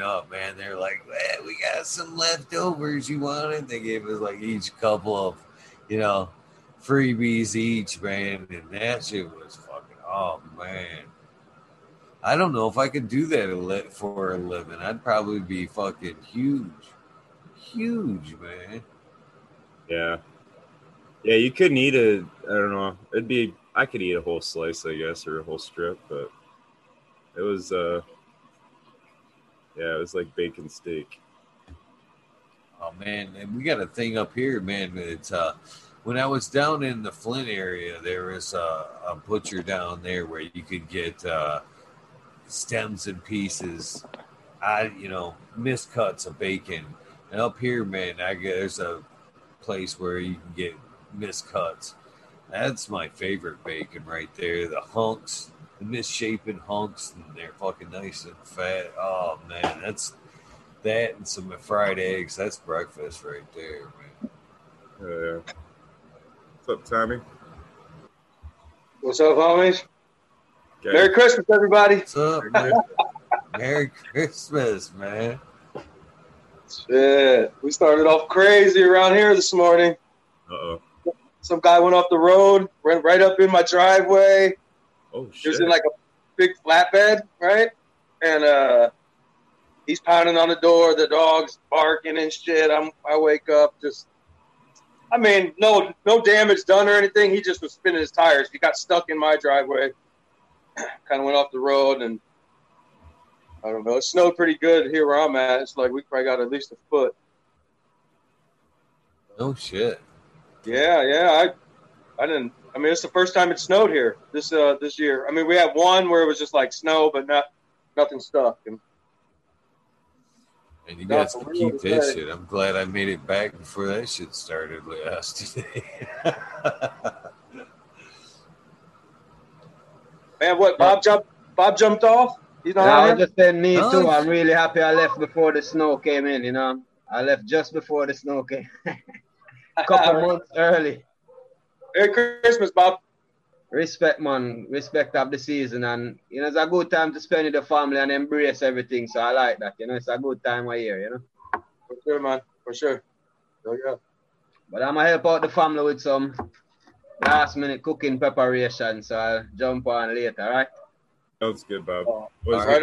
up, man. They're like, man, we got some leftovers. You wanted. They gave us like each couple of, you know, freebies each, man. And that shit was fucking, oh, man. I don't know if I could do that for a living. I'd probably be fucking huge. Huge, man. Yeah. Yeah, you couldn't eat a, I don't know. It'd be, I could eat a whole slice, I guess, or a whole strip, but it was, uh, yeah, it was like bacon steak. Oh man, and we got a thing up here, man. It's uh, when I was down in the Flint area, there was a, a butcher down there where you could get uh, stems and pieces, I you know miscuts of bacon. And up here, man, I get there's a place where you can get miscuts. That's my favorite bacon right there. The hunks, the misshapen hunks, and they're fucking nice and fat. Oh man, that's that and some fried eggs. That's breakfast right there, man. yeah. What's up, Tommy? What's up, homies? Okay. Merry Christmas, everybody. What's up, man? Merry Christmas, man. Shit. We started off crazy around here this morning. Uh oh. Some guy went off the road, went right up in my driveway, Oh shit! He was in like a big flatbed, right? And uh, he's pounding on the door. The dog's barking and shit. I'm I wake up just. I mean, no no damage done or anything. He just was spinning his tires. He got stuck in my driveway. kind of went off the road and I don't know. It snowed pretty good here where I'm at. It's like we probably got at least a foot. Oh shit. Yeah, yeah. I I didn't I mean, it's the first time it snowed here this uh, this year. I mean, we had one where it was just like snow, but not nothing stuck. And, and you guys can keep that shit. I'm glad I made it back before that shit started yesterday. Man, what Bob jumped? Bob jumped off. He's not. Yeah, I just said me oh. too. I'm really happy I left before the snow came in. You know, I left just before the snow came. A couple months early. Merry Christmas, Bob. Respect, man. Respect of the season. And, you know, it's a good time to spend with the family and embrace everything. So I like that. You know, it's a good time of year, you know. For sure, man. For sure. Oh, yeah. But I'm going to help out the family with some last minute cooking preparation. So I'll jump on later, all right? Sounds good, Bob. all right.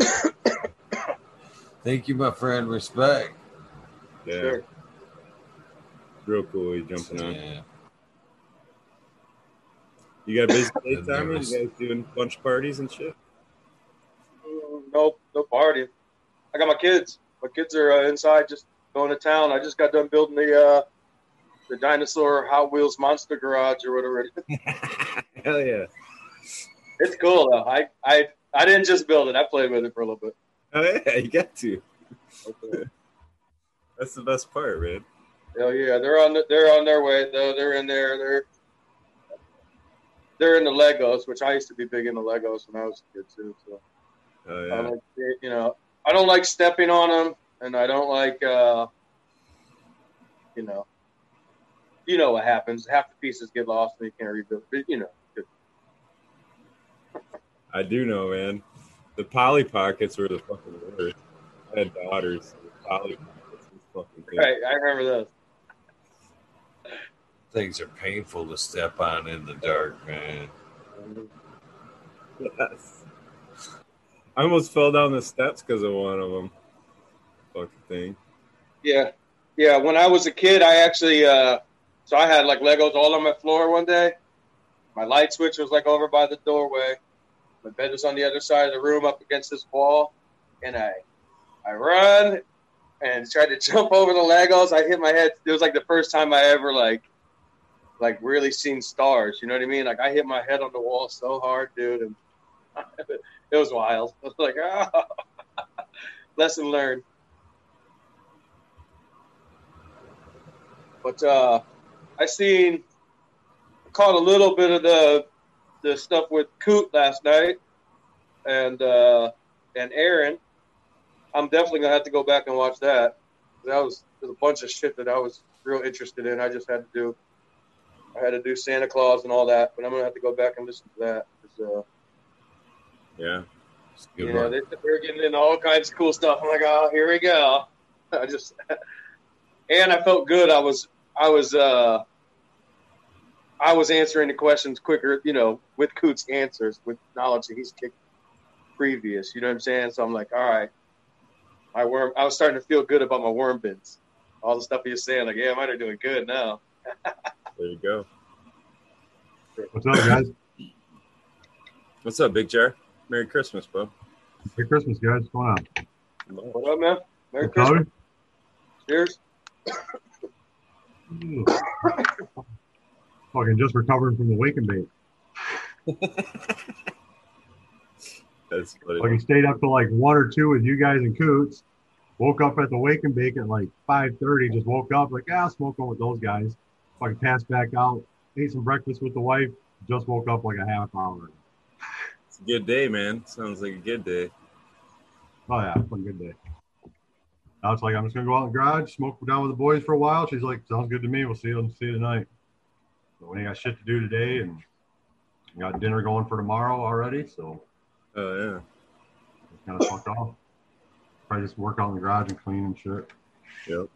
Thank you, my friend. Respect. Yeah. Sure. Real cool. He's jumping on. You got busy daytime? You guys doing bunch parties and shit? No, no party. I got my kids. My kids are uh, inside, just going to town. I just got done building the uh, the dinosaur Hot Wheels Monster Garage or whatever. Hell yeah! It's cool though. I I I didn't just build it. I played with it for a little bit. Oh yeah, you got to. Okay. That's the best part, man. Oh yeah, they're on the, they're on their way though. They're in there. They're they're in the Legos, which I used to be big into Legos when I was a kid too. So oh, yeah. like, you know, I don't like stepping on them, and I don't like uh, you know, you know what happens. Half the pieces get lost and you can't rebuild. But, you know. I do know, man. The Polly Pockets were the fucking worst. I had daughters. Polly Pockets was fucking. Right, I remember those things are painful to step on in the dark, man. Yes. I almost fell down the steps because of one of them. Fucking thing. Yeah. Yeah. When I was a kid, I actually, uh, so I had like Legos all on my floor one day. My light switch was like over by the doorway. My bed was on the other side of the room up against this wall. And I, I run and tried to jump over the Legos. I hit my head. It was like the first time I ever like like really seen stars. You know what I mean? Like I hit my head on the wall so hard, dude, and it was wild. I was like, oh. lesson learned. But uh, I seen, caught a little bit of the the stuff with Coot last night, and uh, and Aaron. I'm definitely gonna have to go back and watch that. That was, was a bunch of shit that I was real interested in. I just had to do I had to do Santa Claus and all that, but I'm gonna have to go back and listen to that. Uh, yeah, Good you know, run. they, they're getting into all kinds of cool stuff. I'm like, oh, here we go. I just, and I felt good. I was, I was, uh, I was answering the questions quicker, you know, with Coots' answers, with knowledge that he's kicked previous. You know what I'm saying? So I'm like, all right, my worm. I was starting to feel good about my worm bins. All the stuff he was saying, like, yeah, mine are doing good now. There you go. What's up, guys? What's up, Big Jar? Merry Christmas, bro. Merry Christmas, guys. What's going on? What up, man? Merry What's Christmas. Cheers. Fucking just recovering from the wake and bake. That's funny. Fucking stayed up till like one or two with you guys and Coots. Woke up at the wake and bake at like five thirty. Just woke up like ah, smoke on with those guys. Fucking pass back out. Ate some breakfast with the wife. Just woke up like a half hour. It's a good day, man. Sounds like a good day. Oh yeah, it's been a good day. I was like, I'm just gonna go out in the garage, smoke down with the boys for a while. She's like, sounds good to me. We'll see you see you tonight. So we ain't got shit to do today, and got dinner going for tomorrow already. So Oh yeah. it's kind of fucked off. Probably just work out in the garage and clean and shit. Yep.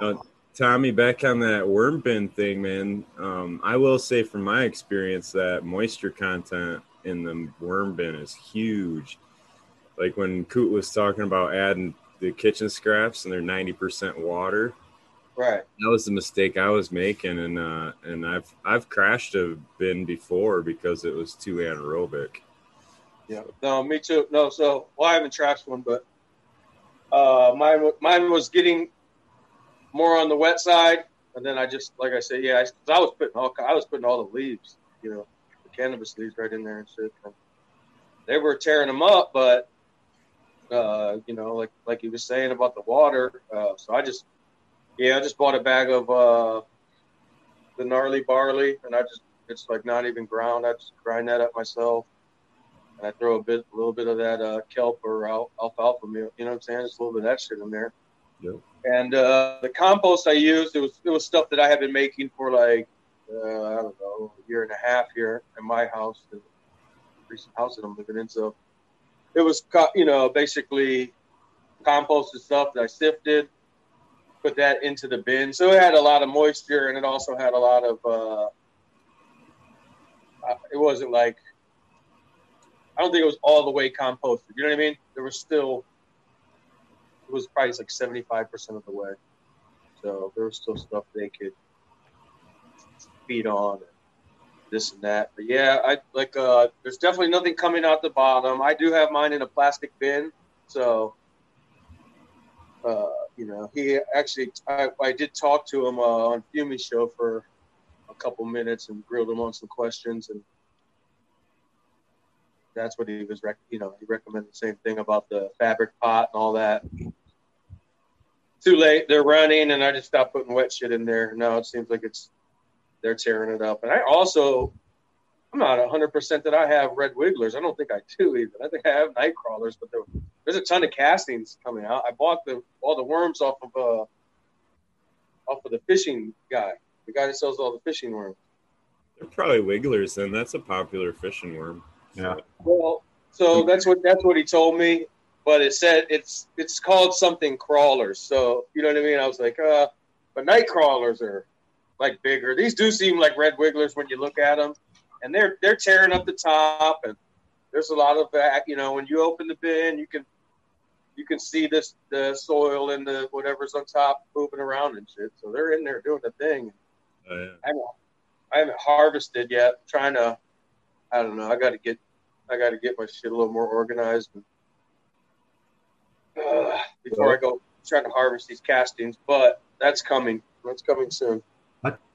Uh, Tommy, back on that worm bin thing, man. Um, I will say from my experience that moisture content in the worm bin is huge. Like when Coot was talking about adding the kitchen scraps and they're ninety percent water. Right. That was the mistake I was making, and uh, and I've I've crashed a bin before because it was too anaerobic. Yeah. No, me too. No, so well, I haven't trashed one, but uh, mine mine was getting more on the wet side, and then I just like I said, yeah, I, I was putting all I was putting all the leaves, you know, the cannabis leaves right in there and shit. And they were tearing them up, but uh, you know, like like he was saying about the water, uh, so I just yeah, I just bought a bag of uh, the gnarly barley, and I just it's like not even ground. I just grind that up myself and I throw a bit, a little bit of that uh, kelp or al- alfalfa meal. You know what I'm saying? Just a little bit of that shit in there. Yep. And uh, the compost I used, it was it was stuff that I had been making for like uh, I don't know, a year and a half here in my house, the recent house that I'm living in. So it was, you know, basically composted stuff that I sifted, put that into the bin. So it had a lot of moisture, and it also had a lot of. Uh, uh, it wasn't like I don't think it was all the way composted. You know what I mean? There was still, it was probably like 75% of the way. So there was still stuff they could feed on, and this and that. But yeah, I like, uh, there's definitely nothing coming out the bottom. I do have mine in a plastic bin. So, uh, you know, he actually, I, I did talk to him uh, on Fumi show for a couple minutes and grilled him on some questions and that's what he was, rec- you know, he recommended the same thing about the fabric pot and all that. Too late, they're running, and I just stopped putting wet shit in there. No, it seems like it's they're tearing it up. And I also, I'm not 100 percent that I have red wigglers. I don't think I do even. I think I have night crawlers, but there, there's a ton of castings coming out. I bought the all the worms off of uh off of the fishing guy, the guy that sells all the fishing worms. They're probably wigglers, then. That's a popular fishing worm. Yeah. Well, so that's what that's what he told me, but it said it's it's called something crawlers. So you know what I mean? I was like, uh, but night crawlers are like bigger. These do seem like red wigglers when you look at them, and they're they're tearing up the top, and there's a lot of that. You know, when you open the bin, you can you can see this the soil and the whatever's on top moving around and shit. So they're in there doing the thing. Oh, yeah. I haven't, I haven't harvested yet. I'm trying to, I don't know. I got to get, I got to get my shit a little more organized and, uh, before I go trying to harvest these castings. But that's coming. That's coming soon.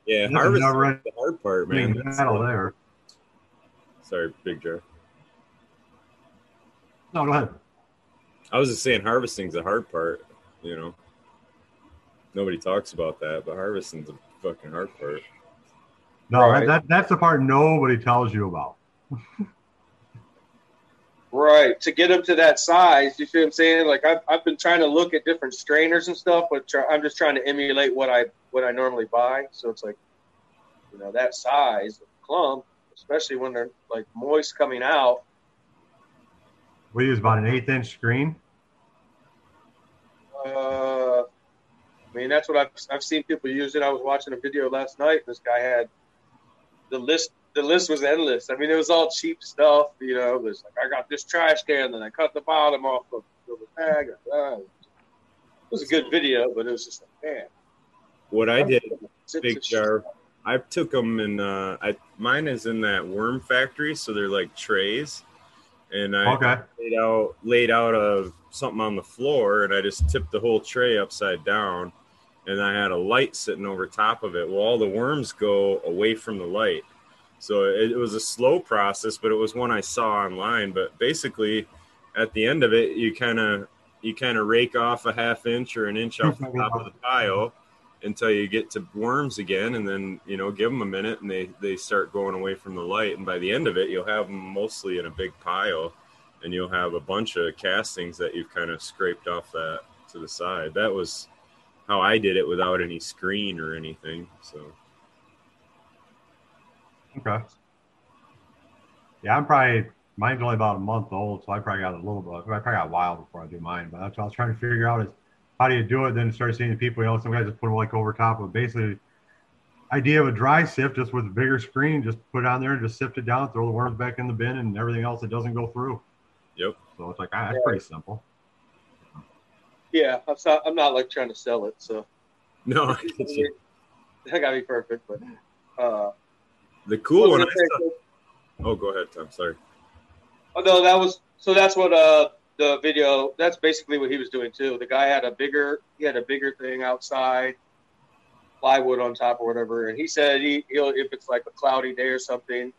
Yeah, This harvest not right. the hard part, I mean, man. That's- battle there. Sorry, Big Jar. No, go ahead. I was just saying harvesting's the hard part, you know. Nobody talks about that, but harvesting's the fucking hard part. No, Right. that, that that's the part nobody tells you about. Right. To get them to that size, you see what I'm saying? Like I've, I've been trying to look at different strainers and stuff, but try, I'm just trying to emulate what I what I normally buy. So it's like, you know, that size of clump, especially when they're like moist coming out. We use about an eighth inch screen. Uh, I mean, that's what I've I've seen people use it. I was watching a video last night. This guy had the list. The list was endless. I mean, it was all cheap stuff. You know, it was like I got this trash can, then I cut the bottom off of the bag. It was a good video, but it was just like, man. What I did, big jar. I took them and uh, I mine is in that worm factory, so they're like trays, and I Okay. laid out laid out of something on the floor, and I just tipped the whole tray upside down, and I had a light sitting over top of it. Well, all the worms go away from the light, so it, it was a slow process, but it was one I saw online. But basically, at the end of it, you kind of you kind of rake off a half inch or an inch off the top of the pile until you get to worms again. And then you know give them a minute and they they start going away from the light. And by the end of it you'll have them mostly in a big pile. And you'll have a bunch of castings that you've kind of scraped off that to the side. That was how i did it without any screen or anything so Okay. Yeah, I'm probably mine's only about a month old, so I probably got a little bit. I probably got a while before I do mine. But that's what I was trying to figure out is how do you do it? Then start seeing the people. You know, some guys just put them like over top of basically idea of a dry sift, just with a bigger screen. Just put it on there and just sift it down, throw the worms back in the bin, and everything else that doesn't go through. yep So it's like ah, that's pretty simple. Yeah, I'm not, I'm not like trying to sell it, so no that gotta be perfect. But uh, the cool one was I I saw, oh go ahead tom sorry Oh no, that was so. That's what uh the video. That's basically what he was doing too. The guy had a bigger. He had a bigger thing outside, plywood on top or whatever. And he said he, he'll if it's like a cloudy day or something,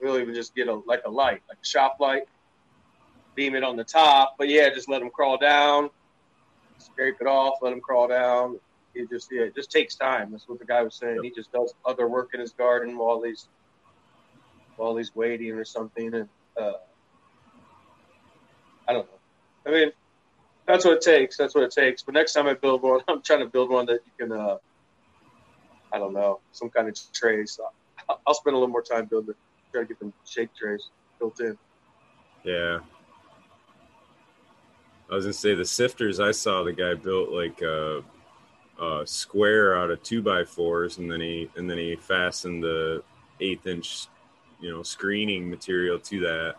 he'll even just get a like a light, like a shop light, beam it on the top. But yeah, just let them crawl down, scrape it off, let them crawl down. It just yeah, it just takes time. That's what the guy was saying. He just does other work in his garden while he's while he's waiting or something, and. Uh, I don't know. I mean, that's what it takes. That's what it takes. But next time I build one, I'm trying to build one that you can, uh, I don't know, some kind of tray. So I'll I'll spend a little more time building. Try to get them shake trays built in. Yeah. I was gonna say the sifters. I saw the guy built like a, a square out of two by fours, and then he and then he fastened the eighth inch, you know, screening material to that.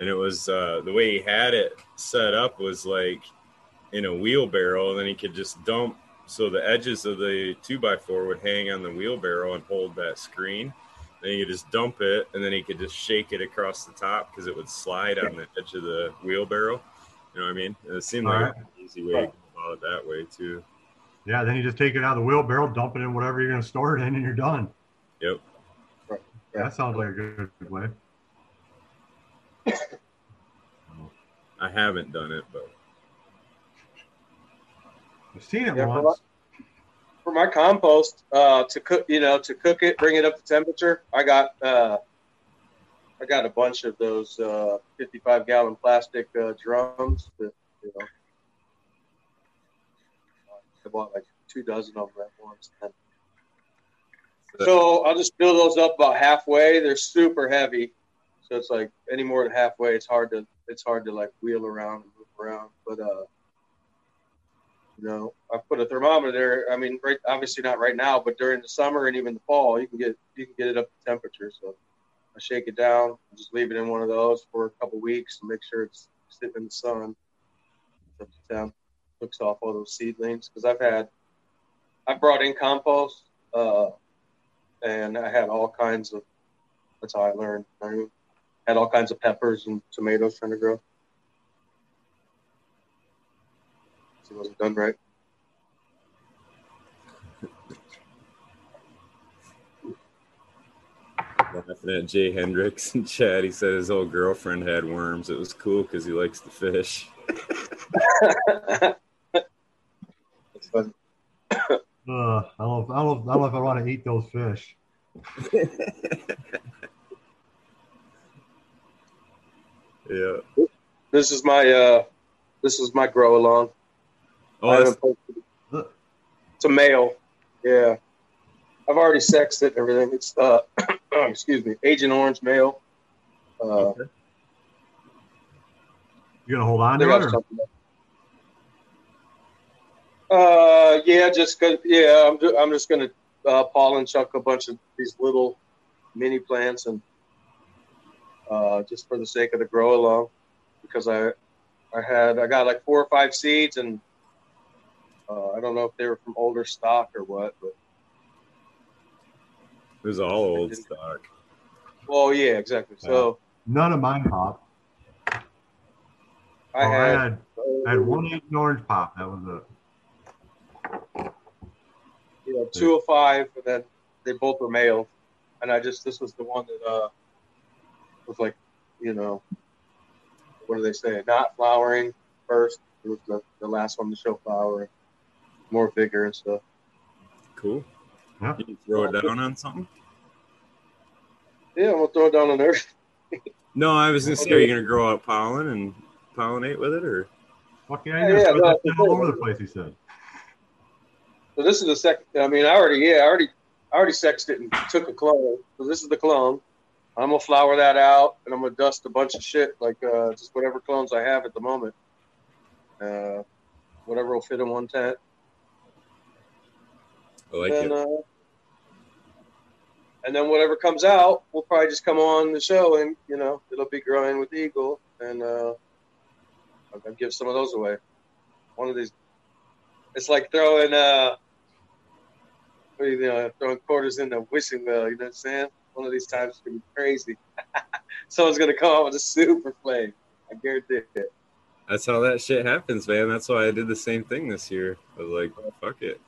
And it was uh, the way he had it set up was like in a wheelbarrow, and then he could just dump. So the edges of the two by four would hang on the wheelbarrow and hold that screen. Then he could just dump it, and then he could just shake it across the top because it would slide on the edge of the wheelbarrow. You know what I mean? And it seemed like Alright. an easy way to go about it that way too. Yeah, then you just take it out of the wheelbarrow, dump it in whatever you're going to store it in, and you're done. Yep. Right. Yeah, that sounds like a good, good way. I haven't done it, but I've seen it Yeah, for once. For my compost, uh, to cook, you know, to cook it, bring it up to temperature. I got, uh, I got a bunch of those uh, 55 gallon plastic uh, drums that, you know, I bought like two dozen of them at once. So I'll just fill those up about halfway. They're super heavy, so it's like any more than halfway, it's hard to it's hard to like wheel around and move around. But uh, you know, I put a thermometer there. I mean, right, obviously not right now, but during the summer and even the fall, you can get you can get it up to temperature. So I shake it down, just leave it in one of those for a couple weeks and make sure it's sitting in the sun. Up to temp, cooks off all those seedlings because I've had I brought in compost. Uh, and I had all kinds of. That's how I learned. I had all kinds of peppers and tomatoes trying to grow. It wasn't done right. laughing at Jay Hendricks and Chad. He said his old girlfriend had worms. It was cool because he likes to fish. It's fun. Uh, I don't know. If, I don't. I don't know if I want to eat those fish. Yeah. This is my uh, this is my grow along. Oh, I that's, haven't posted- It's a male. Yeah, I've already sexed it and everything. It's uh, excuse me, Agent Orange male. Uh, Okay. You gonna hold on to got it? Or? something. Uh, yeah, just cause, yeah, I'm, I'm just gonna uh, pollen chuck a bunch of these little mini plants and uh, just for the sake of the grow along, because I, I had I got like four or five seeds and uh, I don't know if they were from older stock or what, but It was all old stock. oh yeah, exactly. So None of mine popped. I Oh, I had, had I had one Agent Orange pop. That was it. You know two or five, and then they both were male, and I just this was the one that uh was like, you know, what do they say? Not flowering first. It was the, the last one to show flower, more vigor and stuff. Cool. Yeah. You throw it down on something? Yeah, I'm gonna throw it down on earth. No, I was gonna say, are you gonna grow out pollen and pollinate with it, or Fuck yeah, Yeah, yeah, yeah, no, that for shit all over the place. He said. So this is the second. I mean, I already yeah, I already I already sexed it and took a clone. So this is the clone. I'm gonna flower that out, and I'm gonna dust a bunch of shit like uh, just whatever clones I have at the moment. Uh, whatever will fit in one tent. I like and, it. uh, and then whatever comes out, we'll probably just come on the show, and you know it'll be growing with Eagle, and uh, I'll I'll give some of those away. One of these, it's like throwing uh, you know, throwing quarters in the wishing well. You know what I'm saying? One of these times it's gonna be crazy. Someone's gonna come out with a super flame. I guarantee it. That's how that shit happens, man. That's why I did the same thing this year. I was like, fuck it.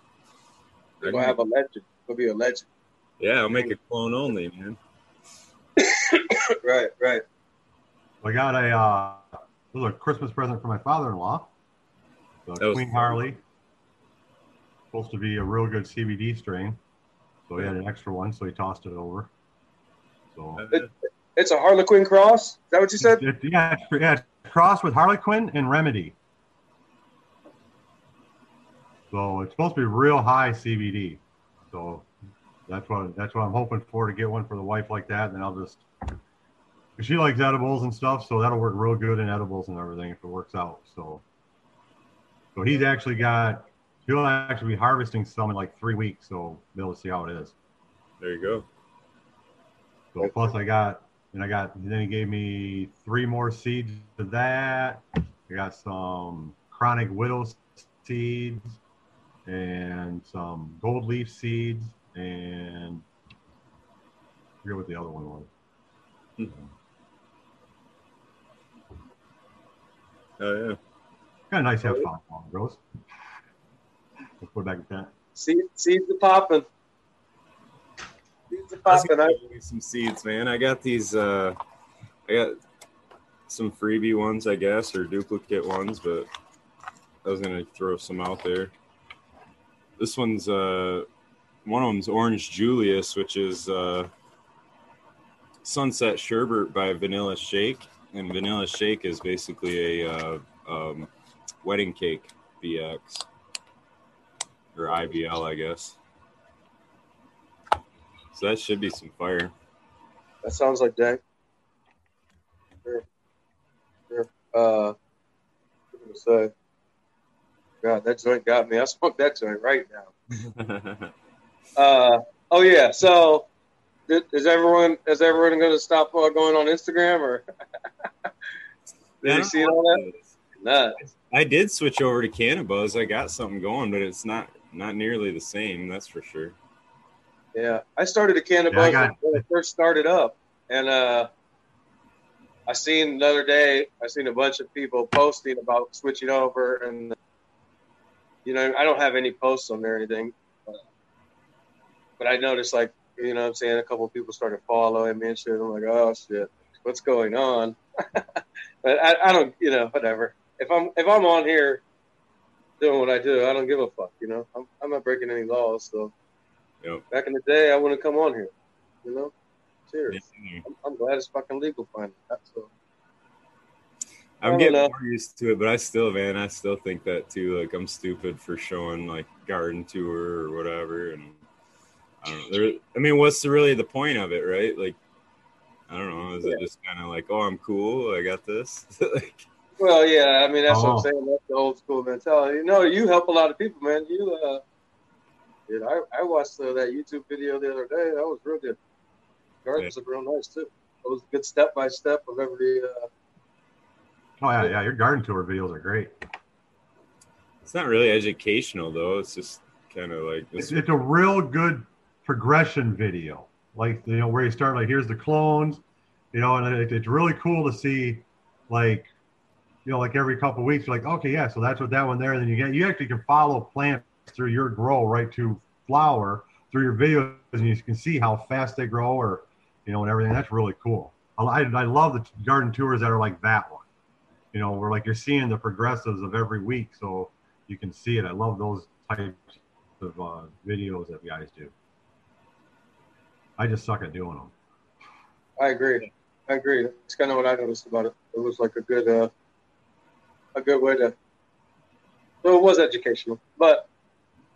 We're gonna have a legend. We'll be a legend. Yeah, I'll make a clone only, man. right, right. I got a uh, this was a Christmas present for my father-in-law. The That was Queen fun. Harley. Supposed to be a real good CBD strain. So he had an extra one, so he tossed it over. So It- It's a Harlequin cross. Is that what you said? It- yeah, it's, yeah, it's crossed with Harlequin and Remedy. So it's supposed to be real high CBD. So that's what that's what I'm hoping for to get one for the wife like that. And then I'll just she likes edibles and stuff, so that'll work real good in edibles and everything if it works out. So so he's actually got he'll actually be harvesting some in like three weeks, so be able to see how it is. There you go. So plus I got and I got then he gave me three more seeds of that. I got some chronic widow seeds and some gold leaf seeds and I forget what the other one was. Hmm. Oh yeah. Kind of nice to have fun while it grows. Let's put it back in that. Seed, seeds are popping. Seeds are I was popping. I, give you some seeds, man. I got these. uh I got some freebie ones, I guess, or duplicate ones, but I was gonna throw some out there. This one's uh one of them's Orange Julius, which is uh Sunset Sherbet by Vanilla Shake, and Vanilla Shake is basically a uh, um, wedding cake BX or IBL, I guess. So that should be some fire. that sounds like Dank. Sure. Sure. Uh, what was I gonna say? God, that joint got me. I smoked that joint right now. Uh, oh yeah. So, is everyone is everyone going to stop uh, going on Instagram or? Did you see all that? Nah. I did switch over to Cannabis. I got something going, but it's not not nearly the same. That's for sure. Yeah, I started a can of Yeah, I buzz got- when it first started up, and uh, I seen the other day. I seen a bunch of people posting about switching over, and you know, I don't have any posts on there or anything, but, but I noticed like you know, what I'm saying a couple of people started following me and shit. I'm like, oh shit, what's going on? but I, I don't, you know, whatever. If I'm if I'm on here doing what I do, I don't give a fuck. You know, I'm, I'm not breaking any laws, so Yep. back in the day, I wouldn't come on here. You know, cheers. Yeah. I'm, I'm glad it's fucking legal finally. So. I'm getting know. more used to it, but I still, man, I still think that too. Like I'm stupid for showing like garden tour or whatever, and I don't know. There, I mean, what's the, really the point of it, right? Like, I don't know. Is it just kind of like, oh, I'm cool, I got this? like, Well, yeah, I mean that's what Oh. I'm saying. That's the old school mentality. No, you help a lot of people, man. You, uh, dude, I, I watched uh, that YouTube video the other day. That was real good. Gardens look real nice too. It was a good step by step of every. Uh, Oh yeah, yeah. Your garden tour videos are great. It's not really educational though. It's just kind of like It's, it's a real good progression video. Like you know where you start. Like here's the clones, you know, and it, it's really cool to see, like, you know, like every couple of weeks, you're like, okay, yeah, so that's what that one there. And then you get you actually can follow plants through your grow right to flower through your videos, and you can see how fast they grow, or you know, and everything. That's really cool. I, I love the garden tours that are like that one. You know, where like you're seeing the progressives of every week, so you can see it. I love those types of uh, videos that guys do. I just suck at doing them. I agree. I agree. It's kind of what I noticed about it. It was like a good, uh, a good way to. So it was educational, but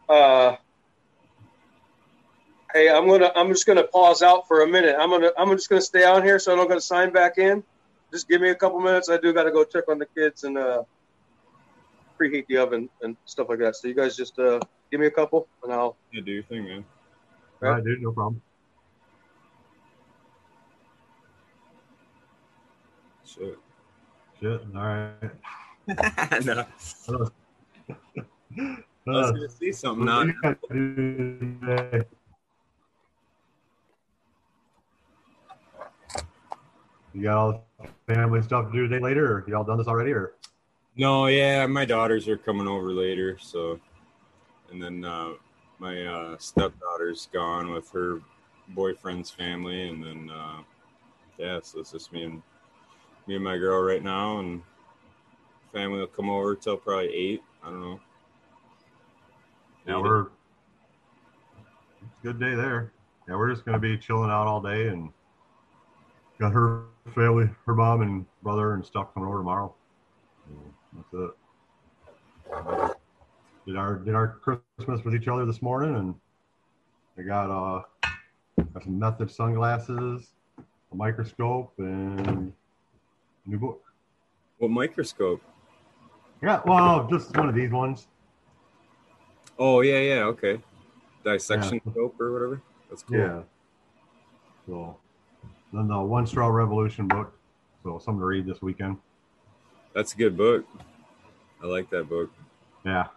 uh, hey, I'm gonna, I'm just gonna pause out for a minute. I'm gonna, I'm just gonna stay on here so I don't gotta sign back in. Just give me a couple minutes. I do gotta go check on the kids and uh, preheat the oven and stuff like that. So you guys just uh, give me a couple and I'll. Yeah, do your thing, man. All right, dude, no problem. Shit. Shit. All right. no, I was gonna see something. Not you gotta do today? You got all family stuff to do today later, or y'all done this already, or No, yeah, my daughters are coming over later, so and then uh, my uh, stepdaughter's gone with her boyfriend's family, and then uh, yeah, so it's just me and me and my girl right now, and family will come over till probably eight. I don't know. yeah, we're it's a good day there. Yeah, we're just gonna be chilling out all day, and got her family, her mom and brother and stuff coming over tomorrow. So that's it. Did our did our Christmas with each other this morning, and I got uh got some method sunglasses, a microscope, and a new book. What microscope? Yeah, well, just one of these ones. Oh yeah, yeah, okay. Dissection scope or whatever. That's cool. Yeah. So then the One Straw Revolution book. So something to read this weekend. That's a good book. I like that book. Yeah.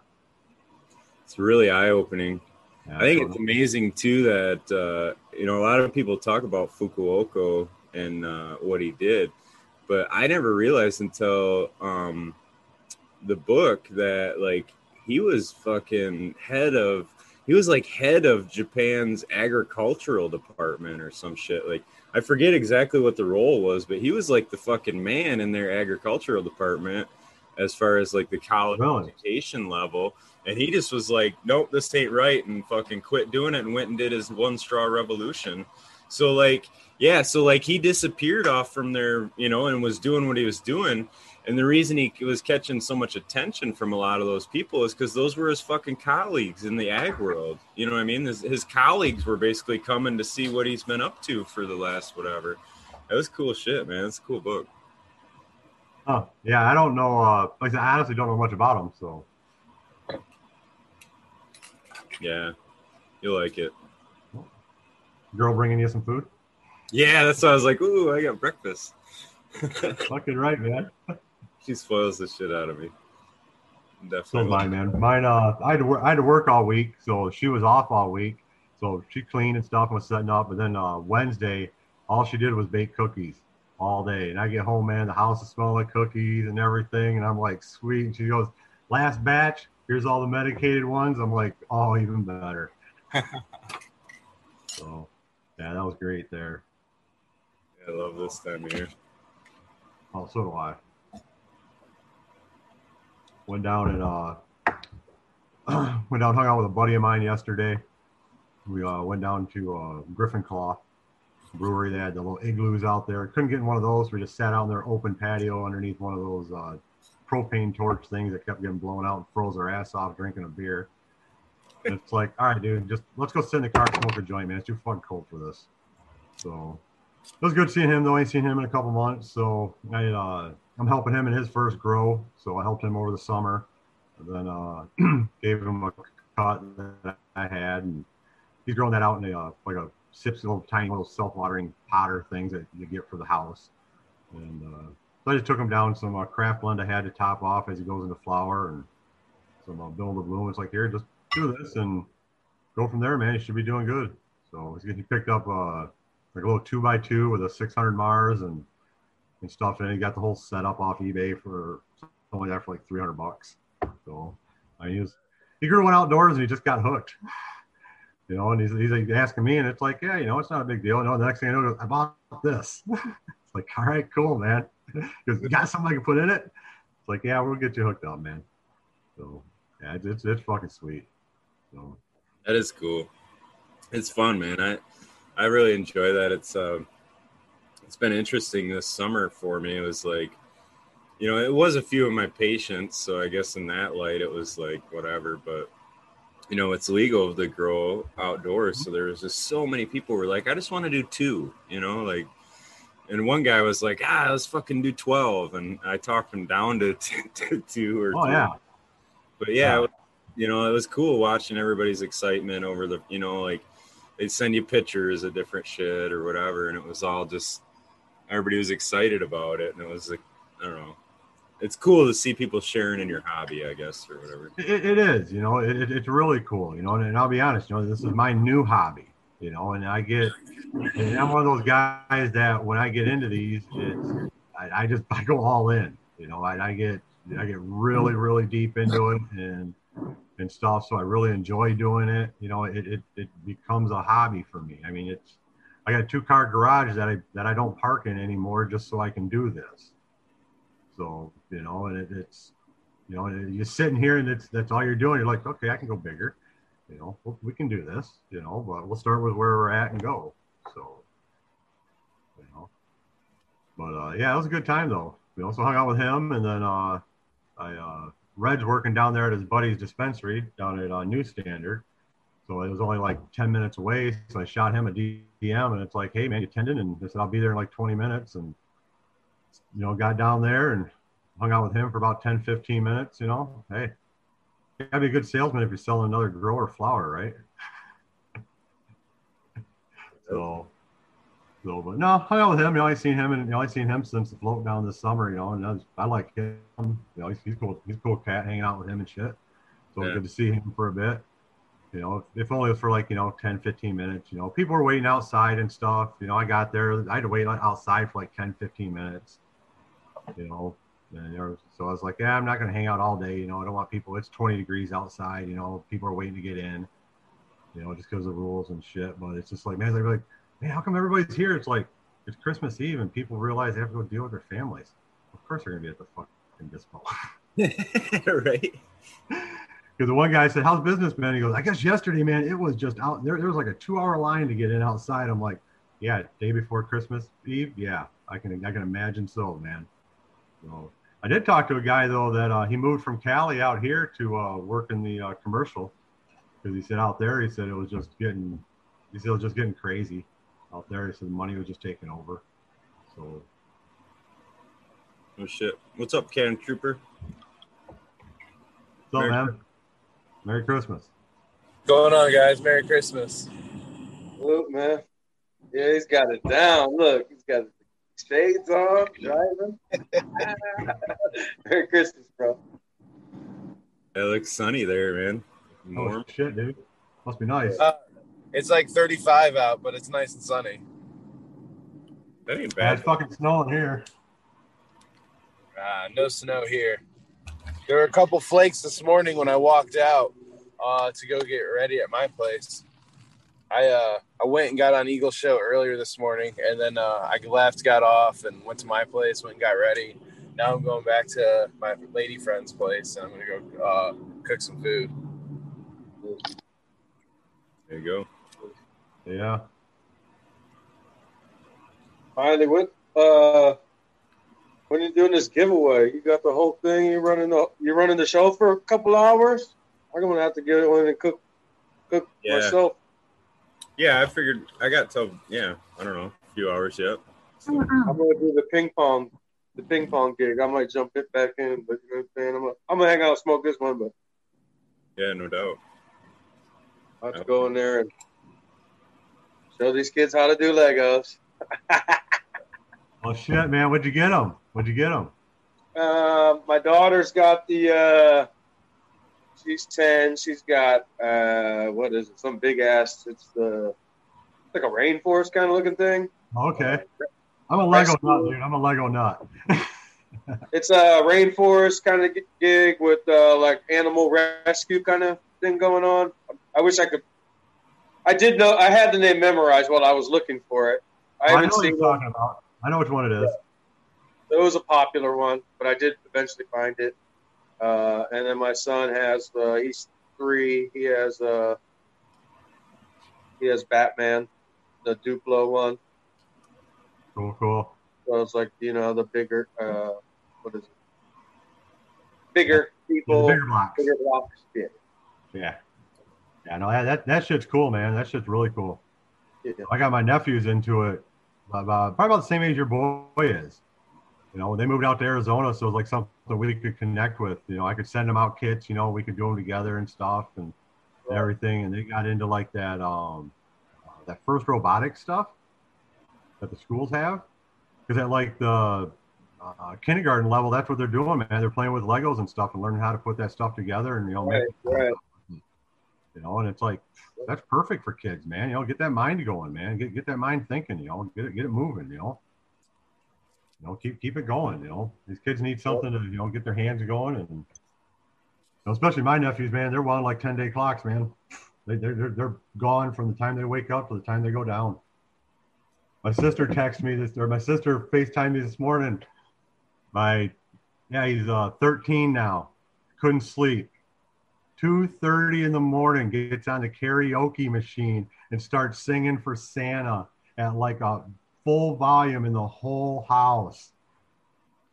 It's really eye opening. yeah I think so- it's amazing too that uh, you know a lot of people talk about Fukuoka and uh, what he did, but I never realized until um, the book that like he was fucking head of he was like head of Japan's agricultural department or some shit. Like I forget exactly what the role was, but he was like the fucking man in their agricultural department as far as like the college Really? education level. And he just was like, nope, this ain't right, and fucking quit doing it and went and did his one straw revolution. So like, yeah, so like he disappeared off from there, you know, and was doing what he was doing. And the reason he was catching so much attention from a lot of those people is because those were his fucking colleagues in the ag world. You know what I mean? His, his colleagues were basically coming to see what he's been up to for the last whatever. That was cool shit, man. It's a cool book. Oh, yeah, I don't know. Uh, like I said, I honestly don't know much about him, So Yeah, you'll like it. girl bringing you some food? Yeah, that's why I was like, ooh, I got breakfast. Fucking right, man. She spoils the shit out of me. So Definitely. mine, man. Mine. Uh, I had to work. I had to work all week, so she was off all week. So she cleaned and stuff and was setting up. And then uh, Wednesday, all she did was bake cookies all day. And I get home, man, the house is smelling like cookies and everything. And I'm like, sweet. And she goes, last batch. Here's all the medicated ones. I'm like, oh, even better. so, yeah, that was great there. I love this time of year. Oh, so do I. Went down and uh went down hung out with a buddy of mine yesterday. We uh went down to uh Griffin Claw brewery. They had the little igloos out there. Couldn't get in one of those. We just sat out in their open patio underneath one of those uh propane torch things that kept getting blown out and froze our ass off drinking a beer. And it's like, all right, dude, just let's go sit in the car smoke a joint, man. It's too fucking cold for this. So it was good seeing him though. I ain't seen him in a couple months. So I uh I'm helping him in his first grow, so I helped him over the summer. And then uh, gave him a cut that I had, and he's growing that out in a uh, like a sips little tiny little self-watering potter things that you get for the house. And uh, so I just took him down some uh, craft blend I had to top off as he goes into flower and some uh, Build a Bloom. It's like here, just do this and go from there, man. You should be doing good. So he picked up uh, like a little two by two with a 600 Mars and and stuff, and he got the whole setup off eBay for only that for like 300 bucks. So I mean, he was he grew one outdoors and he just got hooked. You know, and he's, he's like asking me, and it's like, yeah, you know, it's not a big deal. You know, the next thing I know, I bought this. it's like, all right, cool, man. Because you got something I can put in it. It's like, yeah, we'll get you hooked up, man. So yeah, it's it's, it's fucking sweet. So that is cool. It's fun, man. I I really enjoy that. It's um, it's been interesting this summer for me. It was like, you know, it was a few of my patients, so I guess in that light, it was like whatever. But you know, it's legal to grow outdoors, so there was just so many people were like, I just want to do two, you know, like. And one guy was like, "Ah, let's fucking do 12. and I talked him down to, to two or. Oh yeah. But yeah, yeah, you know, it was cool watching everybody's excitement over the, you know, like they'd send you pictures of different shit or whatever, and it was all just everybody was excited about it, and it was like I don't know. It's cool to see people sharing in your hobby, I guess, or whatever. it, it is, you know, it, it's really cool, you know. And, and I'll be honest, you know, this is my new hobby, you know, and I get, and I'm one of those guys that when I get into these, it's I, I just I go all in, you know. I, I get I get really really deep into it and and stuff. So I really enjoy doing it. You know, it, it, it becomes a hobby for me. I mean, it's I got a two car garage that I that I don't park in anymore just so I can do this. So you know, and it, it's you know, you're sitting here and it's that's all you're doing. You're like, okay, I can go bigger. You know, we can do this. You know, but we'll start with where we're at and go. So you know, but uh, yeah, it was a good time though. We also hung out with him, and then uh, I uh, Red's working down there at his buddy's dispensary down at uh, New Standard so it was only like 10 minutes away. So I shot him a DM and it's like, hey, man, you attending? And I said, I'll be there in like 20 minutes. And, you know, got down there and hung out with him for about 10, 15 minutes. You know, hey, you gotta be a good salesman if you're selling another grower flower, right? so, so, but no, hung out with him. You know, I seen him and you know, I seen him since the float down this summer. You know, and I, was, I like him. You know, he's, he's cool. He's cool cat hanging out with him and shit. So yeah. good to see him for a bit you know, if only for like, you know, 10, 15 minutes, you know, people were waiting outside and stuff. You know, I got there, I had to wait outside for like 10, 15 minutes, you know, and was, so I was like, yeah, I'm not going to hang out all day. You know, I don't want people, it's 20 degrees outside, you know, people are waiting to get in, you know, just because of rules and shit. But it's just like, man, they're like, man, how come everybody's here? It's like, it's Christmas Eve and people realize they have to go deal with their families. Of course they're going to be at the fucking dispo. right. Because the one guy said, "How's business, man?" He goes, "I guess yesterday, man, it was just out there. There was like a two-hour line to get in outside." I'm like, "Yeah, day before Christmas Eve. Yeah, I can I can imagine so, man." So I did talk to a guy though that uh, he moved from Cali out here to uh, work in the uh, commercial because he said out there he said it was just getting he said it was just getting crazy out there. He said the money was just taking over. So. Oh shit! What's up, Can Trooper? What's up, man? Merry Christmas. Going on, guys? Merry Christmas. Look, man. Yeah, he's got it down. Look, he's got shades on, driving. Merry Christmas, bro. It looks sunny there, man. Oh shit, dude. Must be nice. Uh, it's like 35 out, but it's nice and sunny. That ain't bad. It's fucking snowing here. Ah, no snow here. There were a couple flakes this morning when I walked out uh, to go get ready at my place. I uh, I went and got on Eagle Show earlier this morning, and then uh, I left, got off, and went to my place, went and got ready. Now I'm going back to my lady friend's place, and I'm gonna go uh, cook some food. There you go. Yeah. Finally, what uh, when you're doing this giveaway, you got the whole thing. You're running the you're running the show for a couple hours. I'm gonna have to get in and cook cook yeah. myself. Yeah, I figured I got till yeah, I don't know, a few hours yet. So. Oh, I'm gonna do the ping pong the ping pong gig. I might jump it back in, but you know what I'm saying. I'm gonna, I'm gonna hang out and smoke this one, but Yeah, no doubt. I have to go in there and show these kids how to do Legos. Well, shit, man. What'd you get them? What'd you get them? Uh, my daughter's got the. Uh, she's ten. She's got uh, what is it? Some big ass. It's the like a rainforest kind of looking thing. Okay. I'm a Lego Rescue. nut, dude. I'm a Lego nut. It's a rainforest kind of gig with uh, like animal rescue kind of thing going on. I wish I could. I did know I had the name memorized while I was looking for it. I I know what you're talking about. I know which one it is. It was a popular one, but I did eventually find it. Uh, and then my son has uh, he's three. He has uh, he has Batman, the Duplo one. Cool, cool. So it's like you know the bigger uh, what is it? Bigger people, bigger blocks. bigger blocks. Yeah. Yeah. Yeah, no, that that shit's cool, man. That shit's really cool. yeah. I got my nephews into it about probably about the same age your boy is. You know, they moved out to Arizona, so it was like something we could connect with. You know, I could send them out kits. You know, we could do them together and stuff and Right. everything. And they got into like that um that first robotics stuff that the schools have, because at like the uh, kindergarten level, that's what they're doing, man. They're playing with Legos and stuff and learning how to put that stuff together and you know, Right, make, right. you know, and it's like that's perfect for kids, man. You know, get that mind going, man. Get get that mind thinking, you know, get it get it moving, you know. You know, keep keep it going, you know. These kids need something to, you know, get their hands going and you know, especially my nephews, man, they're on like 10 day clocks, man. They they're, they're they're gone from the time they wake up to the time they go down. My sister texted me this or my sister FaceTimed me this morning. My yeah, he's uh 13 now. Couldn't sleep. 2.30 in the morning gets on the karaoke machine and starts singing for santa at like a full volume in the whole house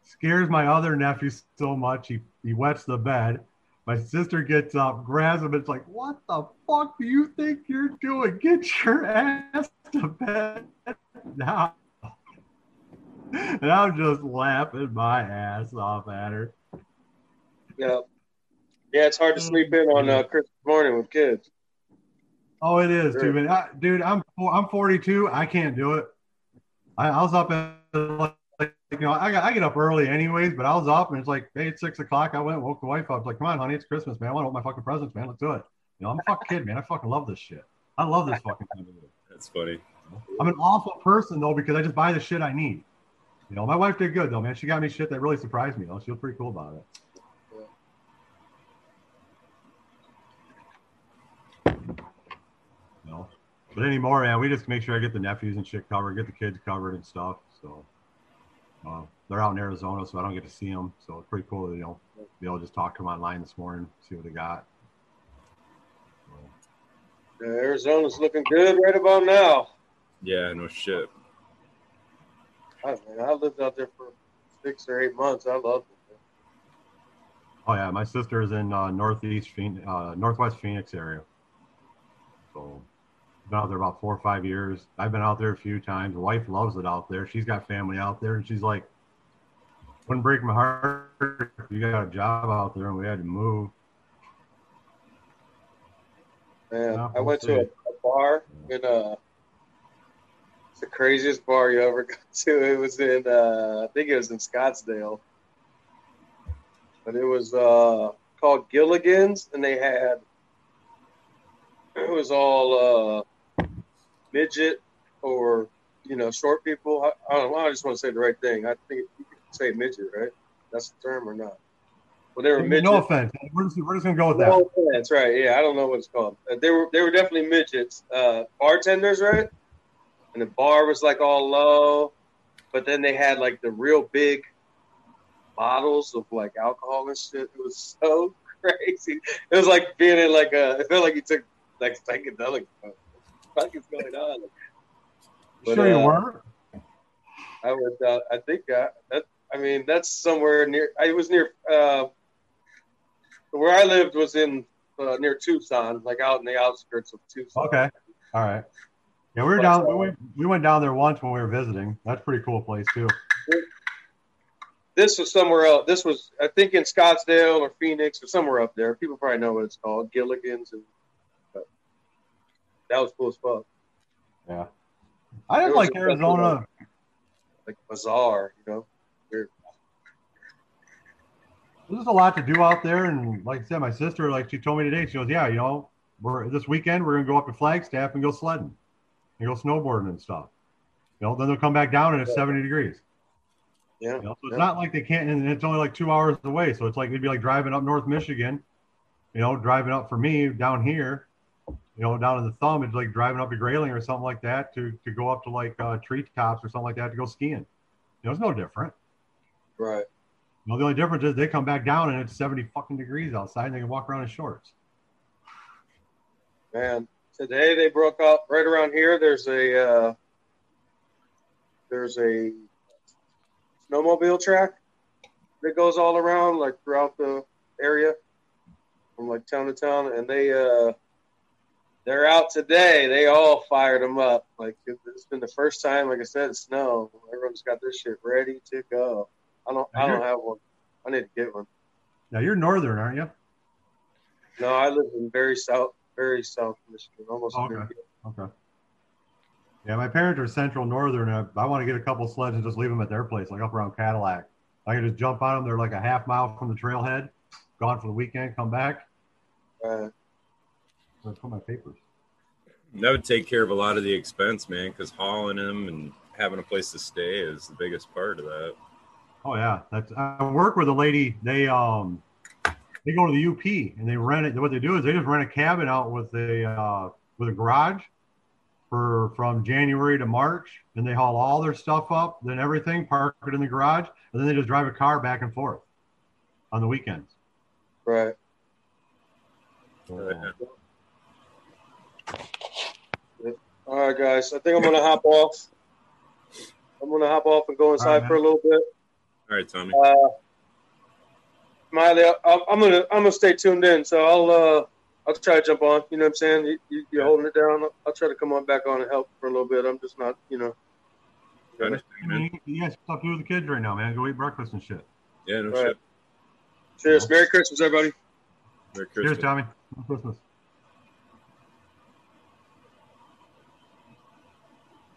scares my other nephew so much he, he wets the bed my sister gets up grabs him and it's like what the fuck do you think you're doing get your ass to bed now and i'm just laughing my ass off at her Yeah. Yeah, it's hard to sleep in on uh, Christmas morning with kids. Oh, it is, Sure. dude. I, dude, I'm I'm 42. I can't do it. I, I was up at like, you know I I get up early anyways, but I was up and it's like hey, it's six o'clock. I went woke the wife up. I was like, come on, honey, it's Christmas, man. I want to open my fucking presents, man. Let's do it. You know, I'm a fucking kid, man. I fucking love this shit. I love this fucking thing. That's funny. I'm an awful person though because I just buy the shit I need. You know, my wife did good though, man. She got me shit that really surprised me though. She was pretty cool about it. You know, but anymore, man, we just make sure I get the nephews and shit covered, get the kids covered and stuff. So uh, they're out in Arizona, so I don't get to see them. So it's pretty cool, you know, be able to just talk to them online this morning, see what they got. Uh, Arizona's looking good right about now. Yeah, no shit. I, man, I lived out there for six or eight months. I loved it. Oh yeah, my sister is in uh, northeast Phoenix, uh, northwest Phoenix area. So been out there about four or five years. I've been out there a few times. Wife loves it out there. She's got family out there, and she's like, "Wouldn't break my heart if you got a job out there and we had to move." Man, Yeah, I went to a, a bar in uh it's the craziest bar you ever go to. It was in uh I think it was in Scottsdale. But it was uh called Gilligan's and they had it was all uh midget or you know, short people. I, I don't know, I just want to say the right thing. I think you can say midget, right? That's the term or not? Well they were midget. No offense. We're just, we're just gonna go with that. No offense, right? Yeah, I don't know what it's called. Uh, they were they were definitely midgets, uh, bartenders, right? And the bar was like all low, but then they had like the real big bottles of like alcohol and shit. It was so crazy. It was like being in like a. It felt like you took like psychedelic. The fuck is going on? But, sure you uh, were. I would. Uh, I think uh, that. I mean, that's somewhere near. I was near. Uh, where I lived was in uh, near Tucson, like out in the outskirts of Tucson. Okay. All right. Yeah, we were down. We went, we went down there once when we were visiting. That's a pretty cool place too. this was somewhere else. This was, I think, in Scottsdale or Phoenix or somewhere up there. People probably know what it's called, Gilligan's, and that was cool as fuck. Yeah. I didn't like Arizona. Like bazaar, you know. There's a lot to do out there, and like I said, my sister, like she told me today, she goes, "Yeah, you know, we're this weekend we're gonna go up to Flagstaff and go sledding, and go snowboarding and stuff. You know, then they'll come back down and it's 70 degrees. Yeah. You know, so it's Yeah. not like they can't, and it's only like two hours away. So it's like it'd be like driving up North Michigan, you know, driving up for me down here, you know, down in the thumb, it's like driving up to Grayling or something like that to to go up to like uh, treetops or something like that to go skiing. You know, it's no different. Right. You know, the only difference is they come back down and it's 70 fucking degrees outside and they can walk around in shorts. Man, today they broke up right around here. There's a uh, there's a snowmobile track that goes all around like throughout the area from like town to town, and they uh, they're out today. They all fired them up. Like it- it's been the first time, like I said, snow. Everyone's got their shit ready to go. I don't I don't have one. I need to get one. Now you're northern, aren't you? No, I live in very south, very south Michigan, almost. Okay. Okay. Yeah, my parents are central northern. I, I want to get a couple sleds and just leave them at their place, like up around Cadillac. I can just jump on them. They're like a half mile from the trailhead. Gone for the weekend, come back. Uh, Let's put my papers. That would take care of a lot of the expense, man, because hauling them and having a place to stay is the biggest part of that. Oh yeah, that's. I work with a lady. They um, they go to the UP and they rent it. What they do is they just rent a cabin out with a uh, with a garage for from January to March, and they haul all their stuff up, then everything, park it in the garage, and then they just drive a car back and forth on the weekends. right. All right, guys. I think I'm gonna hop off. I'm gonna hop off and go inside man. for a little bit. All right, Tommy. Uh, Miley, I- I'm gonna I'm gonna stay tuned in. So I'll uh I'll try to jump on. You know what I'm saying? You, you, you're Yeah. holding it down. I'll try to come on back on and help for a little bit. I'm just not, you know. I understand, I man. you to with the kids right now, man. Go eat breakfast and shit. Yeah, no Right. shit. Cheers. Merry Christmas, everybody. Merry Cheers, Christmas. Tommy. Merry Christmas.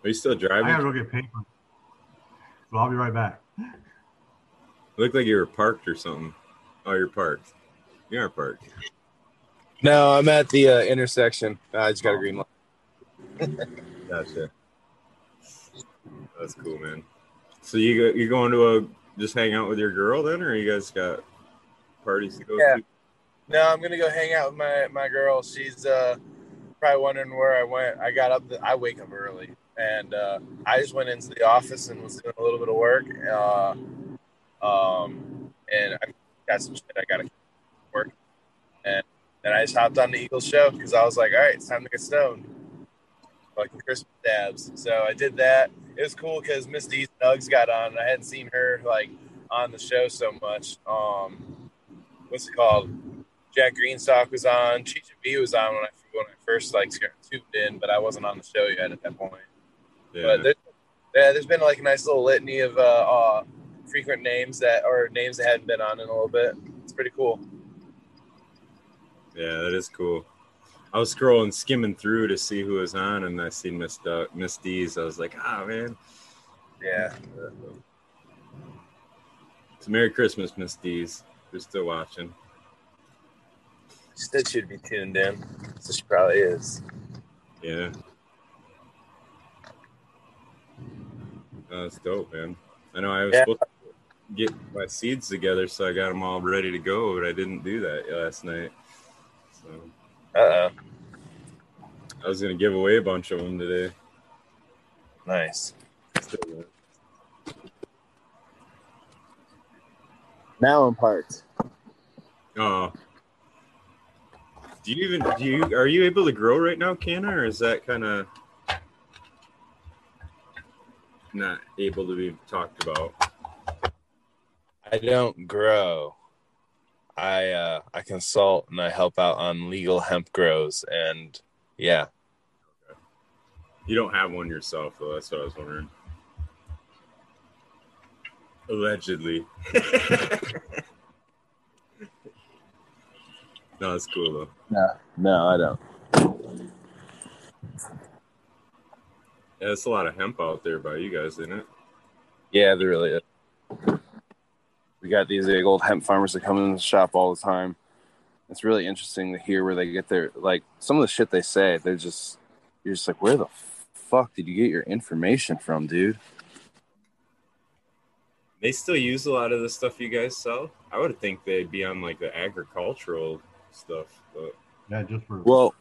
Are you still driving? I driving? gotta go get paper. So I'll be right back. Looked like you were parked or something. Oh, you're parked. You are parked. No, I'm at the uh, intersection. I just got a green light. Gotcha. That's cool, man. So you go, you going to a just hang out with your girl then, or you guys got parties to go Yeah. to? No, I'm gonna go hang out with my my girl. She's uh probably wondering where I went. I got up. The, I wake up early, and uh, I just went into the office and was doing a little bit of work. Uh, um, and I got some shit I gotta work, and then I just hopped on the Eagles show because I was like, all right, it's time to get stoned. Fucking Christmas dabs. So I did that. It was cool because Miss D's Nugs got on. And I hadn't seen her like on the show so much. Um, what's it called? Jack Greenstock was on. Cheech and B was on when I when I first like tuned in, but I wasn't on the show yet at that point. Yeah. But there, yeah, there's been like a nice little litany of uh, uh, frequent names that or names that hadn't been on in a little bit. It's pretty cool. Yeah, that is cool. I was scrolling, skimming through to see who was on, and I seen Miss Du- Miss D's. I was like, ah, man. Yeah. It's Merry Christmas, Miss D's. You're still watching. She said she'd be tuned in, so she probably is. Yeah. That's dope, man. I know I was Yeah. supposed to get my seeds together, so I got them all ready to go, but I didn't do that last night. So Uh oh. I was gonna give away a bunch of them today. Nice. Still, Now I'm parked. Oh. Do you even do you are you able to grow right now, Canna, or is that kind of not able to be talked about? I don't grow. I uh, I consult and I help out on legal hemp grows, and yeah, You don't have one yourself, though. That's what I was wondering. Allegedly. no, it's cool though. No, no, I don't. Yeah, it's a lot of hemp out there by you guys, isn't it? Yeah, there really is. We got these big old hemp farmers that come in the shop all the time. It's really interesting to hear where they get their like some of the shit they say. They're just you're just like, where the fuck did you get your information from, dude? They still use a lot of the stuff you guys sell. I would think they'd be on like the agricultural stuff, but Yeah, just for Well,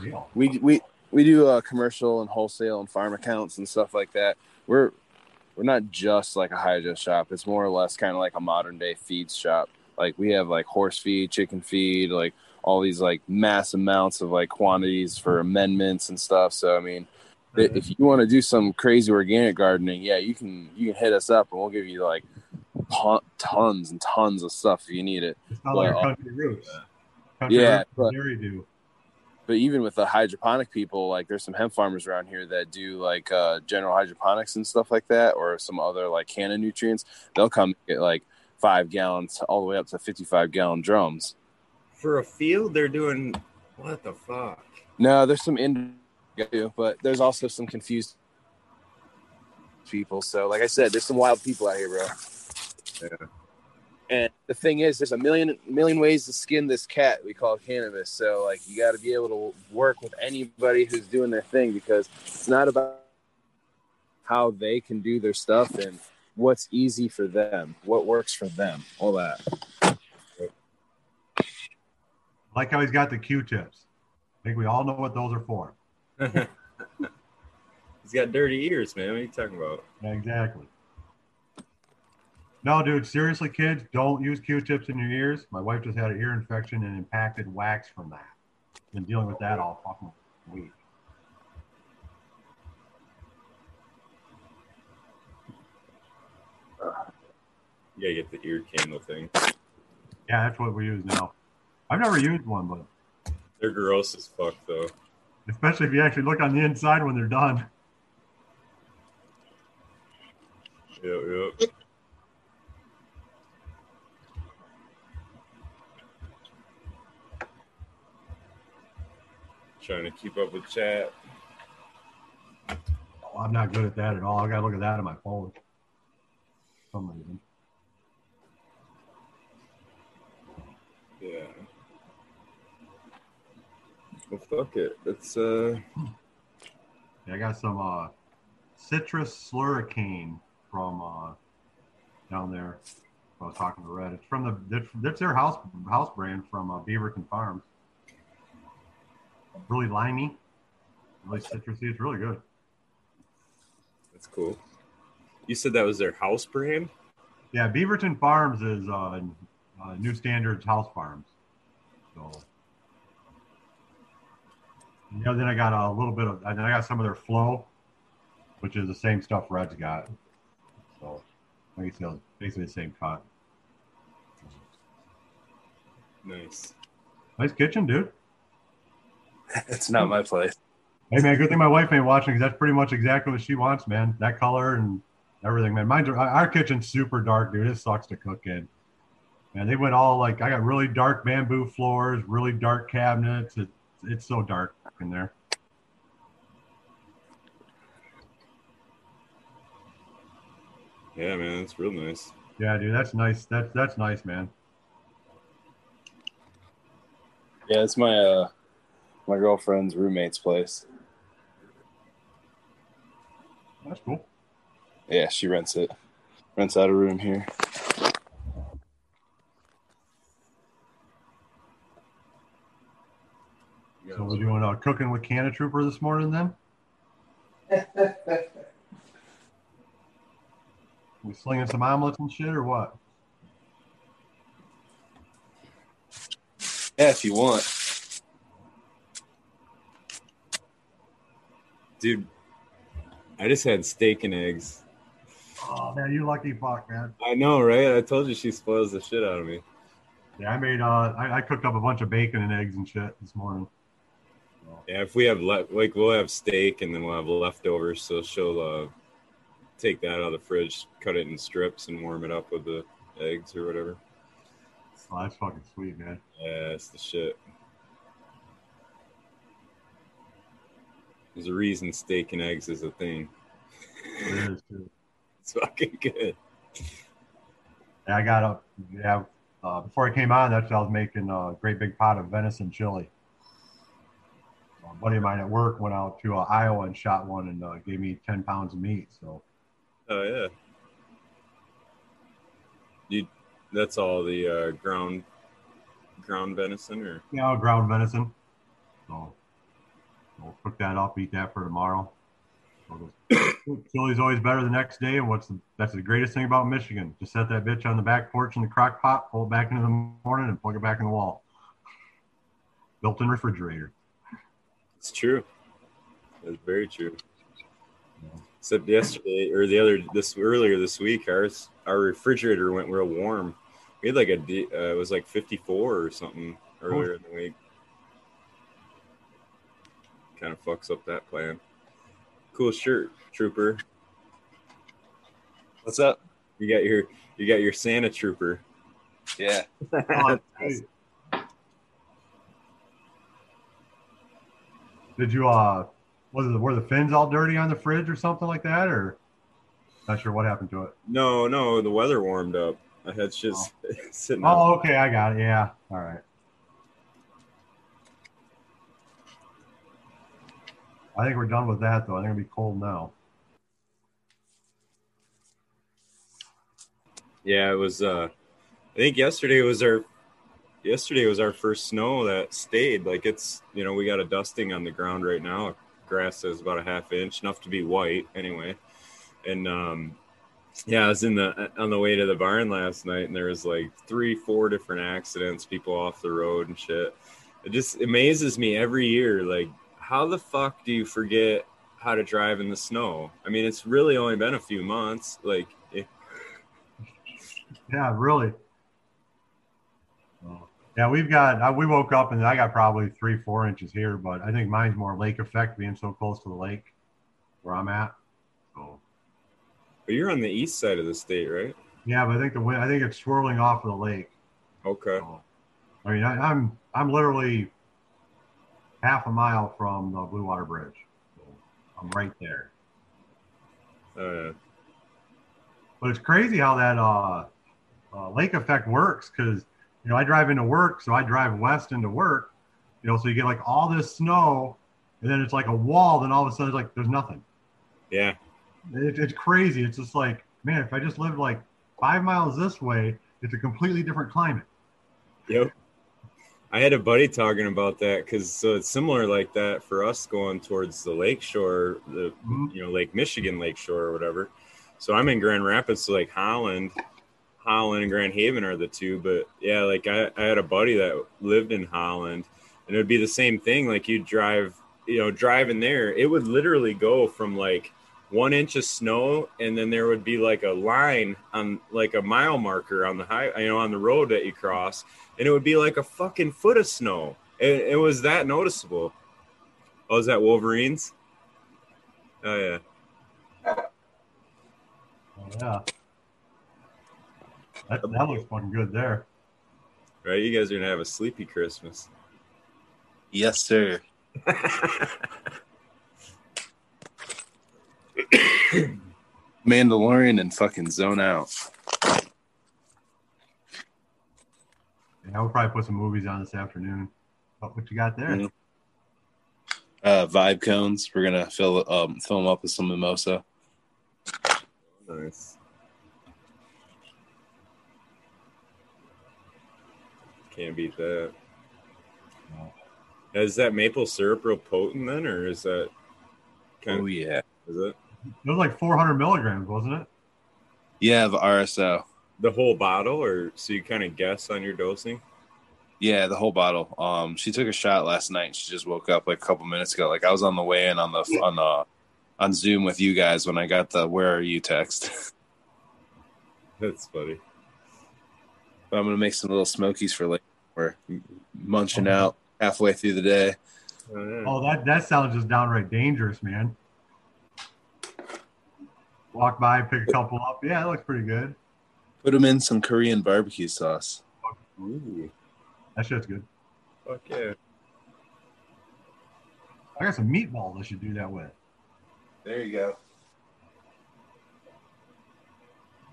real. we we we do uh, commercial and wholesale and farm accounts and stuff like that. We're we're not just like a hydro shop. It's more or less kind of like a modern day feed shop. Like we have like horse feed, chicken feed, like all these like mass amounts of like quantities for amendments and stuff. So I mean, i- if you want to do some crazy organic gardening, yeah, you can you can hit us up and we'll give you like tons and tons of stuff if you need it. It's not like well, country roots. Country Yeah, roots but- do. But even with the hydroponic people, like there's some hemp farmers around here that do like uh, general hydroponics and stuff like that, or some other like canna nutrients. They'll come get like five gallons all the way up to 55 gallon drums. for a field, they're doing what the fuck? No, there's some in, but there's also some confused people. So, like I said, there's some wild people out here, bro. Yeah. And the thing is, there's a million million ways to skin this cat we call cannabis. So, like, you got to be able to work with anybody who's doing their thing because it's not about how they can do their stuff and what's easy for them, what works for them, all that. Like how he's got the Q-tips. I think we all know what those are for. He's got dirty ears, man. What are you talking about? Yeah, exactly. No, dude, seriously, kids, don't use Q-tips in your ears. My wife just had an ear infection and impacted wax from that. Been dealing with that all fucking week. Yeah, you get the ear candle thing. Yeah, that's what we use now. I've never used one, but They're gross as fuck, though. especially if you actually look on the inside when they're done. Yep, yep. Trying to keep up with chat. Oh, I'm not good at that at all. I gotta look at that on my phone. For some reason. Yeah. Well, fuck it. It's uh. Yeah, I got some uh, citrus slurricane from uh, down there. I was talking to Red. It's from the that's, that's their house house brand from uh, Beaverton Farms. Really limey, really citrusy. It's really good. That's cool. You said that was their house brand? Yeah, Beaverton Farms is uh, uh, New Standards House Farms. So, you know, then I got a little bit of, and then I got some of their Flow, which is the same stuff Red's got. So, I guess it's basically the same cut. Nice. Nice kitchen, dude. It's not my place. Hey man, good thing my wife ain't watching because that's pretty much exactly what she wants, man. That color and everything, man. Mine's our kitchen's super dark, dude. It sucks to cook in. And they went all like I got really dark bamboo floors, really dark cabinets. It, it's so dark in there. Yeah, man, it's real nice. Yeah, dude, that's nice. That's that's nice, man. Yeah, it's my uh my girlfriend's roommate's place. That's cool. Yeah, she rents it. Rents out a room here. So we're doing uh, cooking with Canna Trooper this morning, then. we slinging some omelets and shit, or what? Yeah, if you want. Dude, I just had steak and eggs. Oh man, you lucky fuck, man. I know, right? I told you she spoils the shit out of me. Yeah, I made. Uh, I, I cooked up a bunch of bacon and eggs and shit this morning. Yeah, if we have le- like we'll have steak and then we'll have leftovers, so she'll uh take that out of the fridge, cut it in strips, and warm it up with the eggs or whatever. Oh, that's fucking sweet, man. Yeah, it's the shit. There's a reason steak and eggs is a thing. It is, too. It's fucking good. Yeah, I got a yeah. Uh, before I came on, that's I was making a great big pot of venison chili. A buddy of mine at work went out to uh, Iowa and shot one and uh, gave me ten pounds of meat. So Oh yeah. You that's all the uh, ground ground venison or know, ground venison. So we'll cook that up, eat that for tomorrow. Chili's always better the next day, and what's the, that's the greatest thing about Michigan. Just set that bitch on the back porch in the crock pot, pull it back into the morning, and plug it back in the wall. Built-in refrigerator. it's true. It's very true. Except yesterday or the other this earlier this week, ours our refrigerator went real warm. We had like a uh, it was like 54 or something earlier in the week. Kind of fucks up that plan. Cool shirt, trooper. What's up? You got your you got your Santa trooper. Yeah. Oh. Did you uh was it were the fins all dirty on the fridge or something like that or not sure what happened to it? No, no, the weather warmed up. I had shit sitting out. Oh, okay, I got it. Yeah. All right. I think we're done with that though. I think it'll be cold now. Yeah, it was. uh I think yesterday was our yesterday was our first snow that stayed. Like it's you know we got a dusting on the ground right now. Grass is about a half inch, enough to be white anyway. And um yeah, I was in the on the way to the barn last night, and there was like three, four different accidents, people off the road and shit. It just amazes me every year. Like, how the fuck do you forget how to drive in the snow? I mean, it's really only been a few months. Like, it, Yeah, really. Yeah, we've got. Uh, we woke up and I got probably three, four inches here, but I think mine's more lake effect being so close to the lake where I'm at. So but you're on the east side of the state, right? yeah, but I think the wind. I think it's swirling off of the lake. Okay. So, I mean, I, I'm I'm literally half a mile from the Blue Water Bridge. So I'm right there. Uh, But it's crazy how that uh, uh, lake effect works because you know I drive into work, so I drive west into work. You know, so you get like all this snow, and then it's like a wall. Then all of a sudden, it's like there's nothing. yeah. It, it's crazy. It's just like man, if I just lived like five miles this way, it's a completely different climate. Yep. I had a buddy talking about that because so it's similar like that for us going towards the lake shore, the Mhm. you know Lake Michigan lake shore or whatever. So I'm in Grand Rapids, so like Holland, Holland and Grand Haven are the two. But yeah, like I, I had a buddy that lived in Holland, and it would be the same thing. Like you drive, you know, driving there, it would literally go from like one inch of snow, and then there would be like a line on like a mile marker on the high, you know, on the road that you cross, and it would be like a fucking foot of snow. It, it was that noticeable. Oh, is that Wolverines? Oh yeah. Oh, yeah, that, that looks fucking good there. Right, you guys are gonna have a sleepy Christmas. Yes, sir. Mandalorian and fucking zone out. Yeah, we'll probably put some movies on this afternoon. What, what you got there? Mhm. Uh, vibe cones. We're gonna fill um fill them up with some mimosa. Nice. Can't beat that. Is that maple syrup real potent then, or is that kind Oh of yeah, is it It was like 400 milligrams, wasn't it? yeah. The RSO. the whole bottle, or so you kind of guess on your dosing? Yeah, the whole bottle. Um, she took a shot last night. She just woke up like a couple minutes ago. Like I was on the way in on the on the on Zoom with you guys when I got the "Where are you?" text. That's funny. I'm gonna make some little smokies for later. We're munching out halfway through the day. Oh. Oh, that that sounds just downright dangerous, man. Walk by, pick a couple up. Yeah, it looks pretty good. Put them in some Korean barbecue sauce. Ooh, That shit's good. fuck yeah. I got some meatballs I should do that with. There you go.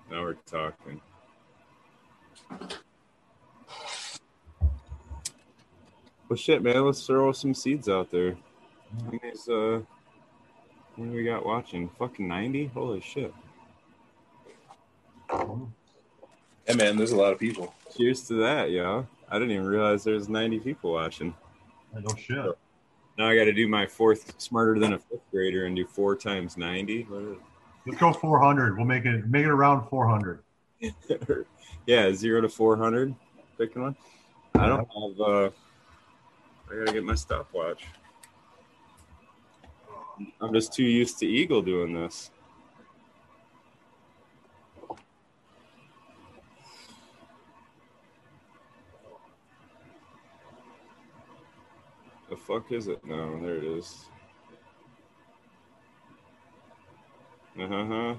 Now we're talking. Well, shit, man. Let's throw some seeds out there. How many's, uh, how many we got watching? Fucking 90? Holy shit. Hey man, there's a lot of people. Cheers to that, yo. I didn't even realize there's 90 people watching. I no shit. Now I got to do my fourth smarter than a fifth grader and do four times 90. Let's go 400. We'll make it make it around 400. yeah, zero to 400. Picking one. I don't have, uh, I got to get my stopwatch. I'm just too used to Eagle doing this. The fuck is it now? There it is. Uh huh.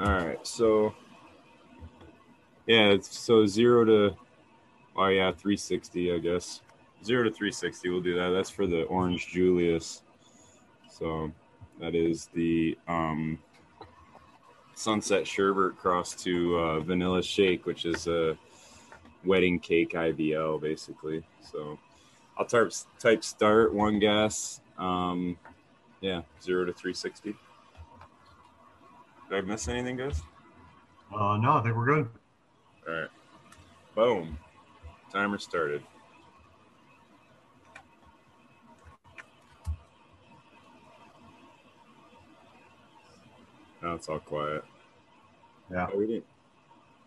All right, so yeah, so zero to oh yeah, 360, I guess. Zero to 360, we'll do that. That's for the Orange Julius. So that is the um, Sunset Sherbet cross to uh, Vanilla Shake, which is a wedding cake IBL basically. So I'll type type start one gas. Um, yeah, zero to 360. Did I miss anything, guys? Uh, no, I think we're good. All right. Boom. Timer started. Now it's all quiet. Yeah. Oh, we didn't-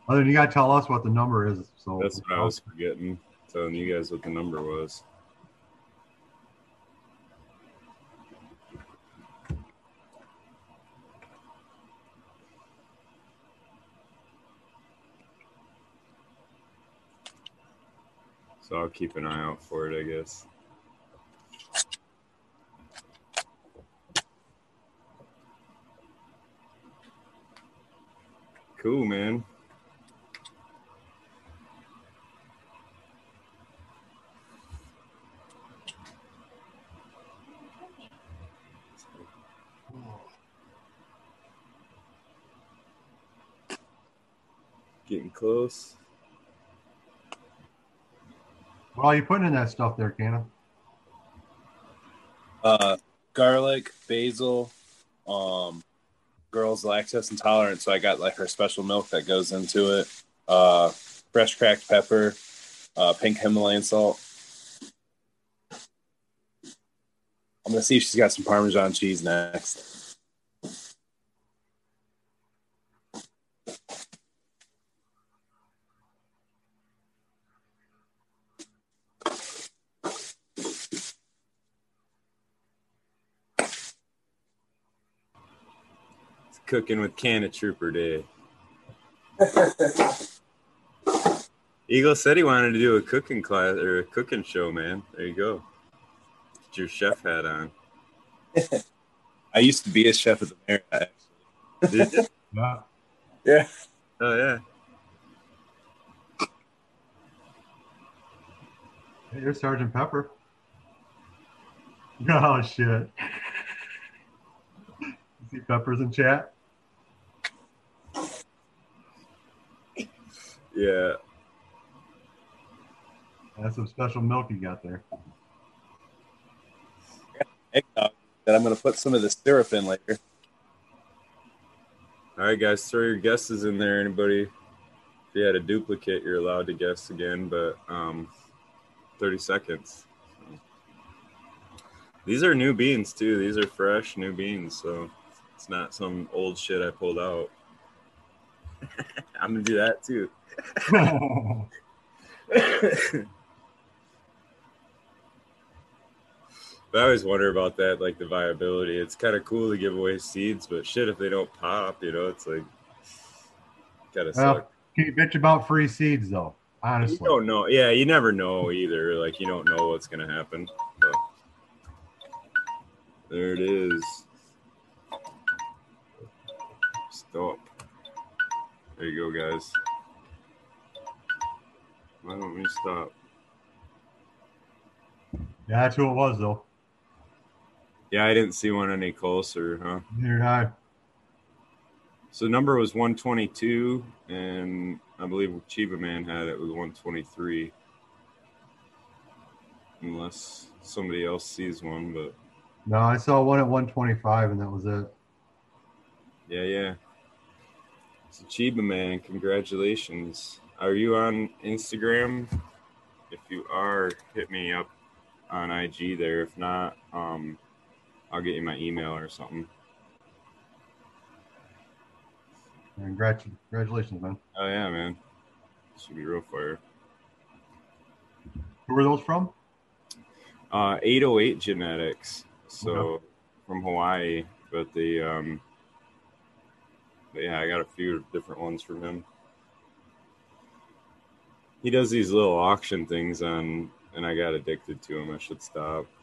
Other than you gotta tell us what the number is. So That's what I was forgetting. Telling you guys what the number was. So I'll keep an eye out for it, I guess. Cool, man. Getting close. What are you putting in that stuff there, Canna? Uh, garlic, basil. Um, girls lactose intolerant, so I got like her special milk that goes into it. Uh, fresh cracked pepper, uh, pink Himalayan salt. I'm gonna see if she's got some Parmesan cheese next. It's cooking with Canna Trooper Day. Eagle said he wanted to do a cooking class or a cooking show, man. There you go. Get your chef hat on. I used to be a chef at the Marriott. Actually. Did you? Yeah. Yeah. Oh yeah. Hey, you're Sergeant Pepper. Oh shit. See Peppers in chat? Yeah. That's some special milk you got there. Eggnog that I'm gonna put some of the syrup in later. All right, guys, throw your guesses in there. Anybody? If you had a duplicate, you're allowed to guess again, but um, 30 seconds. These are new beans too. These are fresh new beans, so it's not some old shit I pulled out. I'm gonna do that too. But I always wonder about that, like the viability. It's kind of cool to give away seeds, but shit, if they don't pop, you know, it's like kind of Well, suck. Can you bitch about free seeds though? You Honestly. don't know. Yeah, you never know either. Like you don't know what's gonna happen. But There it is. Stop. There you go, guys. Why don't we stop? Yeah, that's who it was, though. Yeah, I didn't see one any closer, huh? Neither did I. So number was 122, and I believe Chiba Man had it was 123. Unless somebody else sees one, but No, I saw one at 125, and that was it. yeah, yeah. Chiba Man, congratulations. Are you on Instagram? If you are, hit me up on IG there. If not, um, I'll get you my email or something. Congratulations, man. Oh yeah, man. Should be real fire. Who were those from? Uh, 808 genetics. So Okay. from Hawaii, but the um, but yeah, I got a few different ones from him. He does these little auction things on, and I got addicted to him. I should stop.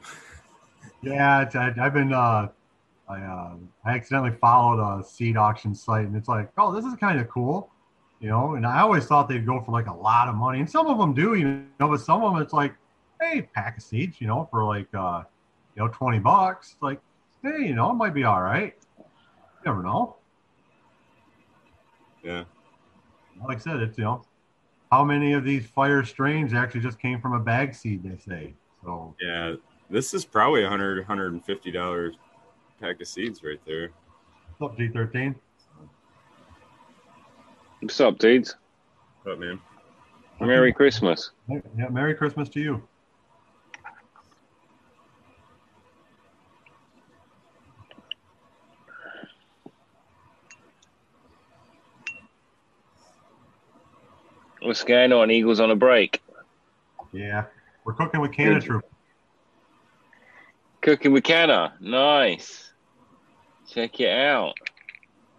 Yeah, I, I've been. Uh, I uh, I accidentally followed a seed auction site, and it's like, oh, this is kind of cool, you know. And I always thought they'd go for like a lot of money, and some of them do, you know. But some of them, it's like, hey, pack of seeds, you know, for like, uh, you know, twenty bucks. Like, hey, you know, it might be all right. You never know. Yeah, Like I said, it's you know, how many of these fire strains actually just came from a bag seed? They say so. yeah. This is probably a hundred, hundred and fifty dollars pack of seeds right there. What's up, G thirteen? What's up, dudes? But man, Merry Christmas. Yeah, Merry Christmas to you. What's going on? Eagles on a break. Yeah, we're cooking with Canna Good. Troop. Cooking with Canna. Nice. Check it out.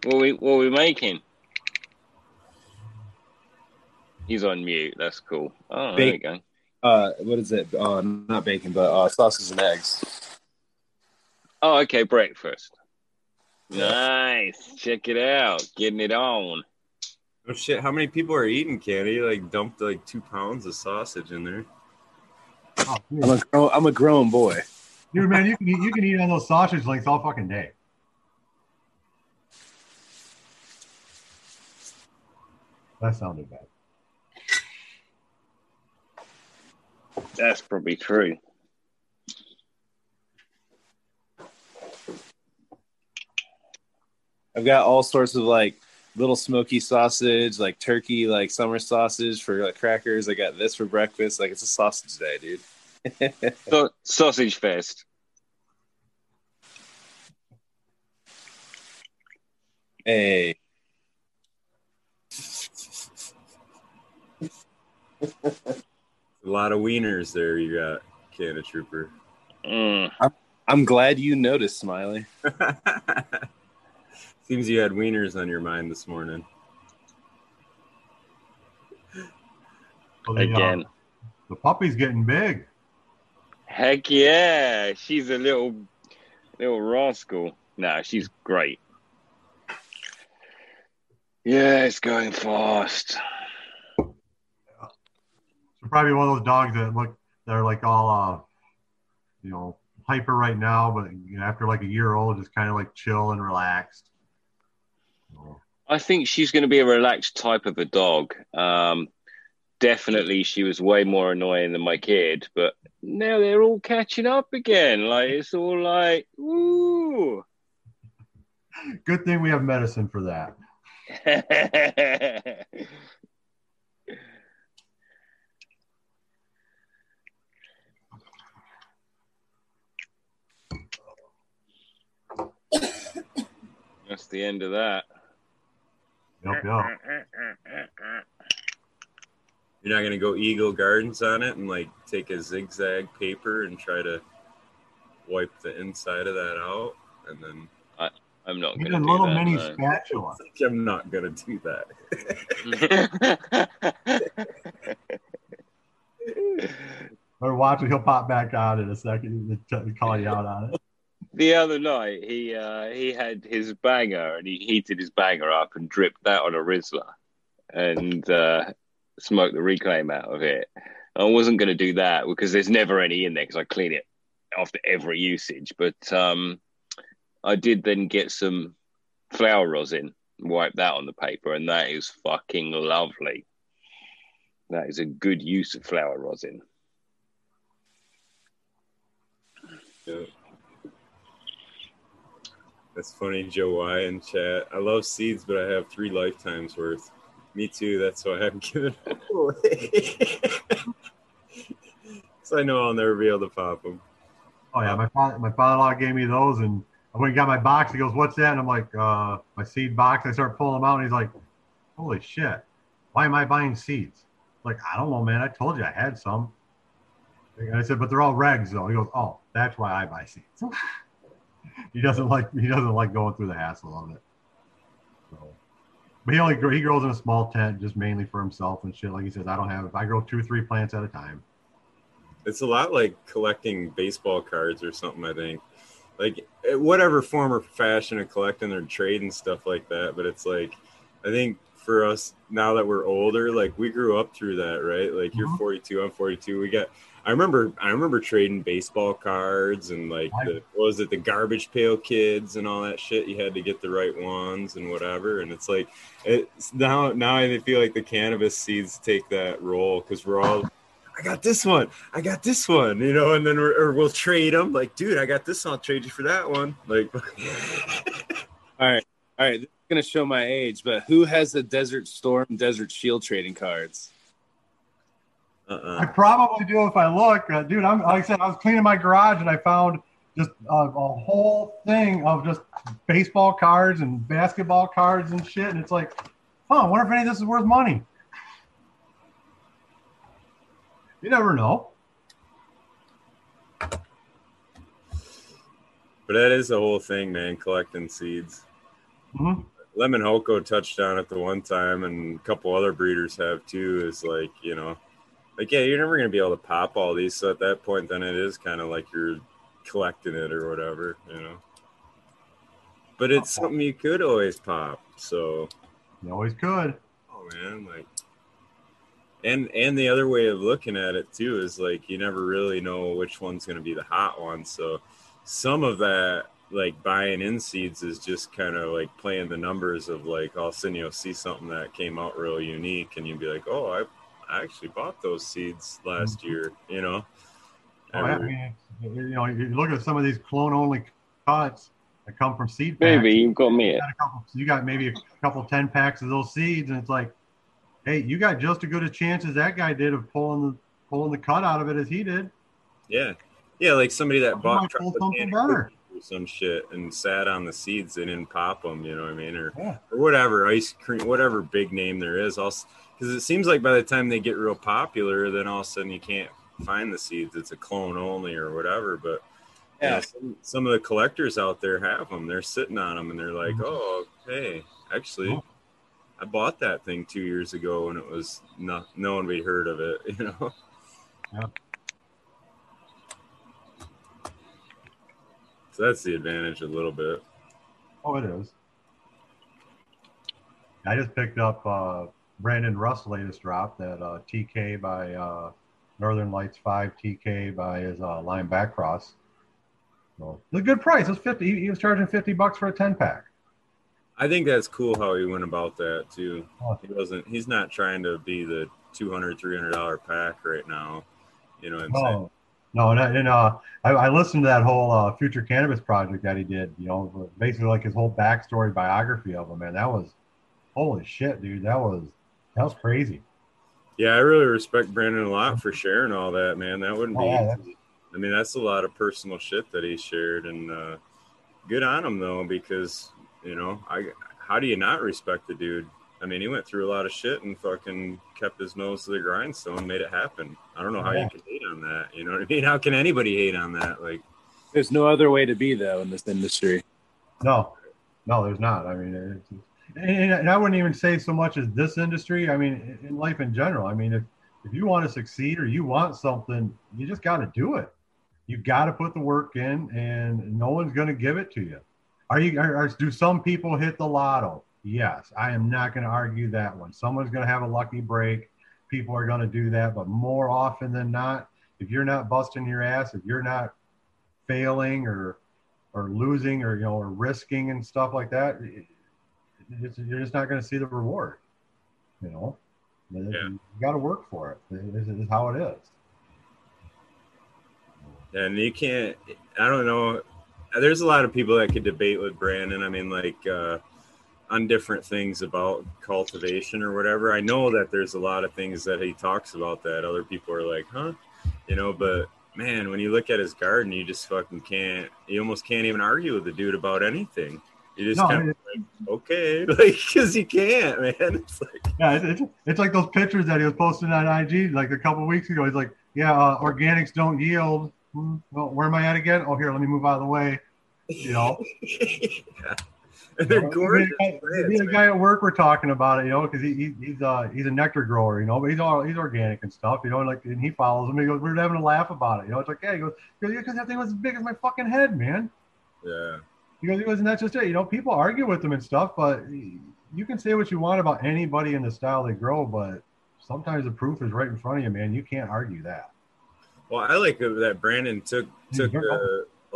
What we what we making? He's on mute. That's cool. Oh, there you go. Uh, what is it? Uh, not bacon, but uh, sausages and eggs. Oh, okay. Breakfast. Nice. Check it out. Getting it on. Oh shit! How many people are eating candy? Like dumped like two pounds of sausage in there. Oh. I'm a grown, I'm a grown boy. Dude, man, you can eat, you can eat on those sausage links all fucking day. That sounded bad. That's probably true. I've got all sorts of like little smoky sausage, like turkey, like summer sausage for like crackers. I got this for breakfast. Like it's a sausage day, dude. So, sausage fest. Hey, A lot of wieners there. You got Canna Trooper. Mm. I'm glad you noticed, Smiley. Seems you had wieners on your mind this morning. So the, uh, Again. the puppy's getting big. Heck yeah. She's a little little rascal. Nah, she's great. Yeah, it's going fast. She's probably one of those dogs that look they're like all uh you know hyper right now, but after like a year old, just kind of like chill and relaxed. I think she's going to be a relaxed type of a dog. Um, definitely, she was way more annoying than my kid, but now they're all catching up again. Like it's all like, ooh. good thing we have medicine for that. That's the end of that. Yep, yep. You're not gonna go Eagle Gardens on it and like take a zigzag paper and try to wipe the inside of that out, and then I'm not going to Even do little that. mini no. spatula. I think I'm not gonna do that. Or watch it, he'll pop back out in a second and call you out on it. The other night he uh, he had his banger and he heated his banger up and dripped that on a Rizla and uh, smoked the reclaim out of it. I wasn't going to do that because there's never any in there because I clean it after every usage. But um, I did then get some flower rosin, wipe that on the paper, and that is fucking lovely. That is a good use of flower rosin. Yeah. That's funny, Joe Y in chat. I love seeds, but I have three lifetimes worth. Me too. That's why I haven't given them away. so I know I'll never be able to pop them. Oh yeah, my father, my father-in-law gave me those, and I went and got my box. He goes, "What's that?" And I'm like, uh, "My seed box." I start pulling them out, and he's like, "Holy shit! Why am I buying seeds?" Like, I don't know, man. I told you I had some. And I said, "But they're all regs, though." He goes, "Oh, that's why I buy seeds." he doesn't like he doesn't like going through the hassle of it. So, but he only he grows in a small tent, just mainly for himself and shit. Like he says, I don't have. if I grow two, or three plants at a time. It's a lot like collecting baseball cards or something. I think, like eh, whatever form or fashion of collecting or trade and stuff like that. But it's like, I think for us now that we're older, like we grew up through that, right? Like you're Mhm. 42, I'm 42. We got. I remember. I remember trading baseball cards and like the what was it the garbage pail kids and all that shit. You had to get the right ones and whatever. And it's like it's now. Now I feel like the cannabis seeds take that role because we're all. I got this one. I got this one. You know, and then we're, or we'll trade them. Like, dude, I got this. one. I'll trade you for that one. Like, All right, all right. This is gonna show my age, but who has the Desert Storm, Desert Shield trading cards? Uh-uh. I probably do if I look, uh, dude. I'm like I said, I was cleaning my garage and I found just a, a whole thing of just baseball cards and basketball cards and shit. And it's like, huh, I wonder if any of this is worth money. You never know. But that is the whole thing, man. Collecting seeds. Mhm. Lemon Hoko touched on it the one time, and a couple other breeders have too. Is like you know, like yeah, you're never gonna be able to pop all these. So at that point, then it is kind of like you're collecting it or whatever, you know. But it's something you could always pop. So You always could. oh man, like. And and the other way of looking at it too is like you never really know which one's going to be the hot one. So some of that like buying in seeds is just kind of like playing the numbers of like all of a sudden you'll see something that came out real unique and you'd be like, oh, I, I actually bought those seeds last mm-hmm. year, you know. Oh, yeah, I mean, you know, you look at some of these clone only cuts that come from seed packs. Maybe you've got me. You got, a couple, you got maybe a couple 10 packs of those seeds, and it's like, hey, you got just as good a chance as that guy did of pulling the pulling the cut out of it as he did. Yeah, yeah, like somebody that You bought pull something better. Or some shit and sat on the seeds they didn't pop them, you know what I mean, or Yeah. or whatever ice cream, whatever big name there is. Also, because it seems like by the time they get real popular, then all of a sudden you can't find the seeds. It's a clone only or whatever. But yeah, Yeah. some, some of the collectors out there have them. They're sitting on them and they're like, Mhm. oh, hey, actually. Oh. I bought that thing two years ago and it was not no one we heard of it, you know. Yeah. So that's the advantage a little bit. Oh, it is. I just picked up uh, Brandon Russ' latest drop, that uh, TK by uh, Northern Lights 5 TK by his uh, line back cross. So, it's a good price. It's 50. He, he was charging 50 bucks for a 10 pack. I think that's cool how he went about that too. Oh. He wasn't he's not trying to be the 200 300 dollar pack right now. You know what I'm saying? No, and, and uh, I, I listened to that whole uh, future cannabis project that he did. You know, basically like his whole backstory biography of him, man. That was holy shit, dude. That was that was crazy. Yeah, I really respect Brandon a lot for sharing all that, man. That wouldn't be Oh, yeah. I mean, that's a lot of personal shit that he shared and uh good on him though because, you know, I how do you not respect the dude? I mean, he went through a lot of shit and fucking kept his nose to the grindstone, made it happen. I don't know how Yeah. you can hate on that. You know what I mean? How can anybody hate on that? Like There's no other way to be though in this industry. No, no, there's not. I mean, it's, and, and I wouldn't even say so much as this industry. I mean, in life in general. I mean, if if you want to succeed or you want something, you just got to do it. You got to put the work in, and no one's going to give it to you. Are you? Are, are, do some people hit the lotto? Yes, I am not going to argue that one. Someone's going to have a lucky break. People are going to do that, but more often than not, if you're not busting your ass, if you're not failing or or losing or you know or risking and stuff like that, you're just not going to see the reward. You know, yeah. you got to work for it. This is how it is. And you can't. I don't know. There's a lot of people that could debate with Brandon. I mean, like uh, on different things about cultivation or whatever. I know that there's a lot of things that he talks about that other people are like, huh, you know. But man, when you look at his garden, you just fucking can't. You almost can't even argue with the dude about anything. You just no, kind of like, okay, like because you can't, man. It's like yeah, it's, it's, like those pictures that he was posting on IG like a couple weeks ago. He's like, yeah, uh, organics don't yield. Hmm, well, where am I at again? Oh, here, let me move out of the way. You know. yeah. And they're gorgeous. Be the guy at work we're talking about it, you know, because he, he, he's uh he's a nectar grower, you know, but he's all he's organic and stuff, you know, and like and he follows him. He goes, we're having a laugh about it, you know. It's like, yeah, he goes, because that thing was as big as my fucking head, man. Yeah. Because it wasn't that just it. You know, people argue with them and stuff, but you can say what you want about anybody in the style they grow, but sometimes the proof is right in front of you, man. You can't argue that. Well, I like that Brandon took took uh,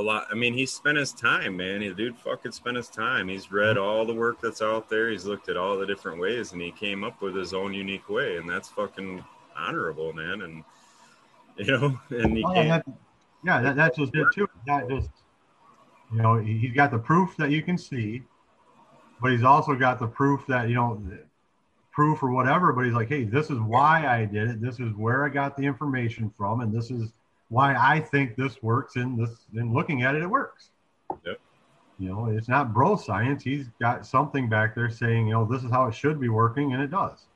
a lot. I mean, he spent his time, man. The dude fucking spent his time. He's read mm-hmm. all the work that's out there. He's looked at all the different ways, and he came up with his own unique way, and that's fucking honorable, man. And you know, and he oh, that, yeah, that, that's just it too. Not just you know, he's got the proof that you can see, but he's also got the proof that, you know, proof or whatever. But he's like, hey, this is why I did it. This is where I got the information from. And this is why I think this works. in this, in looking at it, it works. Yep. You know, it's not bro science. He's got something back there saying, you know, this is how it should be working, and it does.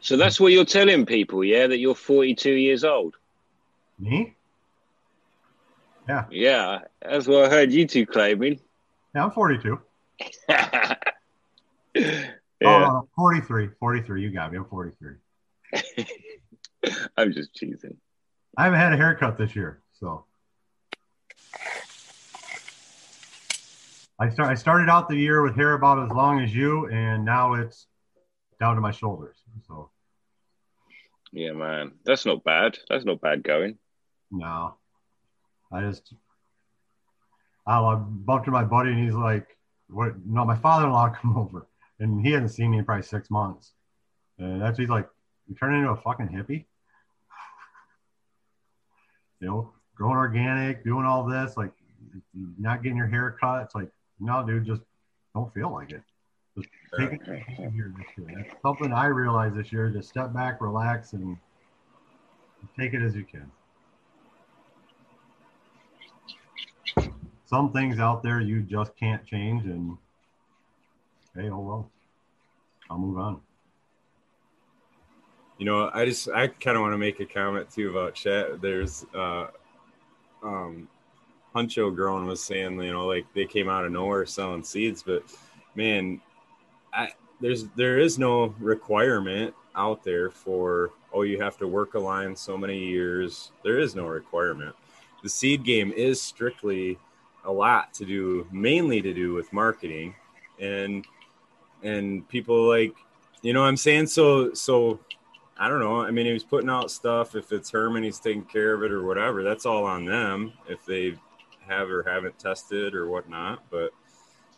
So that's what you're telling people, yeah, that you're 42 years old. Me? Yeah. Yeah, that's what I heard you two claiming. Yeah, I'm 42. Oh, yeah. Oh, 43. 43. You got me. I'm 43. I'm just cheesing. I haven't had a haircut this year, so. I start. I started out the year with hair about as long as you, and now it's down to my shoulders. So yeah, man, that's not bad. That's not bad going. No, I just I bumped into my buddy and he's like, "What? No, my father-in-law come over and he hasn't seen me in probably six months." And that's he's like, "You turning into a fucking hippie?" you know, growing organic, doing all this, like not getting your hair cut. It's like, no, dude, just don't feel like it. Just take it here this year. That's something I realized this year. Just step back, relax, and take it as you can. Some things out there you just can't change, and hey, oh well, I'll move on. You know, I just I kind of want to make a comment too about chat. There's uh, um, Huncho Grown was saying, you know, like they came out of nowhere selling seeds, but man, I, there's there is no requirement out there for oh you have to work a line so many years. There is no requirement. The seed game is strictly a lot to do, mainly to do with marketing, and and people like you know what I'm saying so so I don't know. I mean, he was putting out stuff. If it's Herman, he's taking care of it or whatever. That's all on them if they have or haven't tested or whatnot. But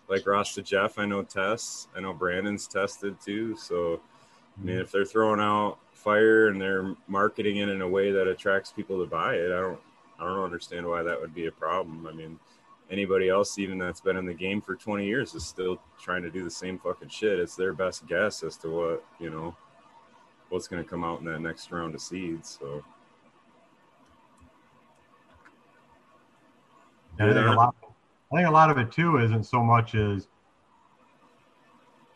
like Ross to Jeff, I know tests. I know Brandon's tested too. So, I mean, mm-hmm. if they're throwing out fire and they're marketing it in a way that attracts people to buy it, I don't, I don't understand why that would be a problem. I mean, anybody else, even that's been in the game for 20 years, is still trying to do the same fucking shit. It's their best guess as to what you know, what's going to come out in that next round of seeds. So. Yeah, a lot I think a lot of it too isn't so much as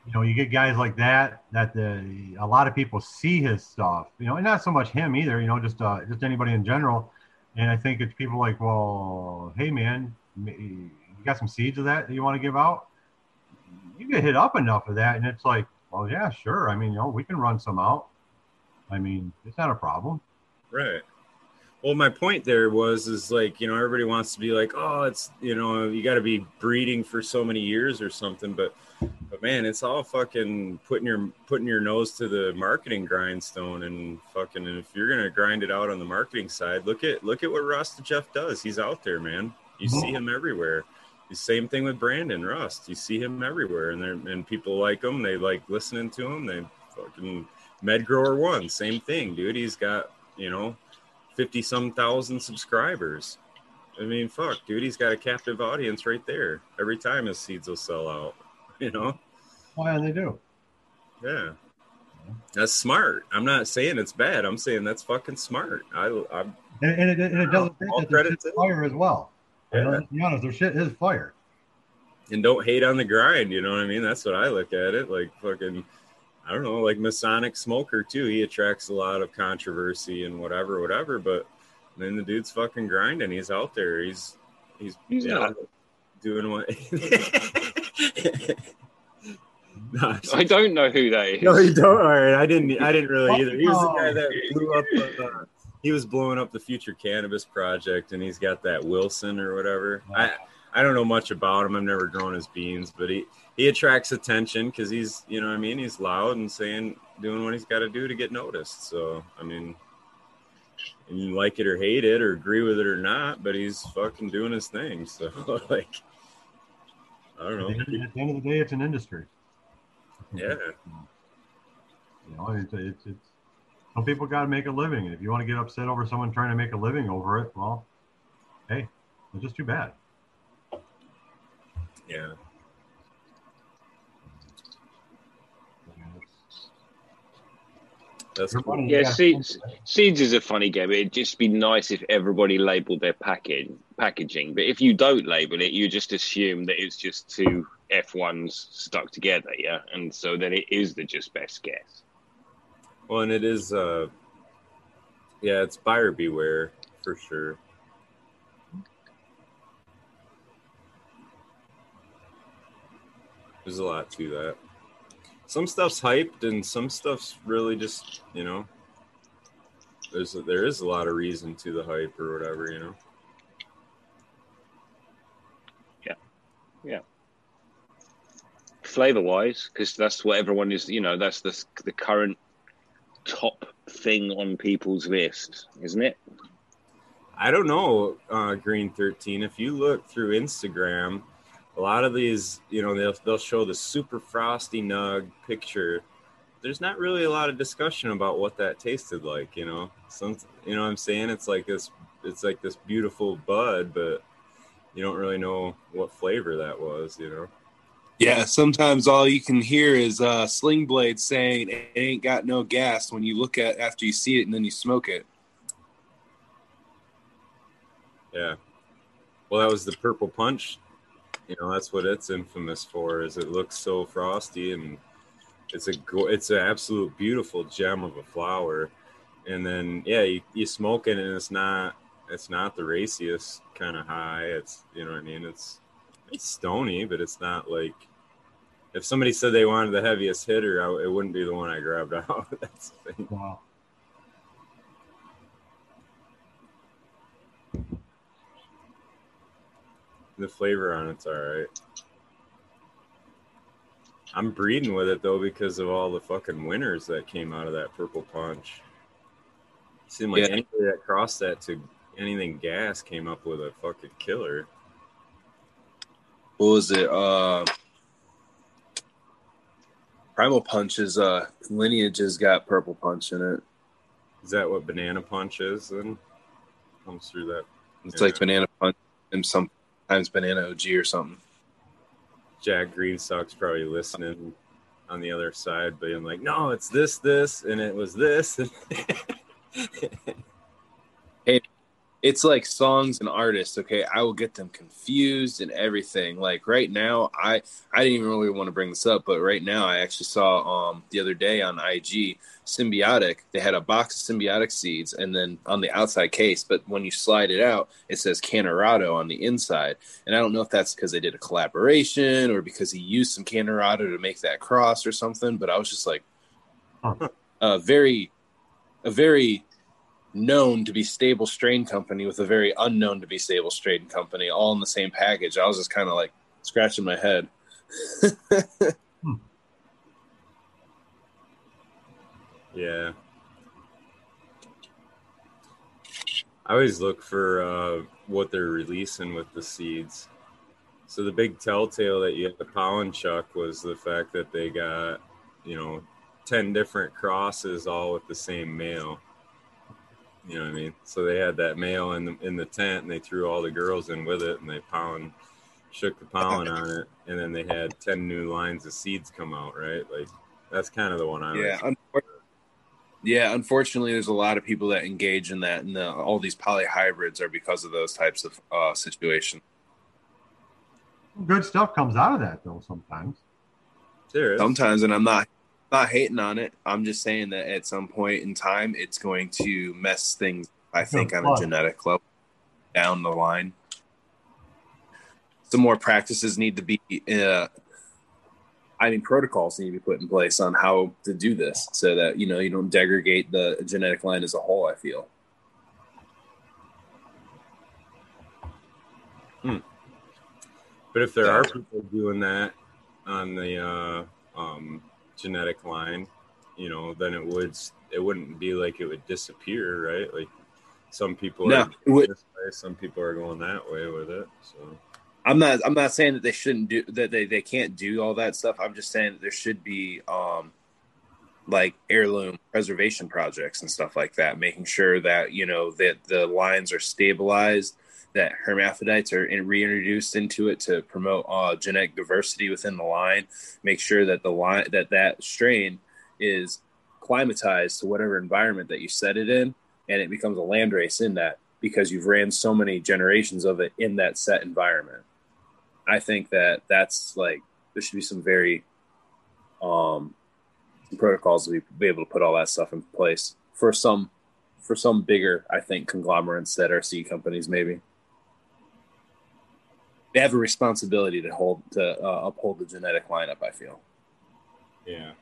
you know you get guys like that that the a lot of people see his stuff you know and not so much him either you know just uh, just anybody in general and I think it's people like well hey man you got some seeds of that that you want to give out you get hit up enough of that and it's like well yeah sure I mean you know we can run some out I mean, it's not a problem. Right. Well, my point there was is like you know everybody wants to be like oh it's you know you got to be breeding for so many years or something, but but man, it's all fucking putting your putting your nose to the marketing grindstone and fucking and if you're gonna grind it out on the marketing side, look at look at what Rust Jeff does. He's out there, man. You see mm-hmm. him everywhere. The same thing with Brandon Rust. You see him everywhere, and they and people like him. They like listening to him. They fucking Med Grower One, same thing, dude. He's got you know 50 some thousand subscribers. I mean, fuck, dude, he's got a captive audience right there. Every time his seeds will sell out, you know? Why they do? Yeah. That's smart. I'm not saying it's bad. I'm saying that's fucking smart. I, I'm, And, and, it, and it doesn't All that credit to- fire as well. You know, Yeah. let's be honest, their shit is fire. and don't hate on the grind. You know what I mean? That's what I look at it. Like fucking, I don't know, like Masonic Smoker too. He attracts a lot of controversy and whatever, whatever. But then the dude's fucking grinding. He's out there. He's he's, He's yeah, not. doing what. no, I don't know who that is. no, you don't. All right, I didn't. I didn't really either. He was the guy that blew up. Uh, he was blowing up the Future Cannabis Project, and he's got that Wilson or whatever. I I don't know much about him. I've never grown his beans, but he he attracts attention because he's you know what I mean he's loud and saying doing what he's got to do to get noticed. So I mean, and you like it or hate it or agree with it or not, but he's fucking doing his thing. So like, I don't know. At the end of the day, it's an industry. Yeah. You know, it's, it's, it's some people got to make a living. And if you want to get upset over someone trying to make a living over it, well, hey, it's just too bad. Yeah. That's cool. Yeah, yeah. seeds seeds is a funny game. It'd just be nice if everybody labelled their package packaging. But if you don't label it, you just assume that it's just two F ones stuck together, yeah. And so then it is the just best guess. Well, and it is, uh, yeah, it's buyer beware for sure. There's a lot to that. Some stuff's hyped, and some stuff's really just, you know, there's a, there is a lot of reason to the hype or whatever, you know. Yeah, yeah. Flavor wise, because that's what everyone is. You know, that's the the current top thing on people's list, isn't it? I don't know, uh, Green Thirteen. If you look through Instagram, a lot of these, you know, they'll they'll show the super frosty nug picture. There's not really a lot of discussion about what that tasted like. You know, some, you know, I'm saying it's like this, it's like this beautiful bud, but you don't really know what flavor that was. You know. Yeah, sometimes all you can hear is uh, Sling Blade saying it ain't got no gas when you look at after you see it and then you smoke it. Yeah. Well, that was the purple punch. You know, that's what it's infamous for. Is it looks so frosty and it's a it's an absolute beautiful gem of a flower. And then yeah, you, you smoke it and it's not it's not the raciest kind of high. It's you know what I mean. It's it's stony, but it's not like if somebody said they wanted the heaviest hitter, I, it wouldn't be the one I grabbed out. That's the thing. Wow. The flavor on it's all right. I'm breeding with it though because of all the fucking winners that came out of that purple punch. Seemed like Yeah. anybody that crossed that to anything gas came up with a fucking killer. What was it? Uh, Primal Punch's uh, lineage has got purple punch in it. Is that what banana punch is? Then comes through that. It's Yeah. like banana punch and sometimes banana OG or something. Jack Greenstock's probably listening on the other side, being like, "No, it's this, this, and it was this." it's like songs and artists okay? I will get them confused and everything. Like right now i i didn't even really want to bring this up but right now i actually saw um the other day on ig symbiotic. They had a box of symbiotic seeds and then on the outside case but when you slide it out it says Cannarado on the inside. And i don't know if that's because they did a collaboration or because he used some Cannarado to make that cross or something but i was just like Huh. uh very a very known to be stable strain company with a very unknown to be stable strain company all in the same package. I was just kind of like scratching my head. Yeah. I always look for uh, what they're releasing with the seeds. So the big telltale that you had the pollen chuck was the fact that they got, you know, ten different crosses all with the same male. You know what I mean? So they had that male in the in the tent, and they threw all the girls in with it, and they pollen shook the pollen on it, and then they had ten new lines of seeds come out. Right? Like that's kind of the one I Yeah, like. unfor- yeah. Unfortunately, there's a lot of people that engage in that, and the, all these polyhybrids are because of those types of uh, situations. Good stuff comes out of that though. Sometimes. There is. Sometimes, and I'm not not hating on it. I'm just saying that at some point in time, it's going to mess things. I think on a genetic level down the line. Some more practices need to be. Uh, I mean, protocols need to be put in place on how to do this, so that you know you don't degrade the genetic line as a whole. I feel. But if there Yeah. are people doing that on the uh, um, genetic line, you know, then it would it wouldn't be like it would disappear, right? Like some people No, are would- this way, some people are going that way with it. So I'm not. I'm not saying that they shouldn't do that. They they can't do all that stuff. I'm just saying there should be um, like heirloom preservation projects and stuff like that, making sure that you know that the lines are stabilized, that hermaphrodites are in, reintroduced into it to promote uh, genetic diversity within the line. Make sure that the line that that strain is climatized to whatever environment that you set it in, and it becomes a land race in that because you've ran so many generations of it in that set environment. I think that that's like there should be some very um protocols to be, be able to put all that stuff in place for some for some bigger I think conglomerates that are seed companies maybe they have a responsibility to hold to uh, uphold the genetic lineup. I feel. yeah.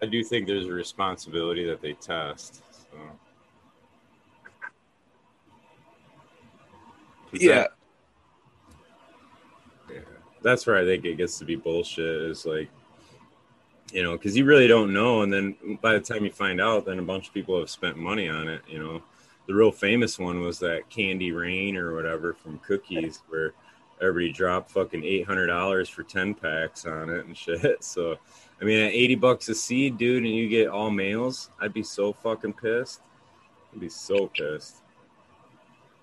I do think there's a responsibility that they test. So. 'Cause that- Yeah, that's where I think it gets to be bullshit. Is like, you know, because you really don't know, and then by the time you find out, then a bunch of people have spent money on it. You know, the real famous one was that Candy Rain or whatever from Cookies, where everybody dropped fucking eight hundred dollars for ten packs on it and shit. So, I mean, at eighty bucks a seed, dude, and you get all males, I'd be so fucking pissed. I'd be so pissed.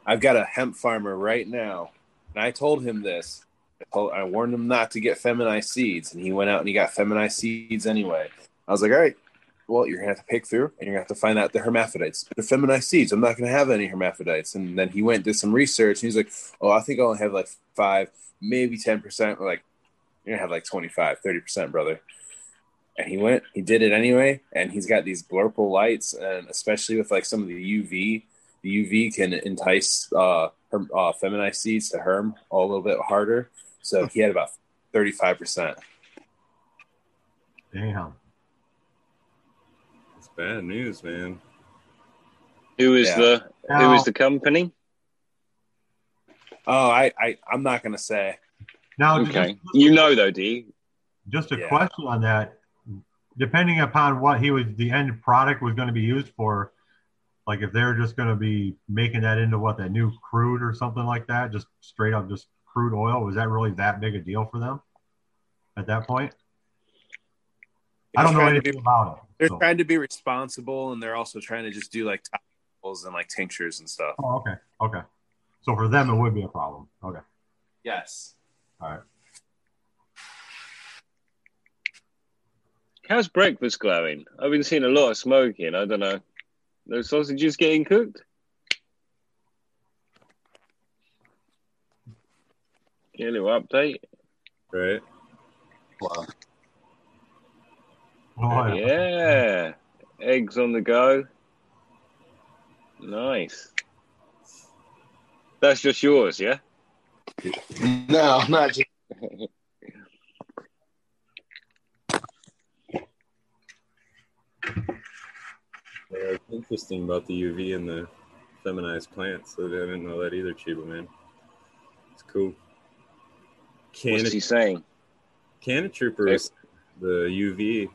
I've got a hemp farmer right now, and I told him this. I, told, I warned him not to get feminized seeds, and he went out and he got feminized seeds anyway. I was like, all right, well, you're gonna have to pick through, and you're gonna have to find out the hermaphrodites. They're feminized seeds. I'm not gonna have any hermaphrodites. And then he went did some research, and he's like, oh, I think I only have like five, maybe ten percent. Like, you're gonna have like 25, 30 percent, brother. And he went, he did it anyway, and he's got these blurple lights, and especially with like some of the UV, the UV can entice uh, herm, uh feminized seeds to herm a little bit harder. So he had about thirty five percent. Damn. It's bad news, man. Who is Yeah. the who Now- the company? Oh, I, I I'm not gonna say. Now, Okay, just, you know though, do you? just a Yeah. question on that. Depending upon what he was, the end product was going to be used for. Like if they're just going to be making that into what that new crude or something like that, just straight up just crude oil, was that really that big a deal for them at that point? I don't know They're trying to anything be- about it. They're so- trying to be responsible, and they're also trying to just do like topicals and like tinctures and stuff. Oh, okay, okay. So for them, it would be a problem. Okay, Yes. all right. How's breakfast going? I've been seeing a lot of smoking. I don't know. Those sausages getting cooked? Get a little update. Right? Wow. Oh, Yeah. Eggs on the go. Nice. That's just yours, yeah? No, not just. Yeah, it's interesting about the UV and the feminized plants. I didn't know that either, Chiba man. It's cool. What's Canna, he saying? Canna Troopers, the UV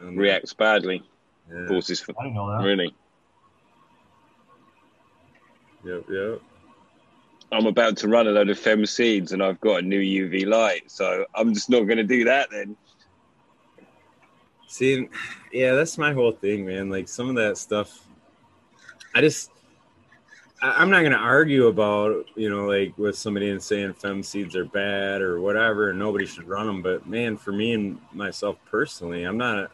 um, Reacts badly. Yeah. Causes I didn't know that. really. Yep, yep. I'm about to run a load of fem seeds and I've got a new UV light, so I'm just not going to do that then. See, yeah, that's my whole thing, man. Like some of that stuff, I just, I, I'm not gonna argue about, you know, like with somebody and saying fem seeds are bad or whatever, and nobody should run them. But man, for me and myself personally, I'm not,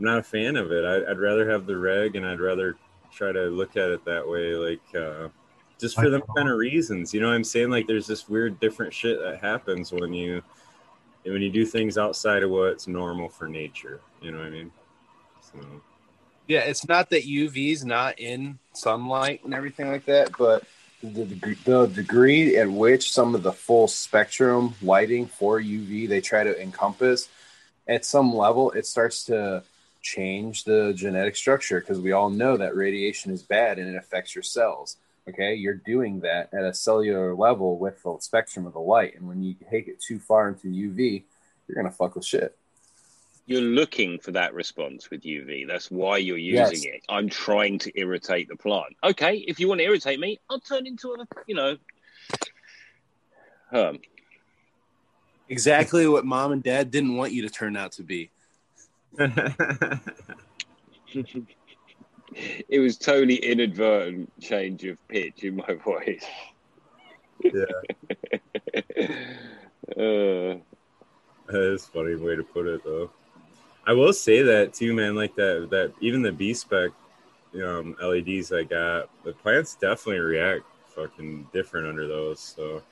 I'm not a fan of it. I, I'd rather have the reg, and I'd rather try to look at it that way, like. uh just for them kind of reasons, you know what I'm saying? Like, there's this weird, different shit that happens when you when you do things outside of what's normal for nature. You know what I mean? So, Yeah, it's not that UV's not in sunlight and everything like that, but the, deg- the degree at which some of the full spectrum lighting for UV they try to encompass, at some level, it starts to change the genetic structure because we all know that radiation is bad and it affects your cells. Okay, you're doing that at a cellular level with the spectrum of the light, and when you take it too far into UV, you're gonna fuck with shit. You're looking for that response with UV. That's why you're using Yes. it. I'm trying to irritate the plant. Okay, if you want to irritate me, I'll turn into a, you know, um, Exactly what mom and dad didn't want you to turn out to be. It was totally inadvertent change of pitch in my voice. yeah, Uh, that is a funny way to put it, though. I will say that too, man. Like that, that even the B spec um, LEDs I got, the plants definitely react fucking different under those. So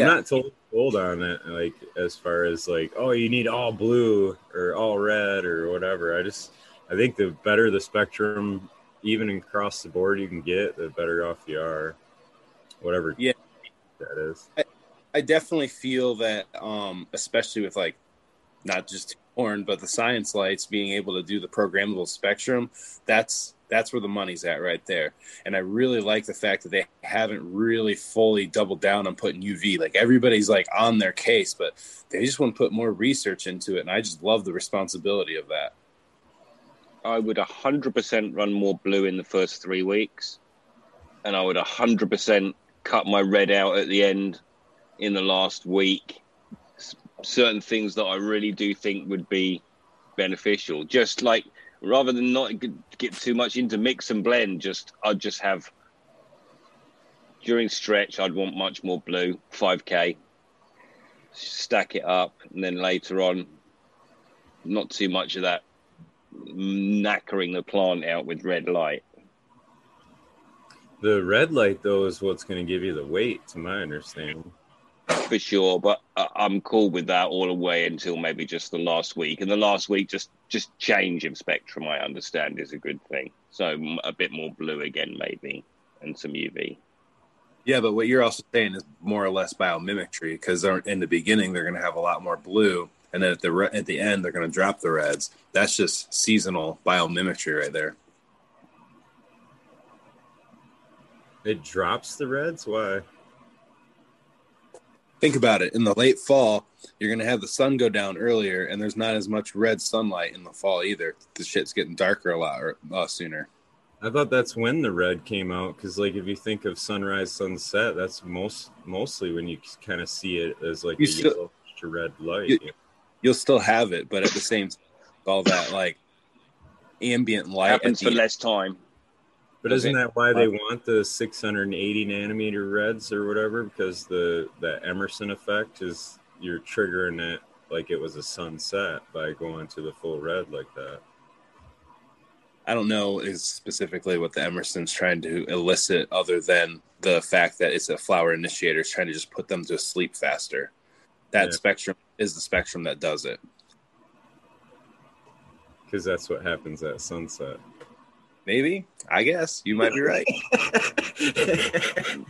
I'm not told sold on it. Like as far as like, oh, you need all blue or all red or whatever. I just, I think the better the spectrum, even across the board, you can get, the better off you are. Whatever. Yeah. that is. I definitely feel that, um, especially with like not just horn, but the Scynce lights being able to do the programmable spectrum, that's that's where the money's at right there. And I really like the fact that they haven't really fully doubled down on putting UV. Like everybody's like on their case, but they just want to put more research into it. And I just love the responsibility of that. I would 100% run more blue in the first three weeks, and I would 100% cut my red out at the end in the last week. Certain things that I really do think would be beneficial, just like rather than not get too much into mix and blend, just I'd just have during stretch. I'd want much more blue, 5k, stack it up, and then later on, not too much of that knackering the plant out with red light. The red light though is what's going to give you the weight, to my understanding. for sure. But I- I'm cool with that all the way until maybe just the last week. And the last week, just just change of spectrum, I understand, is a good thing. So a bit more blue again, maybe, and some UV. Yeah, but what you're also saying is more or less biomimicry because in the beginning they're going to have a lot more blue, and then at the re- at the end they're going to drop the reds. That's just seasonal biomimicry right there. It drops the reds. Why? Think about it. In the late fall, you're going to have the sun go down earlier, and there's not as much red sunlight in the fall either. The shit's getting darker a lot or, uh, sooner. I thought that's when the red came out because, like, if you think of sunrise, sunset, that's most mostly when you kind of see it as like You a still- yellow to red light. You- You'll still have it, but at the same time, all that like ambient light. at Happens the for less time. But isn't that why they want the 680 nanometer reds or whatever? Because the the Emerson effect is you're triggering it like it was a sunset by going to the full red like that. I don't know is specifically what the Emerson's trying to elicit, other than the fact that it's a flower initiator, it's trying to just put them to sleep faster. That Yeah. spectrum is the spectrum that does it. Because that's what happens at sunset. Maybe, I guess you might be right.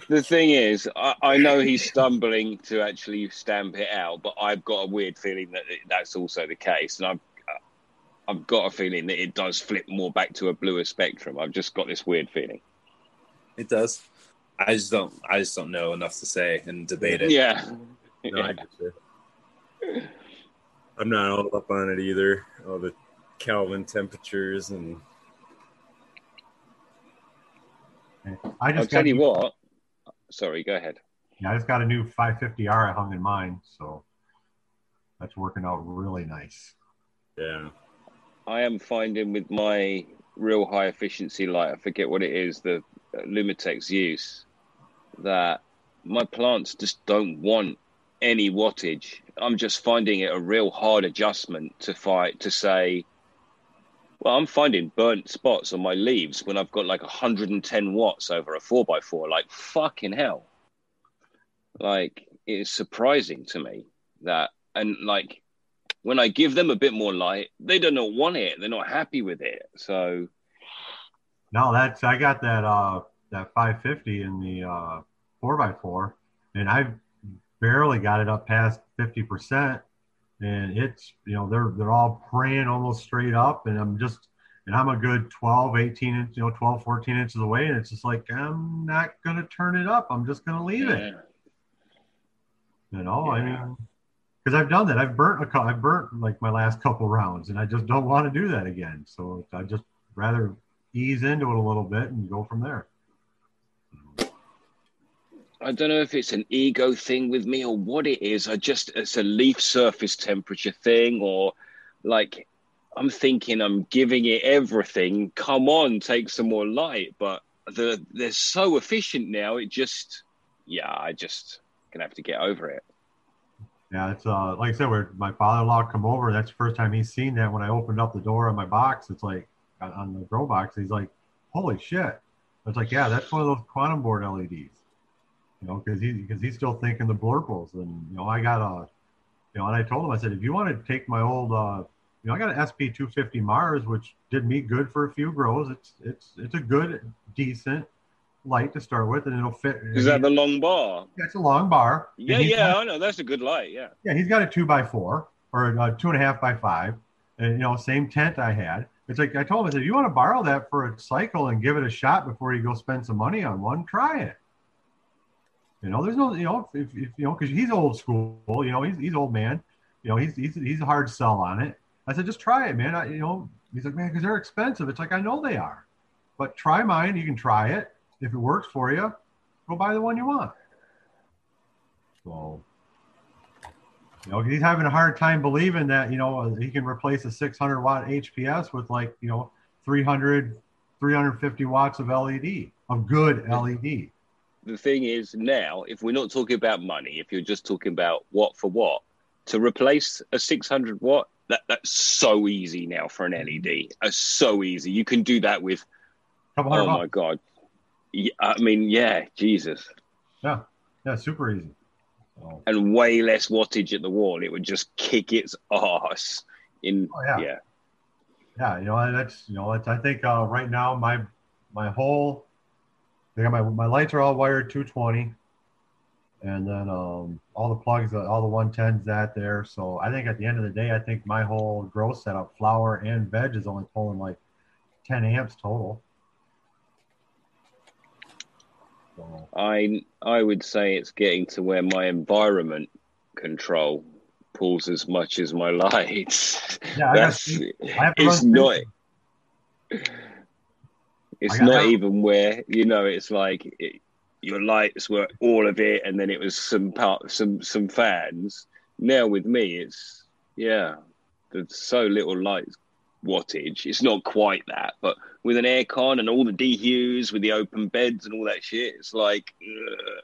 The thing is, I, I know he's stumbling to actually stamp it out, but I've got a weird feeling that that's also the case. And I've, I've got a feeling that it does flip more back to a bluer spectrum. I've just got this weird feeling. It does. I just don't. I just don't know enough to say and debate it. Yeah. No, I. I'm not all up on it either. All the Kelvin temperatures and I I'll just tell got, you what. Sorry, go ahead. yeah, I just got a new 550R I hung in mine, so that's working out really nice. yeah. I am finding with my real high efficiency light, I forget what it is, the uh, Lumatek Zeus, that my plants just don't want any wattage. I'm just finding it a real hard adjustment to fight to say, well, I'm finding burnt spots on my leaves when I've got like 110 watts over a 4x4. Like, fucking hell. Like, it is surprising to me that, and like, when I give them a bit more light, they do not want it. They're not happy with it. So, No, that's I got that uh that 550 in the uh 4x4 and I've barely got it up past 50% and it's you know they're they're all praying almost straight up. And I'm just and I'm a good 12 18 inch you know 12 14 inches away. And it's just like I'm not going to turn it up. I'm just going to leave it. You know I mean because I've done that. I've burnt a cou- I've burnt like my last couple rounds and I just don't want to do that again. So I just rather ease into it a little bit and go from there I don't know if it's an ego thing with me or what it is. I just, it's a leaf surface temperature thing, or like I'm thinking I'm giving it everything. Come on, take some more light. But the they're so efficient now. It just, yeah, I just gonna have to get over it. Yeah, it's uh like I said, where my father-in-law come over. That's the first time he's seen that. When I opened up the door on my box, it's like on- the grow box. He's like, "Holy shit!" It's like, yeah, that's one of those quantum board LEDs. You know, because he because he's still thinking the blurples, and you know, I got a, you know, and I told him, I said, if you want to take my old, uh, you know, I got an SP 250 Mars, which did me good for a few grows. It's it's it's a good, decent light to start with, and it'll fit. Is that the long bar? It's a long bar. Yeah, yeah, got- I know. That's a good light. Yeah. yeah, he's got a two by four or a two and a half by five, and you know, same tent I had. It's like I told him, I said, if you want to borrow that for a cycle and give it a shot before you go spend some money on one, try it. You know, there's no, you know, if, if you know, because he's old school. You know, he's he's old man. You know, he's he's he's a hard sell on it. I said, just try it, man. I, you know, he's like, man, because they're expensive. It's like I know they are, but try mine. You can try it. If it works for you, go buy the one you want. So you know, he's having a hard time believing that, you know, he can replace a 600 watt HPS with like, you know, 300, 350 watts of LED, of good LED. The thing is now, if we're not talking about money, if you're just talking about what for what, to replace a 600 watt, that, that's so easy now for an LED. It's so easy. You can do that with, oh my God. Yeah, I mean, yeah, Jesus. Yeah, yeah, super easy. So, And way less wattage at the wall. It would just kick its ass in, Oh, yeah. yeah. yeah, you know, that's, you know, that's, I think uh, right now my, my whole, I my, my lights are all wired 220 and then um, all the plugs, uh, all the 110s that there. So I think at the end of the day, I think my whole grow setup, flower and veg is only pulling like 10 amps total. So, I I would say it's getting to where my environment control pulls as much as my lights. Yeah, I got- That's I have it's not. It's not I- even where you know it's like it, your lights were all of it and then it was some part some some fans. Now with me it's yeah there's so little light wattage. It's not quite that but with an aircon and all the dehues with the open beds and all that shit it's like ugh.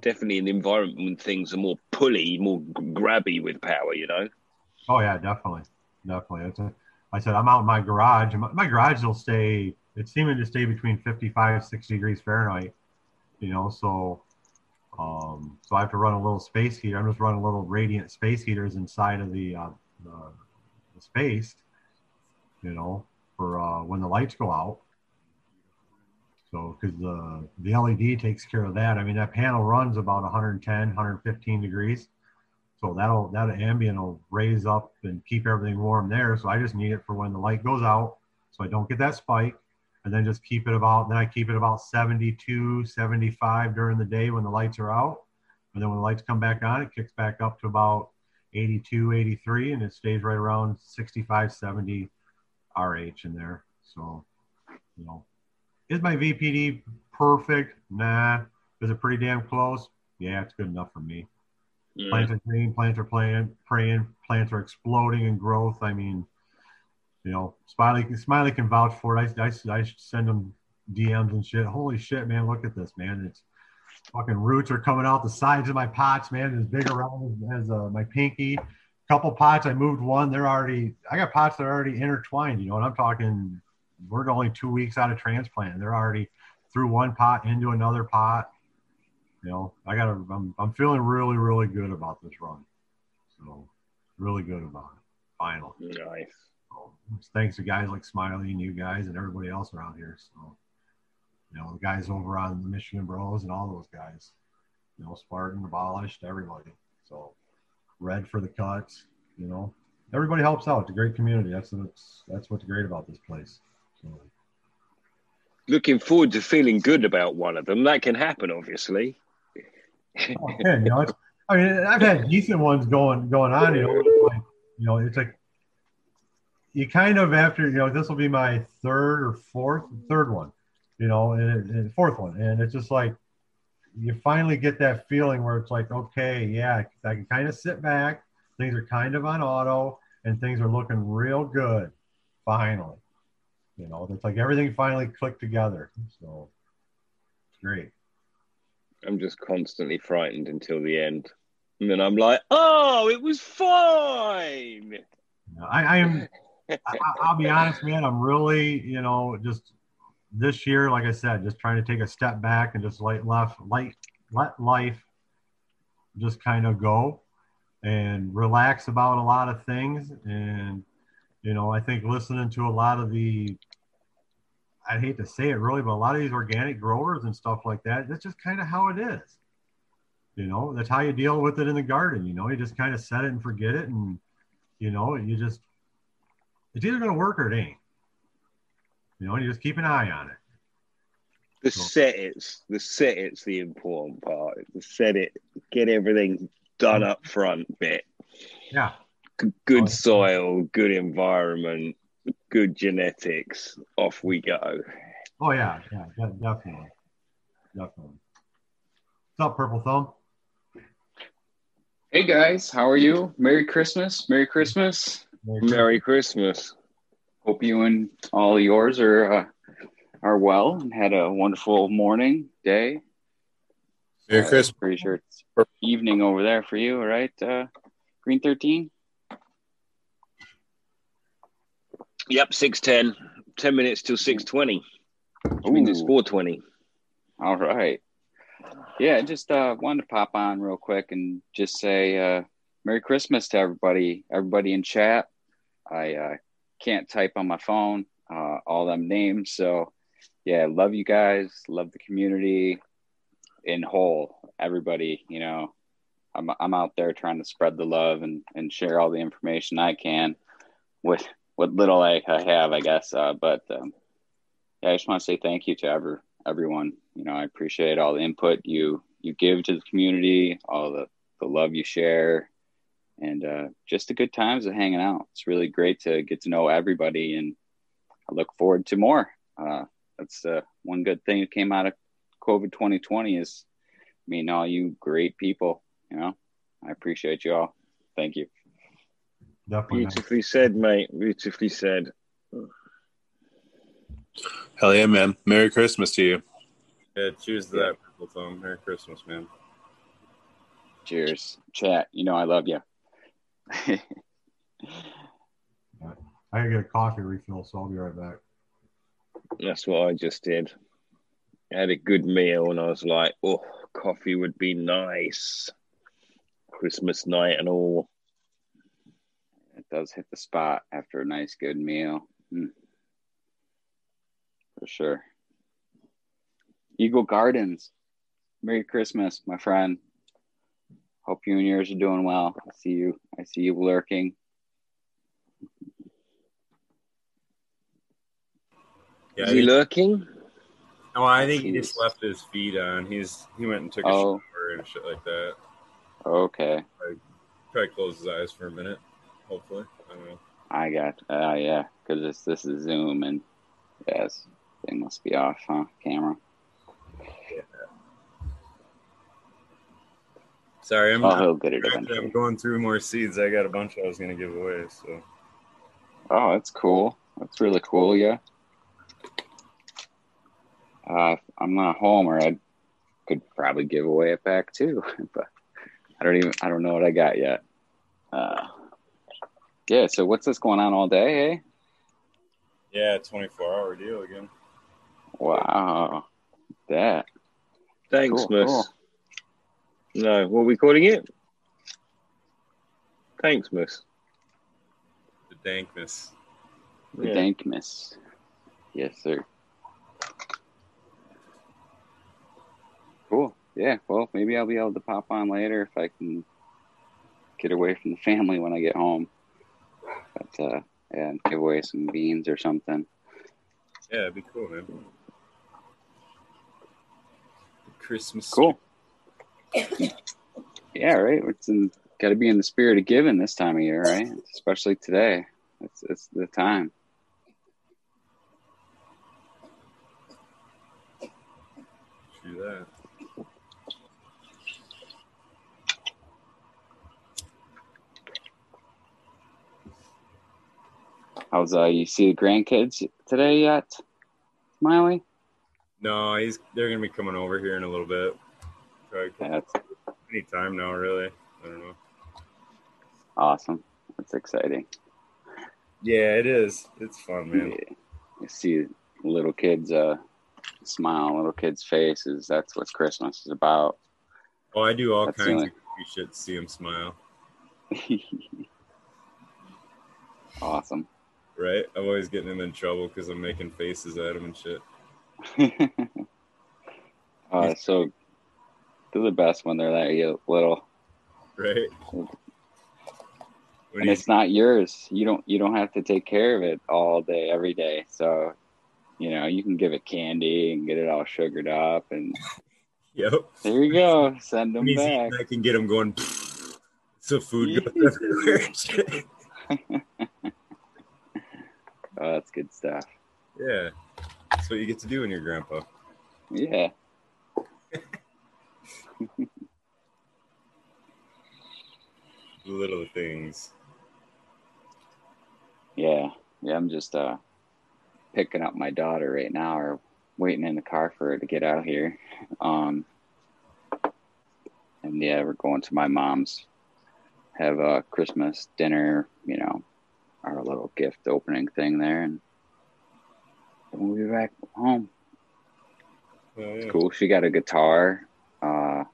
definitely an environment when things are more pulley more grabby with power you know? Oh yeah, definitely, definitely. It's a, I said I'm out in my garage. My, garage will stay. It's seeming to stay between 55, 60 degrees Fahrenheit. You know, so um, so I have to run a little space heater. I'm just running a little radiant space heaters inside of the uh, the, the space. You know, for uh, when the lights go out. So because the the LED takes care of that. I mean that panel runs about 110, 115 degrees. So that'll that ambient will raise up and keep everything warm there. So I just need it for when the light goes out, so I don't get that spike, and then just keep it about. Then I keep it about 72, 75 during the day when the lights are out, and then when the lights come back on, it kicks back up to about 82, 83, and it stays right around 65, 70 RH in there. So, you know, is my VPD perfect? Nah. Is it pretty damn close? Yeah, it's good enough for me. Mm. Plants are green, plants are playing, praying, plants are exploding in growth. I mean, you know, Smiley, Smiley can vouch for it. I, I, I send them DMs and shit. Holy shit, man, look at this, man. It's fucking roots are coming out the sides of my pots, man. As big around as, as uh, my pinky. Couple pots, I moved one. They're already, I got pots that are already intertwined. You know, and I'm talking, we're only two weeks out of transplant. They're already through one pot into another pot you know, I got I'm, I'm feeling really, really good about this run. So, really good about it. Finally. Nice. So, thanks to guys like Smiley and you guys and everybody else around here. So, you know, the guys over on the Michigan Bros and all those guys, you know, Spartan, Abolished, everybody. So, Red for the cuts, you know, everybody helps out. It's a great community. That's what's, that's what's great about this place. So, Looking forward to feeling good about one of them. That can happen, obviously. Oh, man, you know, I mean, I've had decent ones going going on. You know, like, you know, it's like you kind of after you know this will be my third or fourth third one, you know, and, and fourth one, and it's just like you finally get that feeling where it's like, okay, yeah, I can kind of sit back. Things are kind of on auto, and things are looking real good. Finally, you know, it's like everything finally clicked together. So it's great. I'm just constantly frightened until the end. And then I'm like, oh, it was fine. I, I am. I, I'll be honest, man. I'm really, you know, just this year, like I said, just trying to take a step back and just let left, light, let life just kind of go and relax about a lot of things. And you know, I think listening to a lot of the I hate to say it really, but a lot of these organic growers and stuff like that, that's just kind of how it is. You know, that's how you deal with it in the garden. You know, you just kind of set it and forget it. And, you know, you just, it's either going to work or it ain't. You know, and you just keep an eye on it. The set it's the set it's the important part. The set it, get everything done mm. up front bit. Yeah. Good oh, soil, good environment, good genetics. Off we go. Oh, yeah. Yeah. Definitely. Definitely. What's up, Purple Thumb? Hey guys, how are you? Merry Christmas. Merry Christmas. Merry Christmas. Hope you and all yours are uh, are well and had a wonderful morning, day. Merry Uh, Christmas. Pretty sure it's evening over there for you, right? Uh, Green 13? Yep, six ten. Ten minutes till six twenty. Which means it's four twenty. All right. Yeah, just uh, wanted to pop on real quick and just say uh, Merry Christmas to everybody, everybody in chat. I uh, can't type on my phone uh, all them names, so yeah, love you guys, love the community in whole. Everybody, you know, I'm I'm out there trying to spread the love and and share all the information I can with what little I, I have, I guess. Uh, but um, yeah, I just want to say thank you to every, everyone. You know, I appreciate all the input you you give to the community, all the the love you share, and uh, just the good times of hanging out. It's really great to get to know everybody, and I look forward to more. Uh, that's uh, one good thing that came out of COVID 2020 is meeting all you great people. You know, I appreciate you all. Thank you. Definitely. Beautifully said, mate. Beautifully said. Hell yeah, man. Merry Christmas to you. Yeah, cheers to that, Purple Thumb. Merry Christmas, man. Cheers, chat. You know I love you. I gotta get a coffee refill, so I'll be right back. That's what I just did. I had a good meal and I was like, oh, coffee would be nice. Christmas night and all. Does hit the spot after a nice good meal Mm. for sure eagle gardens merry christmas my friend hope you and yours are doing well. I see you. I see you lurking. Yeah, Is he lurking? oh, I think he just left his feet on. He's he went and took a Oh. shower and shit like that. Okay, I Probably closed his eyes for a minute. Hopefully, I don't know. I got. Uh, yeah, because this this is Zoom and yes, thing must be off, huh? Camera. Yeah. Sorry, I'm, Oh, he'll get it I'm going through more seeds. I got a bunch I was gonna give away. So Oh, that's cool. That's really cool. Yeah. Uh, I'm not home, or I could probably give away a pack too, but I don't even. I don't know what I got yet. Uh, yeah. So what's this going on all day? Eh? yeah, 24 hour deal again. Wow. That. Thanks, Cool, Mus. cool. No, what are we calling it? Thanks, miss. The dankness. The Yeah. Dankmas. Yes, sir. Cool. Yeah. Well, maybe I'll be able to pop on later if I can get away from the family when I get home. But uh, yeah, give away some beans or something. Yeah, it'd be cool, man. Christmas. Cool. Yeah. Right. It's in, got to be in the spirit of giving this time of year, right? Especially today. It's it's the time. Do that. How's uh? You see the grandkids today yet, Smiley? No, he's they're gonna be coming over here in a little bit. Probably any time now, really. I don't know. awesome. That's exciting. Yeah, it is. It's fun, man. Yeah. You see little kids uh smile little kids' faces. That's what Christmas is about. Oh, I do all That's kinds of shit to see him smile. awesome. Right? I'm always getting him in trouble because I'm making faces at him and shit. uh, so they're the best when they're that little, Right? and it's not yours. You don't you don't have to take care of it all day every day. So you know you can give it candy and get it all sugared up, and yep. there you go. Send them back. I can get them going. So food goes everywhere. Oh, that's good stuff. yeah, that's what you get to do when you're grandpa. Yeah. Little things. Yeah, yeah. I'm just uh picking up my daughter right now, or waiting in the car for her to get out here. Um, and yeah, we're going to my mom's. Have a Christmas dinner, you know, our little gift opening thing there, and we'll be back home. Oh, yeah. Cool. She got a guitar. Uh,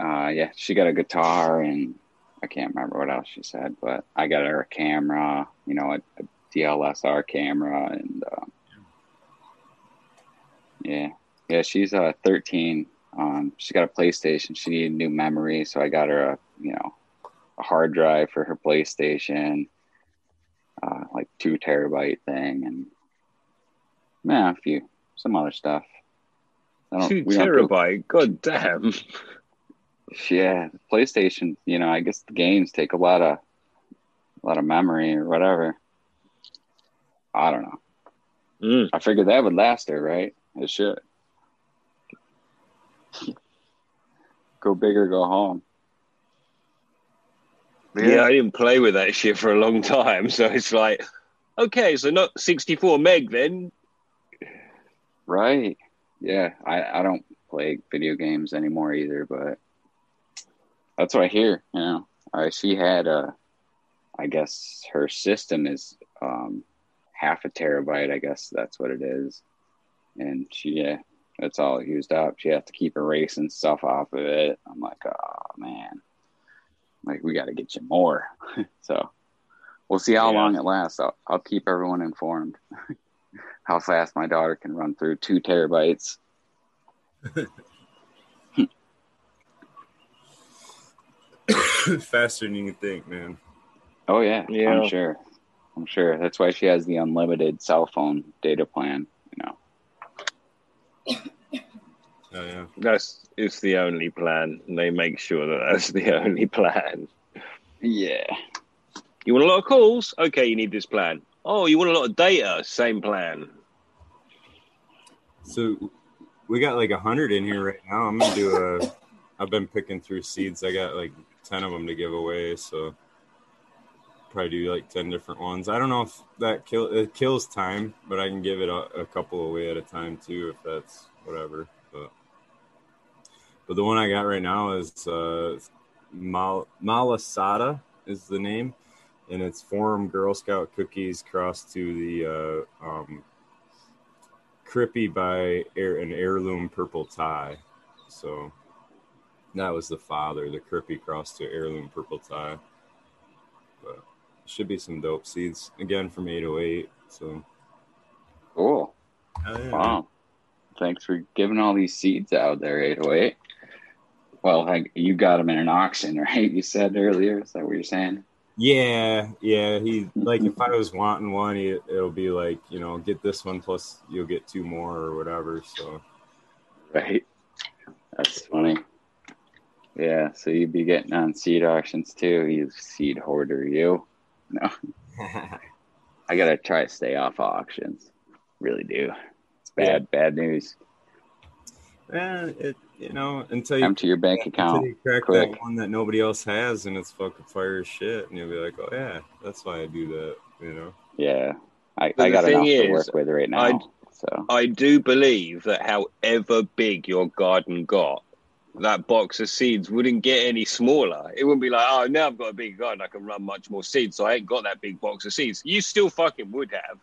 uh, yeah, she got a guitar, and I can't remember what else she said, but I got her a camera, you know, a, a DLSR camera, and uh, yeah, yeah, she's uh 13. Um, she got a PlayStation. She needed new memory, so I got her a, you know, hard drive for her PlayStation, uh, like two terabyte thing, and yeah, a few some other stuff. Two terabyte. God damn. yeah, PlayStation. You know, I guess the games take a lot of a lot of memory or whatever. I don't know. Mm. I figured that would last her, right? It should. go big or go home. Yeah. I didn't play with that shit for a long time, so it's like, okay, so not 64 meg then. Right. Yeah. I, I don't play video games anymore either, but that's what I hear. You know, uh, she had a, I guess her system is um, half a terabyte. I guess that's what it is. And she, yeah, it's all used up. She has to keep erasing stuff off of it. I'm like, oh man, like we got to get you more. so we'll see how yeah. long it lasts. I'll, I'll keep everyone informed how fast my daughter can run through two terabytes. Faster than you can think, man. Oh yeah, yeah, I'm sure. I'm sure. That's why she has the unlimited cell phone data plan. You know. Oh yeah. That's it's the only plan. They make sure that that's the only plan. Yeah. You want a lot of calls? Okay, you need this plan. Oh, you want a lot of data? Same plan. So we got like a hundred in here right now. I'm gonna do a. I've been picking through seeds. I got like ten of them to give away, so probably do like ten different ones. I don't know if that kill it kills time, but I can give it a, a couple away at a time too, if that's whatever. But but the one I got right now is uh, Mal- Malasada is the name, and it's Forum Girl Scout cookies crossed to the uh, um, Crippy by air, an heirloom purple Thai. So that was the father, the Crippy crossed to heirloom purple Thai. But should be some dope seeds again from 808. So Cool. hell yeah. Wow. Thanks for giving all these seeds out there, 808. Well, I, you got them in an auction, right? You said earlier. Is that what you're saying? Yeah, yeah. He like if I was wanting one, he, it'll be like you know get this one plus you'll get two more or whatever. So Right. That's funny. Yeah, so you'd be getting on seed auctions too. You seed hoarder, you. No, I gotta try to stay off auctions. Really do. It's bad, bad news. yeah, it you know until you Empty your bank until account. you crack quick. that one that nobody else has and it's fucking fire as shit, and you'll be like, oh yeah, that's why I do that. You know. Yeah, I, But I got enough thing to work with right now. I'd- so I do believe that however big your garden got, that box of seeds wouldn't get any smaller. It wouldn't be like, oh, now I've got a big garden, I can run much more seeds, so I ain't got that big box of seeds. You still fucking would have.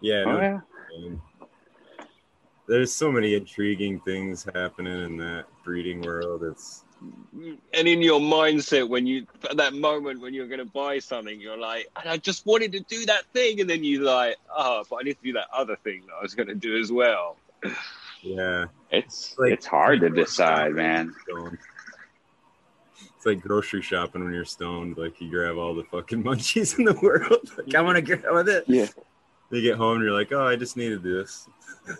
Yeah. oh no yeah, And there's so many intriguing things happening in that breeding world. It's And in your mindset, when you at that moment when you're going to buy something, you're like, and I just wanted to do that thing, and then you like, oh, but I need to do that other thing that I was going to do as well. yeah, it's Like- it's hard to decide, man. It's like grocery shopping when you're stoned. Like you grab all the fucking munchies in the world. Like I want to grab with it. Yeah. You get home and you're like, oh, I just needed this.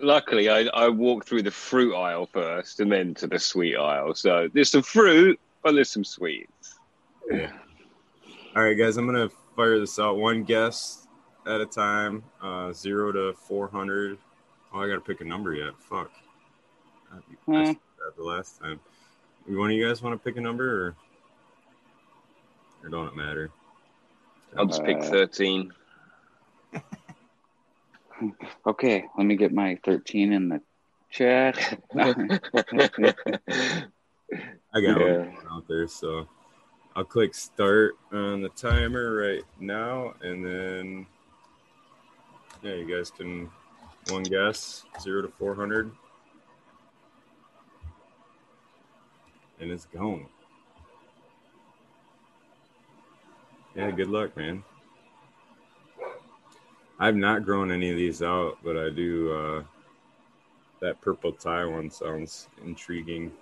Luckily, I, I walked through the fruit aisle first, and then to the sweet aisle. So there's some fruit, but there's some sweets. Yeah. All right, guys, I'm gonna fire this out one guess at a time, uh, zero to four hundred. Oh, I gotta pick a number yet. Fuck. I I Eh. that the last time. One of you guys want to pick a number, or or don't it matter? I'll just pick Uh, 13. Okay, let me get my 13 in the chat. I got Yeah. one out there, so I'll click start on the timer right now, and then yeah, you guys can one guess zero to four hundred, and it's going. Yeah, good luck, man. I've not grown any of these out, but I do. Uh, that purple Thai one sounds intriguing.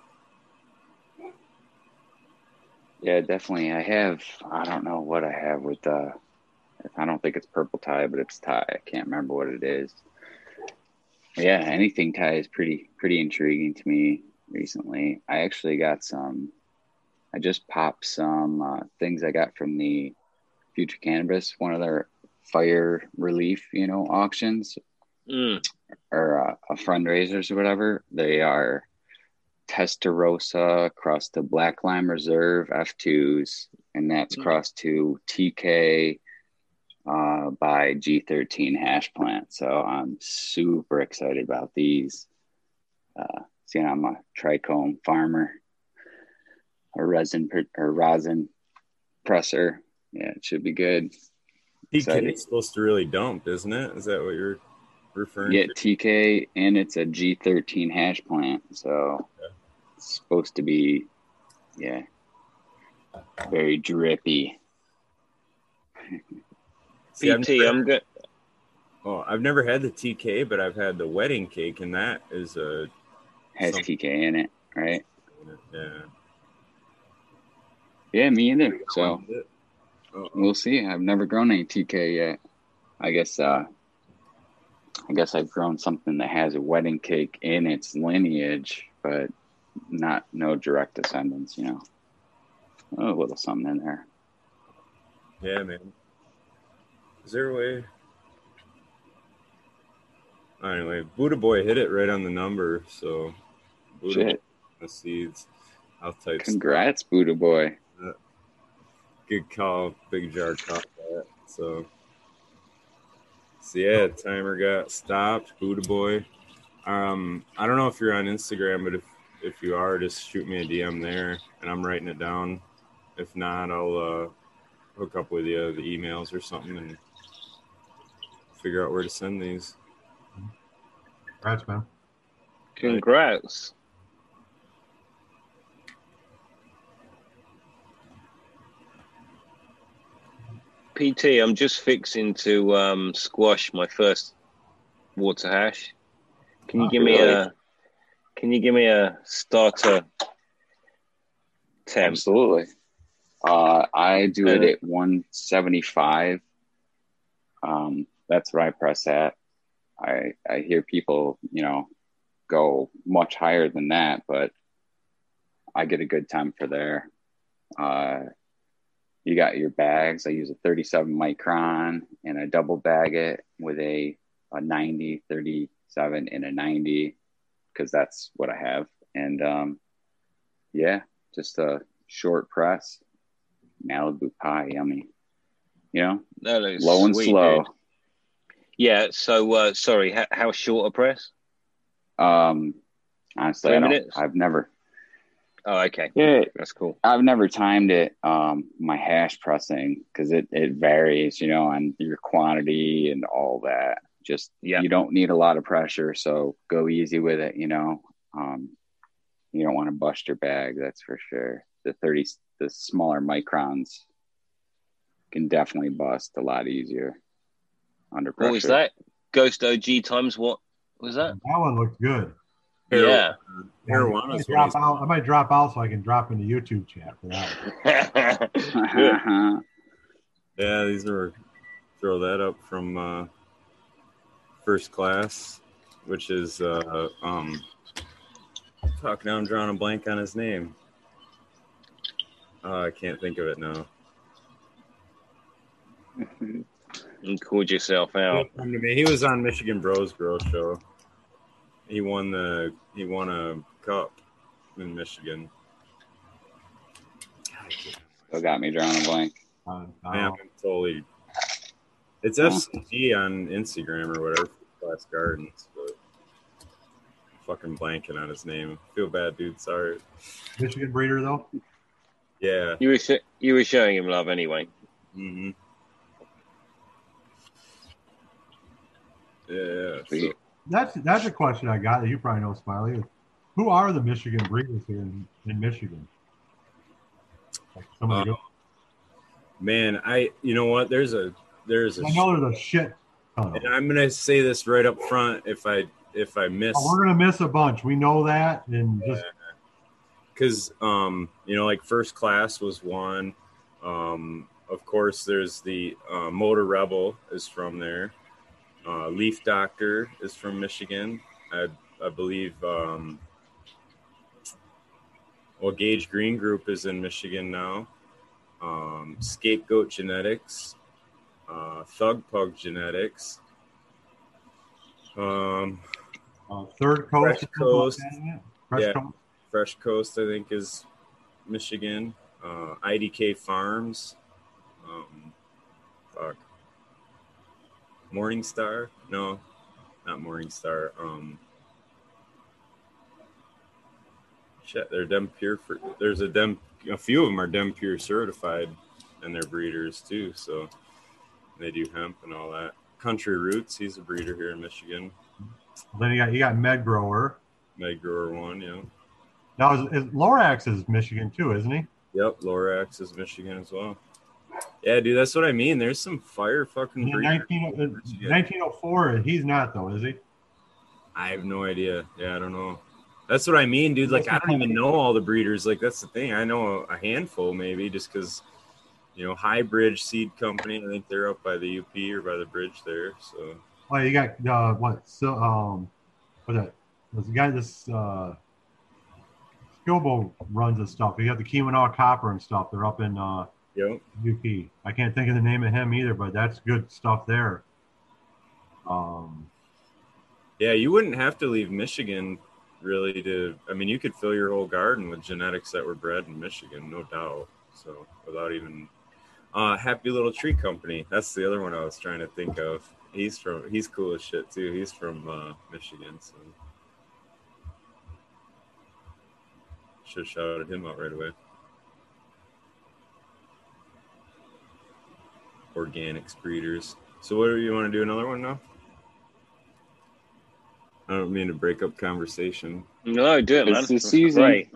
yeah, definitely. I have, I don't know what I have with, uh, I don't think it's purple Thai, but it's Thai. I can't remember what it is. Yeah, anything Thai is pretty, pretty intriguing to me recently. I actually got some, I just popped some uh, things I got from the Future Cannabis, one of their fire relief, you know, auctions. Mm. or uh, a fundraisers or whatever, they are Testarossa across to Black Lime Reserve F2s, and that's Mm. crossed to TK uh, by G13 hash plant. So I'm super excited about these. Uh, seeing I'm a trichome farmer, a resin per, or rosin presser. Yeah, it should be good. TK Excited. is supposed to really dump, isn't it? Is that what you're referring Yeah, to? TK, and it's a G13 hash plant, so it's supposed to be, yeah, very drippy. See, I've PT, never- I'm good. Oh, I've never had the TK, but I've had the wedding cake, and that is a Has Some- TK in it, right? Yeah. Yeah, me either. So we'll see. I've never grown any TK yet. I guess. uh I guess I've grown something that has a wedding cake in its lineage, but not no direct descendants. You know, oh, a little something in there. yeah, man. Is there a way? Anyway, Buddha Boy hit it right on the number. So, Buddha Shit. the seeds. I'll type Congrats, Buddha boy. Good call, big jar caught that. So, so yeah, timer got stopped. Buddha boy. Um, I don't know if you're on Instagram, but if if you are, just shoot me a DM there, and I'm writing it down. If not, I'll uh, hook up with you the emails or something and figure out where to send these. Congrats, man. Congrats. PT, I'm just fixing to um, squash my first water hash. Can you Oh, give me a Can you give me a starter temp? Absolutely. Uh, I do it at 175. Um, that's where I press at. I I hear people, you know, go much higher than that, but I get a good time for there. Uh, you got your bags. I use a 37 micron and I double bag it with a, a 90, 37, and a 90 because that's what I have. And um, yeah, just a short press. Malibu pie, yummy. You know, That looks low and sweet, slow. dude. Yeah. So uh, sorry. How, how short a press? Um, honestly, Three I don't, minutes? I've never, Oh, okay. yeah, That's cool. I've never timed it. Um, my hash pressing because it it varies, you know, on your quantity and all that. Just Yeah. you don't need a lot of pressure, so go easy with it. You know, um, you don't want to bust your bag. That's for sure. The thirty, the smaller microns can definitely bust a lot easier under pressure. What was that? Ghost OG times what was that? That one looked good. Yeah. I Marijuana might drop out. I might drop out so I can drop in the YouTube chat for that. one. Yeah, these are throw that up from uh, first class, which is uh, um, fuck. Now I'm drawing a blank on his name. Uh, I can't think of it now. you called yourself out. Come to. He was on Michigan Bros Grow Show. He won the he won a cup in Michigan. Still got me drawing a blank. Uh, Man, I'm totally. It's Huh. FCG on Instagram or whatever. Class Gardens, but fucking blanking on his name. Feel bad, dude. Sorry. Michigan breeder though. Yeah. You were sh- you were showing him love anyway. Mm-hmm. Yeah. So, Sweet. That's that's a question I got that you probably know, Smiley. Who are the Michigan breeders here in, in Michigan? Like some of the Uh, man, I you know what? There's a there's a I know there's a shit. Ton. And I'm gonna say this right up front. If I if I miss Oh, we're gonna miss a bunch. We know that, and just because um you know like first class was one um of course there's the uh, motor rebel is from there uh, leaf doctor is from michigan i, I believe um well gage green group is in michigan now um, scapegoat genetics uh, thug pug genetics um, uh, third coast. Fresh or something like Coast. that, isn't it? Fresh Yeah. coast. Fresh Coast, I think, is Michigan. Uh, IDK Farms. Um, fuck. Morningstar? No, not Morningstar. Um, shit, they're Dem Pure. For, there's a Dem. A few of them are Dem Pure certified, and they're breeders too. So they do hemp and all that. Country Roots. He's a breeder here in Michigan. Then you got you got Med Grower. Med Grower one. Yeah. Now is, is Lorax is Michigan too, isn't he? Yep, Lorax is Michigan as well. Yeah, dude, that's what I mean. There's some fire fucking 19, uh, 1904, he's not though, is he? I have no idea. Yeah, I don't know. That's what I mean, dude. Like I don't even know all the breeders. Like that's the thing. I know a handful, maybe, just because you know High Bridge Seed Company. I think they're up by the UP or by the bridge there. So Well, you got uh, what? So, um, what's that? There's a guy this uh, runs and stuff. You got the Keweenaw Copper and stuff. They're up in uh, Yep. UP. I can't think of the name of him either, but that's good stuff there. Um, yeah, you wouldn't have to leave Michigan really to. I mean, you could fill your whole garden with genetics that were bred in Michigan, no doubt. So without even uh, Happy Little Tree Company. That's the other one I was trying to think of. He's from. He's cool as shit too. He's from uh, Michigan. So should have shouted him out right away. Organics breeders. So what do you want to do? Another one now? I don't mean to break up conversation. No, do it, man. It's the That's season. great.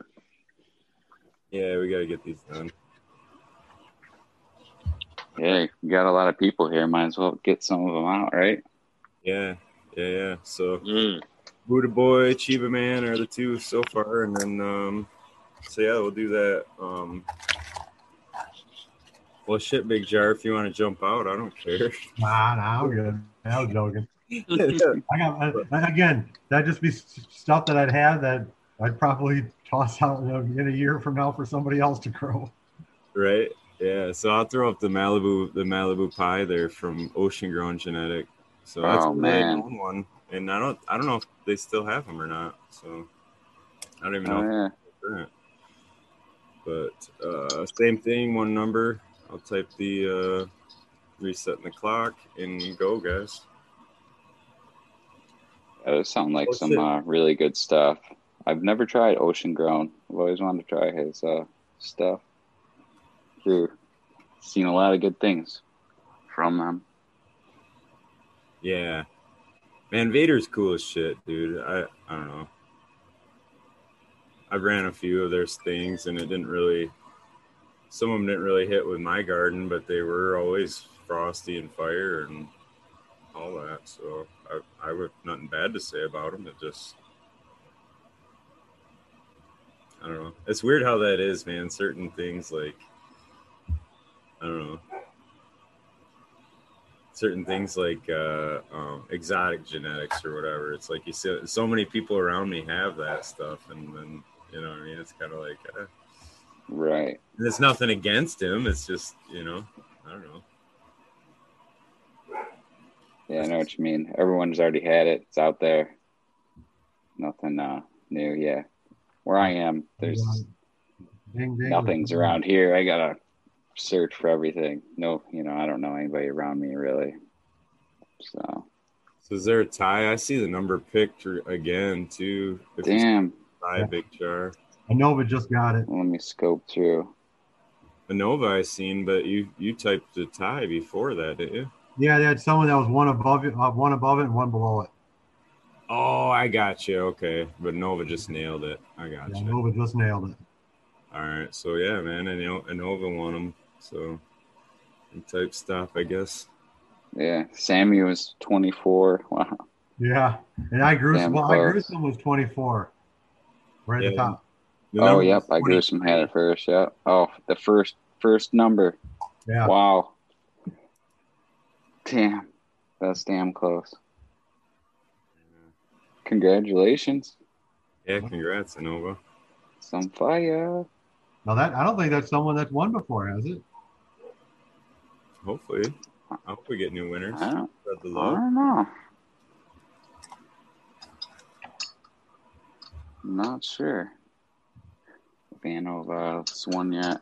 Yeah, we got to get these done. Yeah, you got a lot of people here. Might as well get some of them out, right? Yeah, yeah, yeah. So Mm. Buddha Boy, Chiba Man are the two so far, and then um, so yeah, we'll do that. Um, well, shit, Big Jar, if you want to jump out, I don't care. nah, nah, I'm good. I was joking. I got again. that'd just be stuff that I'd have that I'd probably toss out in a, in a year from now for somebody else to grow. right? Yeah. So I'll throw up the Malibu, the Malibu pie there from Ocean Grown Genetic. So that's Oh, a really man. one, and I don't, I don't know if they still have them or not. So I don't even know. Oh, yeah. they're. But uh, same thing, one number. I'll type the uh, resetting the clock and go, guys. That does sound like Oh, some uh, really good stuff. I've never tried Ocean Grown. I've always wanted to try his uh, stuff. Through seen a lot of good things from them. Yeah, man, Vader's cool as shit, dude. I I don't know. I've ran a few of their things, and it didn't really. Some of them didn't really hit with my garden, but they were always frosty and fire and all that. So I I would nothing bad to say about them. It just I don't know. It's weird how that is, man. Certain things like I don't know. Certain things like uh, um, exotic genetics or whatever. It's like you see, so many people around me have that stuff, and then you know, what I mean, it's kind of like uh, Right. and it's nothing against him. It's just you know, I don't know. Yeah, I know what you mean. Everyone's already had it. It's out there. Nothing uh, new. Yeah. Where I am, there's Ding, ding. nothing's around here. I gotta search for everything. No, you know, I don't know anybody around me really. So So is there a tie? I see the number picked again too. Damn. tie big jar. Nova just got it. Let me scope through. Anova I seen, but you you typed the tie before that, didn't you? Yeah, they had someone that was one above it, uh, one above it, and one below it. Oh, I got you. Okay, but Nova just nailed it. I got Yeah, you. Nova just nailed it. All right, so yeah, man, and Anova won them. So some type stuff, I guess. Yeah. Sammy was twenty four. Wow. Yeah, and I grew Damn. Well, I grew some was twenty four, right at the top. The Oh yep, was I grew some had it first, yeah. Oh, the first first number. Yeah, Wow. Damn. That's damn close. Congratulations. Yeah, congrats, Anova. Some fire. now that I don't think that's someone that's won before, has it? Hopefully, I hope we get new winners. I don't, Spread the I don't know. Not sure. If Anova's won yet.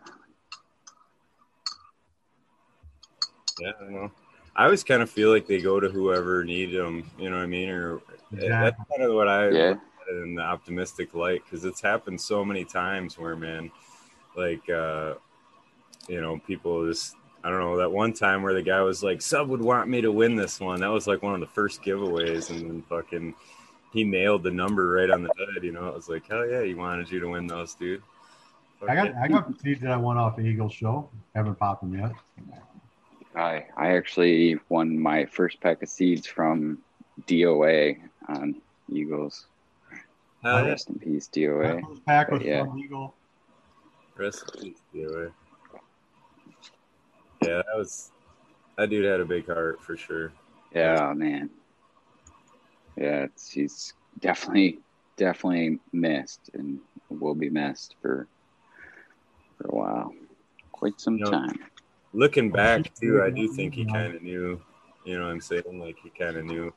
Yeah, I don't know. I always kind of feel like they go to whoever need them. You know what I mean? Or that's kind of what I Yeah. look at it in the optimistic light because it's happened so many times where, man, like, uh, you know, people just. I don't know that one time where the guy was like, "Sub would want me to win this one." That was like one of the first giveaways, and then fucking he nailed the number right on the head. You know, it was like, "Hell yeah, he wanted you to win those, dude." Fuck I got. I got seeds that I won off the Eagles show. Haven't popped them yet. I I actually won my first pack of seeds from DOA on Eagles. Hell yeah. Rest in peace, DOA. Those pack was yeah. from Eagle. Rest in peace, DOA. Yeah, that was that dude had a big heart for sure. Yeah, man. Yeah, it's, he's definitely, definitely missed and will be missed for for a while, quite some You know, time. Looking back too, I do think he kind of knew. You know what I'm saying? Like he kind of knew.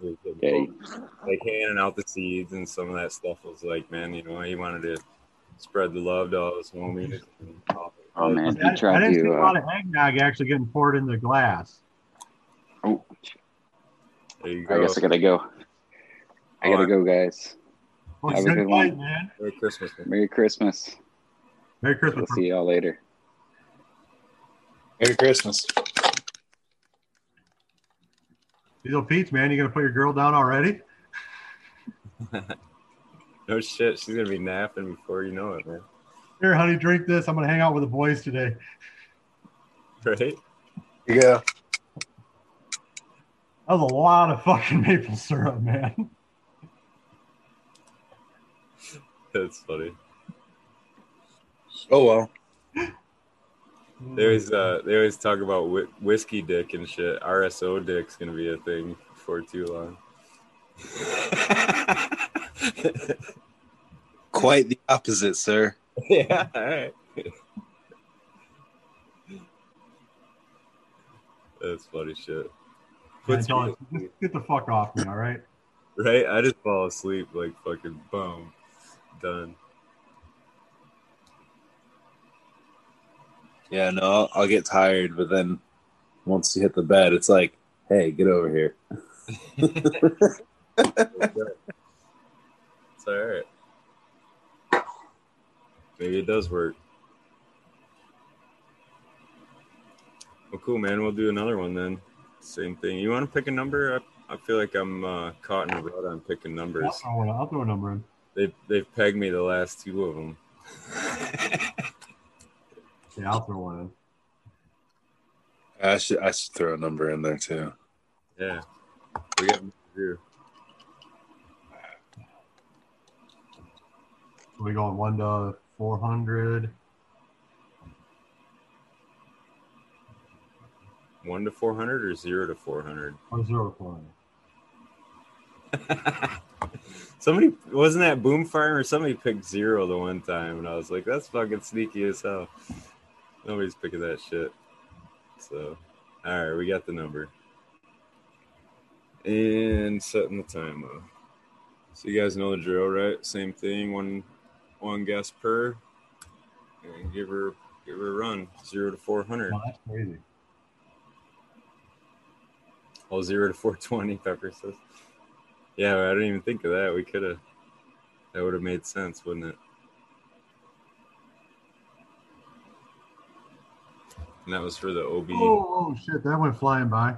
He was getting Yeah, he- close. Like handing out the seeds and some of that stuff was like, man, you know, he wanted to spread the love to all his homies. And all Oh man, I, he tried I didn't see to. Uh, a lot of eggnog actually getting poured in the glass. oh, There you I guess I gotta go. I gotta go, guys. Well, Have a good good night, one. man. Merry Christmas. man. Merry Christmas. Merry Christmas. We'll Christmas. see y'all later. Merry Christmas. Diesel Pete's, man. You gonna put your girl down already? No shit, she's gonna be napping before you know it, man. Here, honey, drink this. I'm gonna hang out with the boys today. Right? Here you go. That was a lot of fucking maple syrup, man. That's funny. Oh well. They always uh, they always talk about whi- whiskey dick and shit. RSO dick's gonna be a thing for too long. Quite the opposite, sir. yeah, all right. That's funny shit. Yeah, Puts tell me us, to sleep, just get the fuck off me, all right? right? I just fall asleep like fucking boom, done. Yeah, no, I'll, I'll get tired, but then once you hit the bed, it's like, hey, get over here. It's all right. Maybe it does work. Well, cool, man. We'll do another one then. Same thing. You want to pick a number? I, I feel like I'm uh, caught in a rut on picking I'll numbers. throw, one- I'll throw a number in. They've they've pegged me the last two of them. Yeah, I'll throw one in. I should I should throw a number in there too. Yeah, we got more to do. So we going one to four hundred. One to four hundred or zero to four hundred. Or zero to four hundred. Somebody wasn't that Boom Farm or somebody picked zero the one time, and I was like, "That's fucking sneaky as hell." Nobody's picking that shit. So, all right, we got the number and setting the time up. So you guys know the drill, right? Same thing. One one guess per, and give her give her a run. Zero to four hundred. No, that's crazy. Oh, zero to four twenty. Pepper says. Yeah, I didn't even think of that. We could have. That would have made sense, wouldn't it? And that was for the OB. Oh, oh shit, that went flying by.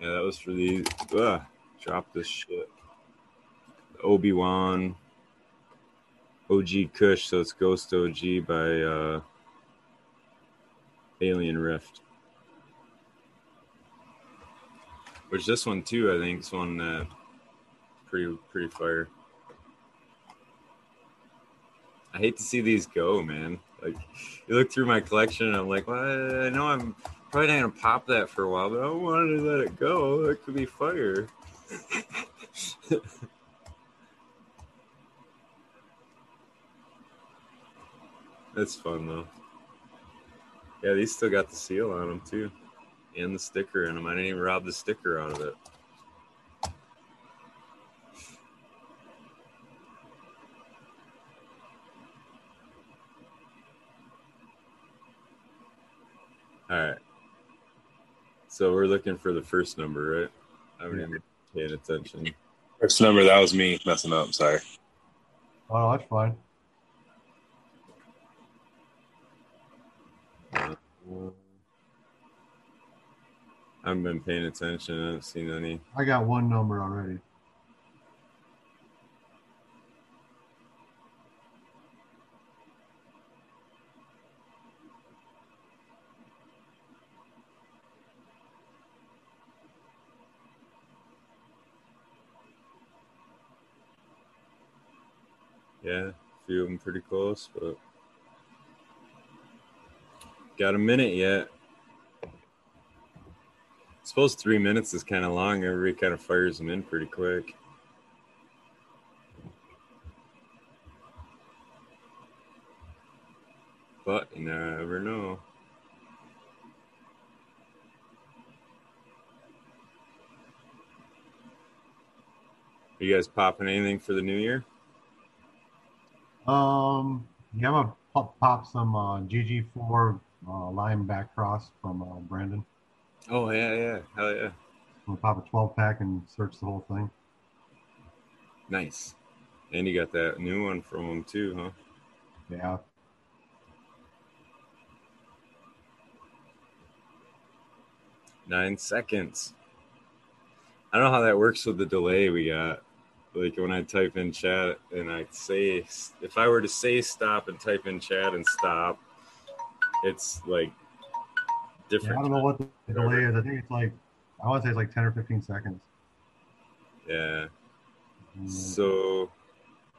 Yeah, that was for the. Ugh, drop this shit. Obi Wan. OG Kush, so it's Ghost OG by uh, Alien Rift. Which this one too, I think, is one that pretty pretty fire. I hate to see these go, man. Like you look through my collection, and I'm like, well, I know I'm probably not gonna pop that for a while, but I don't to let it go. It could be fire. That's fun though. Yeah, these still got the seal on them too, and the sticker in them. I didn't even rob the sticker out of it. All right. So we're looking for the first number, right? I haven't even paid attention. First number, that was me messing up. Sorry. Oh, that's fine. I haven't been paying attention. I haven't seen any. I got one number already. Yeah, a few of them pretty close, but got a minute yet. I suppose three minutes is kind of long. Everybody kind of fires them in pretty quick. But you never know. Are you guys popping anything for the new year? Um, yeah, I'm gonna pop, pop some uh, GG4 uh, lime back cross from uh, Brandon. Oh yeah, yeah, hell yeah, I'm gonna pop a 12 pack and search the whole thing. nice. And you got that new one from him too, huh? Yeah, Nine seconds. I don't know how that works with the delay we got. Like when I type in chat and I say, if I were to say stop and type in chat and stop, it's like Yeah, different. I don't know what the delay is. I think it's like I want to say it's like 10 or 15 seconds. Yeah. Mm, So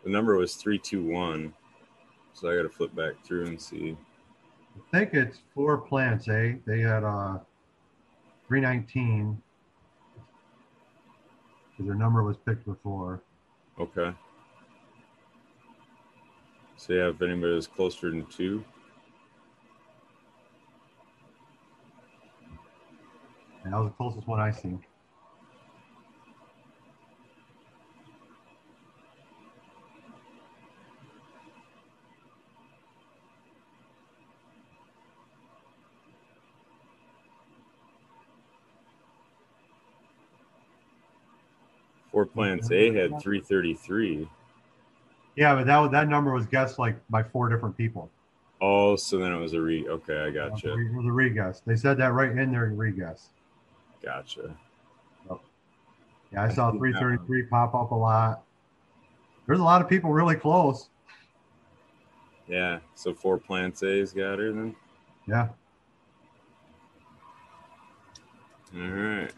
the number was 321. So I got to flip back through and see. I think it's four plants, eh? They had uh 319 because number was picked before. Okay. So yeah, if anybody was closer than two, that was the closest one I seen. Four plants A had 333. Yeah, but that that number was guessed like by four different people. Oh, so then it was a re. Okay, I It gotcha. was a re-guess. They said that right in their re-guess. Gotcha. Yeah, I saw 333 pop up a lot. There's a lot of people really close. Yeah. So four plants A's got her then. Yeah. All right.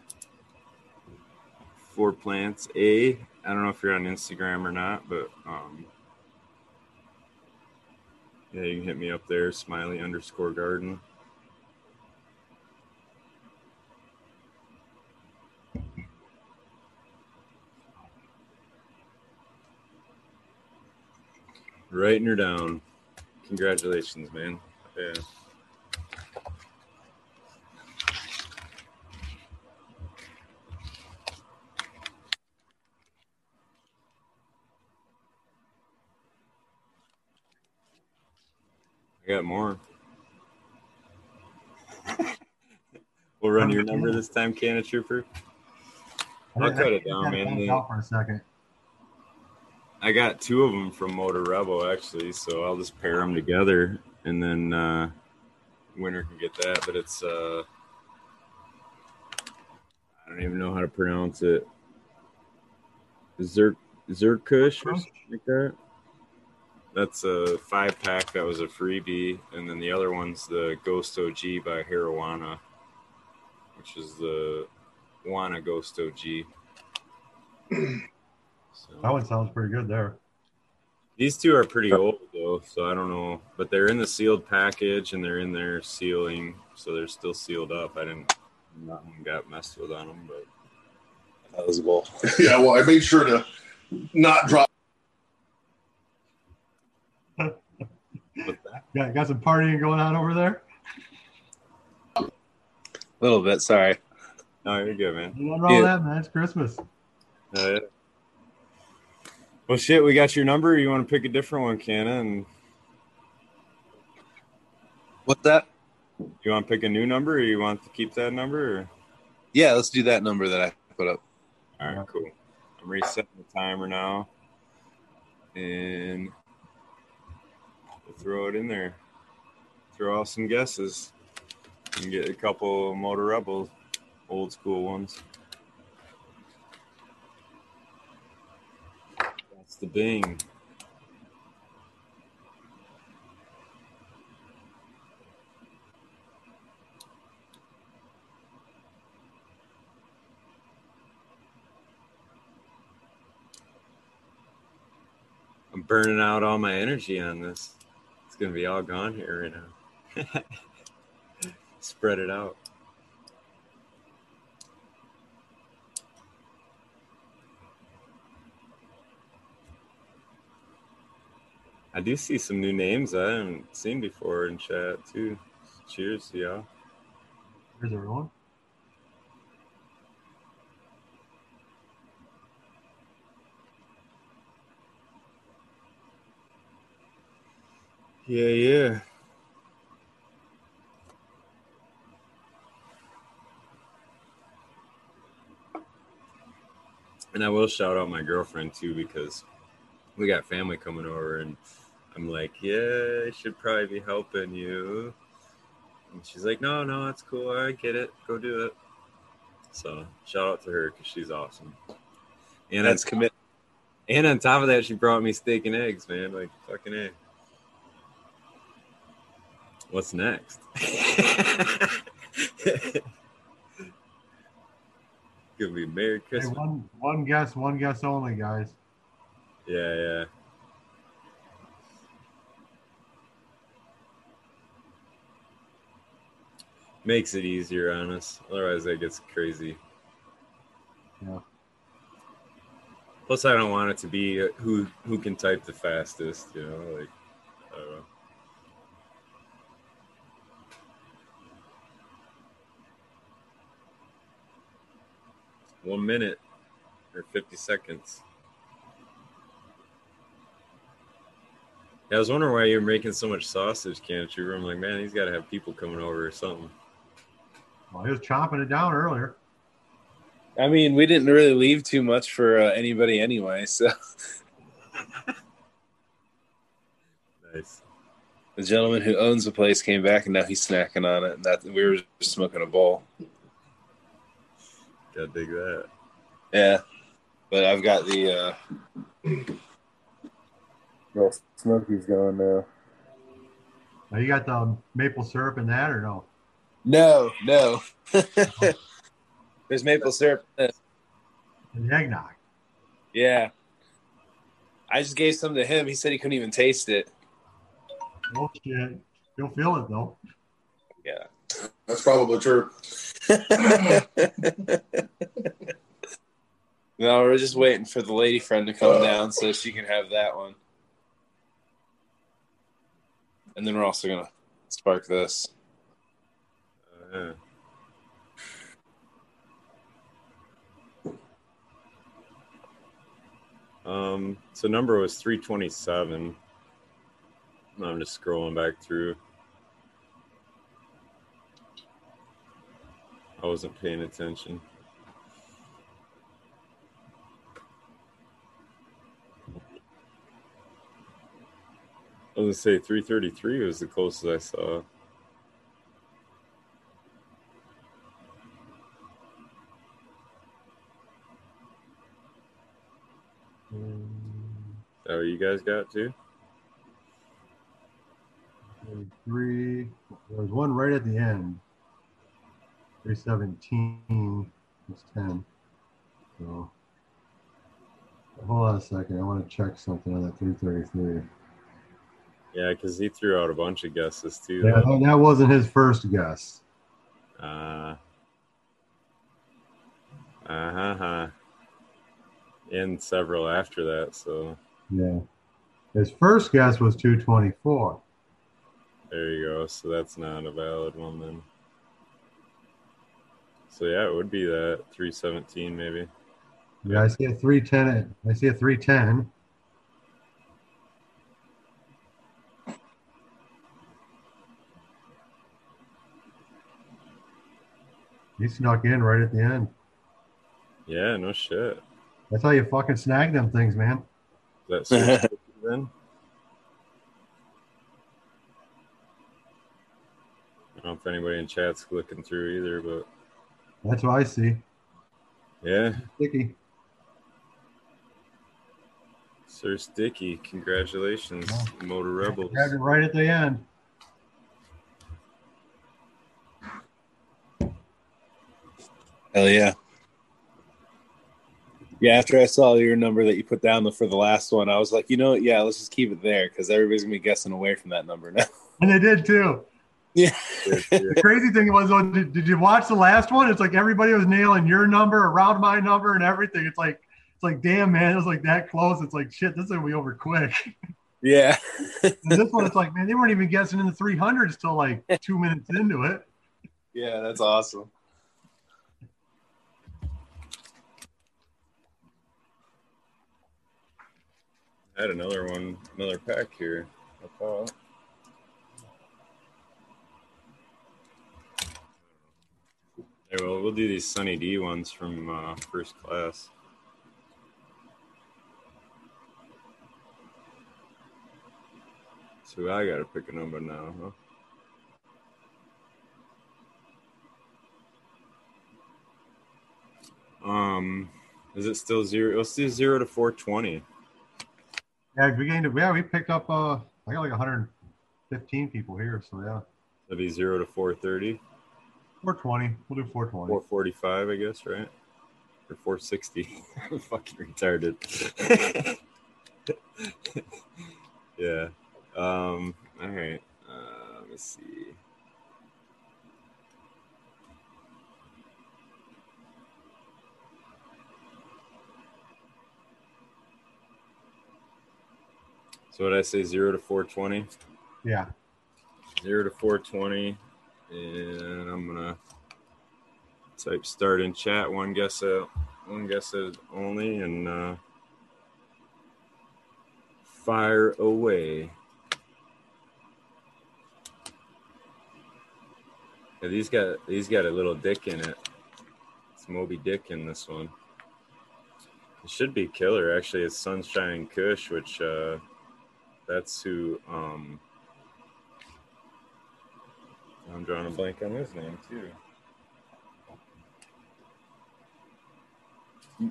Four plants A. I don't know if you're on Instagram or not, but um, yeah, you can hit me up there, smiley underscore garden. Writing her down. Congratulations, man. Yeah. Got more. we'll run your number this time, Canna Trooper. I'll cut it down, man. Out for a second. I got two of them from Motarebel actually, so I'll just pair them together, and then uh, winner can get that. But it's uh, I don't even know how to pronounce it. Zer Zerkush or something like that. That's a five pack. That was a freebie, and then the other one's the Ghost OG by Harawana, which is the Wana Ghost OG. So. That one sounds pretty good there. These two are pretty old though, so I don't know, but they're in the sealed package and they're in their sealing, so they're still sealed up. I didn't, nothing got messed with on them, but That was cool. yeah, well, I made sure to not drop. Got, got some partying going on over there? A little bit. Sorry. no, you're good, man. Nothing wrong with that, man. It's Christmas. Uh, yeah. Well, shit, we got your number. You want to pick a different one, Canna, and What's that? you want to pick a new number, or you want to keep that number? Or? Yeah, let's do that number that I put up. All right, cool. I'm resetting the timer now, and we'll throw it in there. Throw out some guesses. and get a couple Motarebel old school ones. That's the Bing. I'm burning out all my energy on this. It's gonna be all gone here right now. Spread it out. I do see some new names I haven't seen before in chat too. Cheers to y'all. Here's everyone. Yeah, yeah. And I will shout out my girlfriend too because we got family coming over and I'm like, yeah, I should probably be helping you. And she's like, no, no, it's cool. I get it. Go do it. So shout out to her because she's awesome. And That's on- commit. And on top of that, she brought me steak and eggs, man. Like fucking a. What's next? Gonna be Merry Hey, Christmas. one one guess, one guess only, guys. Yeah, yeah. Makes it easier on us. Otherwise, that gets crazy. Yeah. Plus, I don't want it to be who who can type the fastest. You know, like I don't know. One minute or fifty seconds. Yeah, I was wondering why you're making so much sausage, can't you? I'm like, man, he's got to have people coming over or something. Well, he was chopping it down earlier. I mean, we didn't really leave too much for uh, anybody anyway. So Nice. the gentleman who owns the place came back, and now he's snacking on it. And that we were just smoking a bowl. Gotta dig that. Yeah, but I've got the uh, little smokies going now. Now you got the maple syrup in that or no? No, no. There's maple syrup. in it. And eggnog. Yeah. I just gave some to him. He said he couldn't even taste it. Oh shit. You'll feel it though. Yeah. That's probably true. No, we're just waiting for the lady friend to come down so she can have that one. And then we're also gonna spark this. Uh, um, so number was 327. I'm just scrolling back through. I wasn't paying attention. I was gonna say 333 was the closest I saw. What you guys got too? Three. There was one right at the end. 317 was 10. So hold on a second. I want to check something on that 333. Yeah, because he threw out a bunch of guesses too. Yeah, though. that wasn't his first guess. Uh, uh huh. And several after that. So Yeah. His first guess was 224. there you go. So that's not a valid one then. So yeah, it would be that 317 maybe. Yeah, I see a 310. I see a 310. He snuck in right at the end. Yeah, no shit. That's how you fucking snag them things, man. Is that then? I don't know if anybody in chat's looking through either, but That's what I see. yeah, Sticky. Sir Sticky, congratulations, Motor Rebels. Grabbed it right at the end. Hell yeah. Yeah, after I saw your number that you put down for the last one, I was like, you know, what? yeah, let's just keep it there because everybody's gonna be guessing away from that number now. And they did too. Yeah. The crazy thing was, though, did, did you watch the last one? It's like everybody was nailing your number around my number and everything. It's like, it's like, damn, man, it was like that close. It's like, shit, this is gonna be over quick. Yeah. and this one, it's like, man, they weren't even guessing in the 300s till like two minutes into it. Yeah, that's awesome. I had another one, another pack here. Yeah, well, we'll do these Sunny D ones from uh, first class. So I got to pick a number now, huh? Um, is it still zero? Let's do zero to four twenty. Yeah, we gained. Yeah, we picked up. Uh, I got like 115 people here, so yeah. That'd be zero to four thirty. 420. We'll do 420. Four forty-five, I guess, right? Or four sixty. I'm fucking retarded. yeah. Um. All right. Uh, let me see. So what I say, zero to four twenty. Yeah. Zero to four twenty, and I'm gonna type start in chat. One guess out, one guess out only, and uh, fire away. Yeah, these got these got a little dick in it. It's Moby Dick in this one. It should be killer. Actually, it's Sunshine Kush, which uh, that's who. Um, I'm drawing a blank on his name too.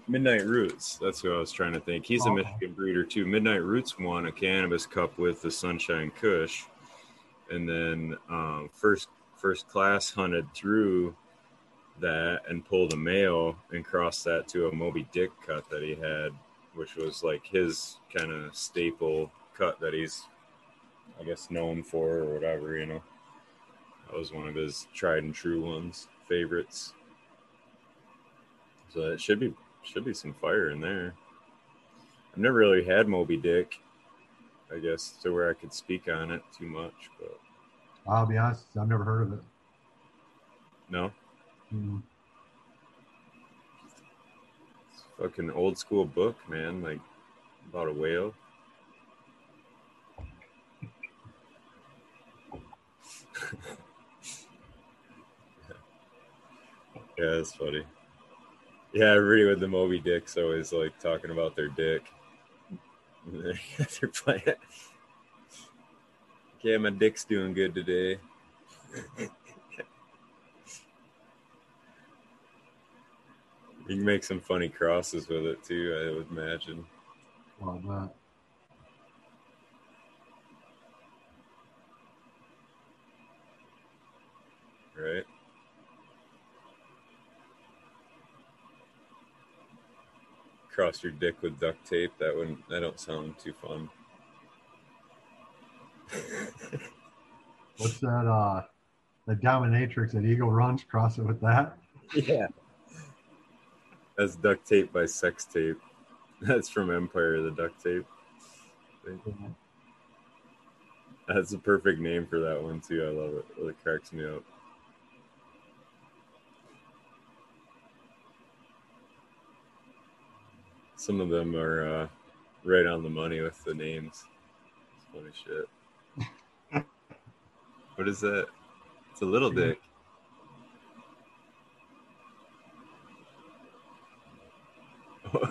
Midnight Roots. That's who I was trying to think. He's a Oh. Michigan breeder too. Midnight Roots won a cannabis cup with the Sunshine Kush, and then um, first first class hunted through that and pulled a male and crossed that to a Moby Dick cut that he had, which was like his kind of staple cut that he's, I guess, known for or whatever. You know, that was one of his tried and true ones, favorites. So it should be should be some fire in there. I've never really had Moby Dick, I guess, to where I could speak on it too much, but I'll be honest, I've never heard of it. no, Mm. it's a fucking old school book, man, like about a whale. yeah, that's funny. Yeah, everybody with the Moby Dick's always like talking about their dick. They're playing. Yeah, my dick's doing good today. You can make some funny crosses with it too, I would imagine. Well, that. Right? Cross your dick with duct tape. That wouldn't. That don't sound too fun. What's that? Uh, the dominatrix that Eagle Runs. Cross it with that. Yeah. That's duct tape by sex tape. That's from Empire. The duct tape. That's a perfect name for that one too. I love it. It cracks me up. Some of them are uh, right on the money with the names. It's funny shit. what is that? It's a little dick.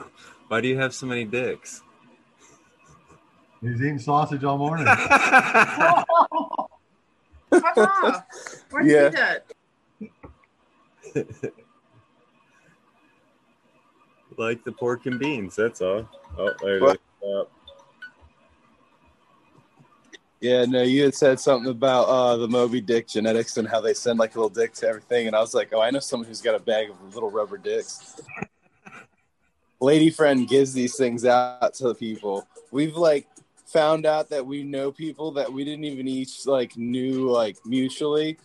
Why do you have so many dicks? He's eating sausage all morning. Papa, where'd you Yeah. like the pork and beans. That's all. Oh, there it is. Yeah, no, you had said something about uh, the Moby Dick genetics and how they send like a little dick to everything, and I was like, oh, I know someone who's got a bag of little rubber dicks. lady friend gives these things out to the people. We've like found out that we know people that we didn't even each like knew like mutually.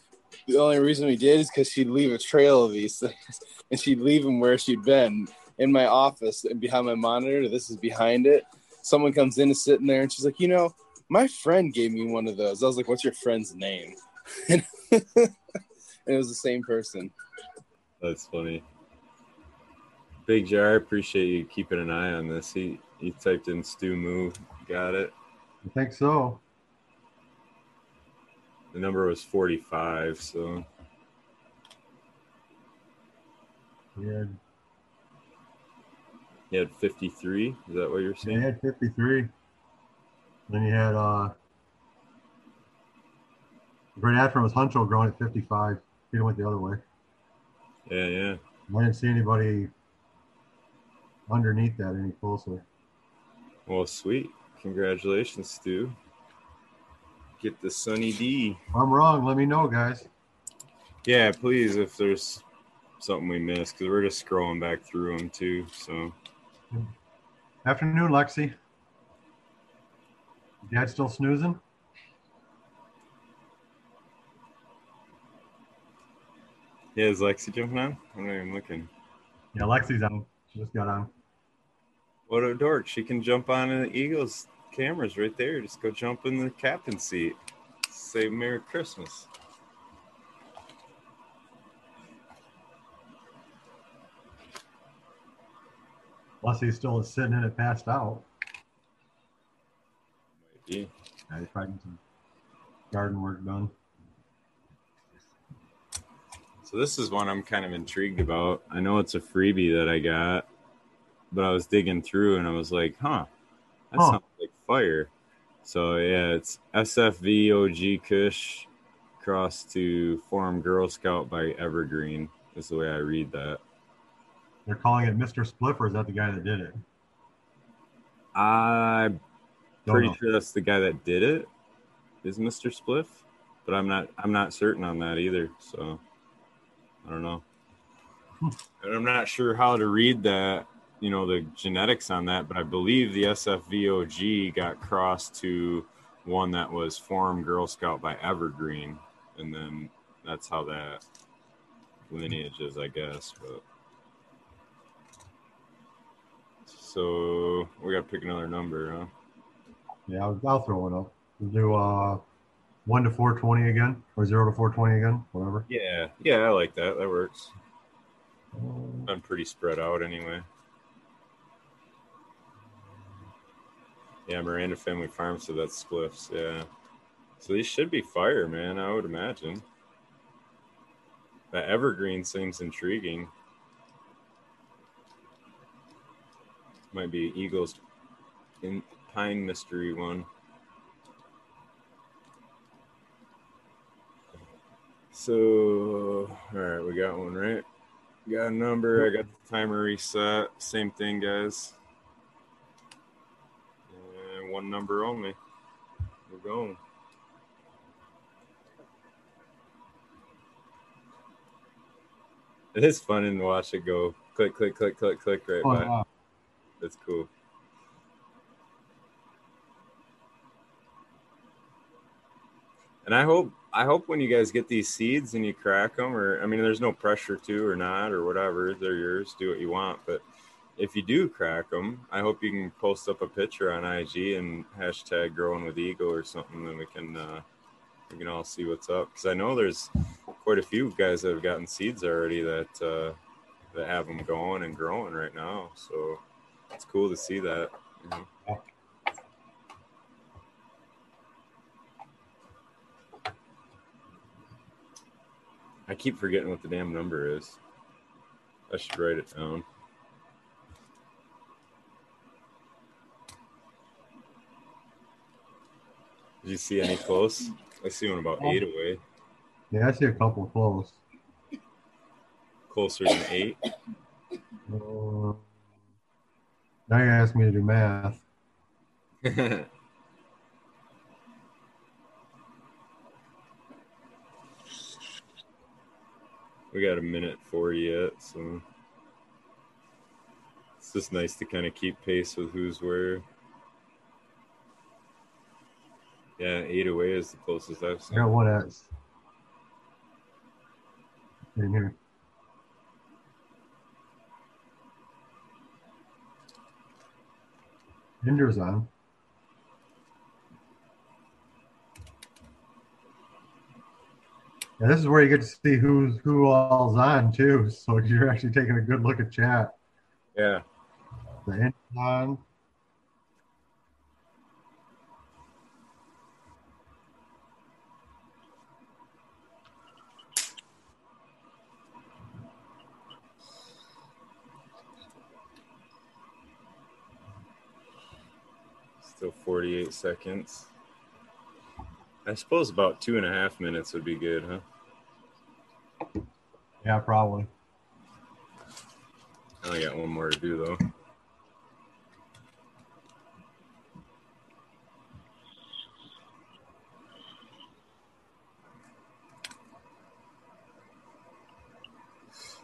The only reason we did is because she'd leave a trail of these things, and she'd leave them where she'd been in my office and behind my monitor. This is behind it. Someone comes in and sitting there, and she's like, you know, my friend gave me one of those. I was like, what's your friend's name? and it was the same person. That's funny. Big Jar, I appreciate you keeping an eye on this. He he typed in Stu Moo. Got it. I think so. The number was 45, so He had, he had 53. Is that what you're saying? he had 53. Then you had uh, right after him was Huncho growing at 55. He went the other way. Yeah, yeah. I didn't see anybody underneath that any closer. Well, sweet. Congratulations, Stu. Get the Sunny D. If I'm wrong, let me know, guys. Yeah, please, if there's something we missed, because we're just scrolling back through them too. So, Afternoon, Lexi. Dad still snoozing? yeah, is Lexi jumping on? I'm not even looking. Yeah, Lexi's on. She just got on. What a dork. She can jump on the Eagles cameras right there. Just go jump in the captain seat. Say Merry Christmas. Lexi's still sitting in it, passed out. Yeah. Yeah, he's probably some garden work done. So this is one I'm kind of intrigued about. I know it's a freebie that I got, but I was digging through and I was like, huh, that Huh. sounds like fire. So yeah, it's SFVOG Kush cross to Forum Girl Scout by Evergreen is the way I read that. They're calling it Mr. Spliff, or is that the guy that did it? I'm Don't pretty know. sure that's the guy that did it is Mr. Spliff, but I'm not I'm not certain on that either. So I don't know. Hmm. And I'm not sure how to read that, you know, the genetics on that, but I believe the SFVOG got crossed to one that was Forum Girl Scout by Evergreen, and then that's how that lineage is, I guess. But so we got to pick another number, huh? Yeah, I'll, I'll throw one up. We'll do uh, 1 to 420 again, or 0 to 420 again, whatever. Yeah, yeah, I like that. That works. I'm pretty spread out anyway. Yeah, Miranda Family Farm, so that's spliffs. Yeah, so these should be fire, man. I would imagine. That evergreen seems intriguing. Might be Eagles in Pine Mystery one. So, all right, we got one, right? Got a number. I got the timer reset. Same thing, guys. And one number only. We're going. It is fun to watch it go click, click, click, click, click right Oh, by. That's cool. And I hope I hope when you guys get these seeds and you crack them, or I mean, there's no pressure to or not or whatever. They're yours. Do what you want. But if you do crack them, I hope you can post up a picture on IG and hashtag Growing with Eagle or something. and we can uh, we can all see what's up. Because I know there's quite a few guys that have gotten seeds already that uh, that have them going and growing right now. So it's cool to see that. you know. I keep forgetting what the damn number is. I should write it down. Did you see any close? I see one about eight away. Yeah, I see a couple close. Closer than eight. Uh, now you ask me to do math. we got a minute for you yet, so It's just nice to kind of keep pace with who's where. Yeah, eight away is the closest I've I seen. got one X. In here. Hinder's on. Yeah, this is where you get to see who's who all's on too. So you're actually taking a good look at chat. Yeah. The on. Still 48 seconds. I suppose about two and a half minutes would be good, huh? Yeah, probably. I only got one more to do though.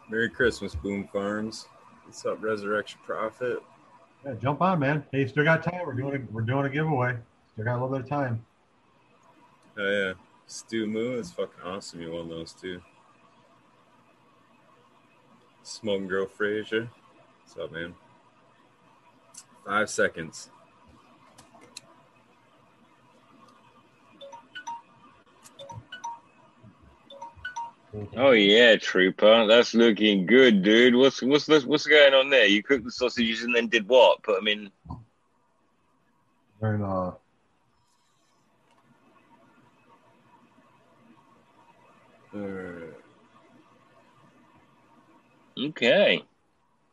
Merry Christmas, Boom Farms. What's up, Resurrection Prophet? Yeah, jump on, man. Hey, you still got time. We're doing a, we're doing a giveaway. Still got a little bit of time. Oh yeah, Stu Moo is fucking awesome. You won those too. Smoke and Grow Frazier. What's up, man? Five seconds. Oh yeah, Trooper, that's looking good, dude. What's what's this, what's going on there? You cooked the sausages and then did what? Put them in. And uh, Alright. Okay,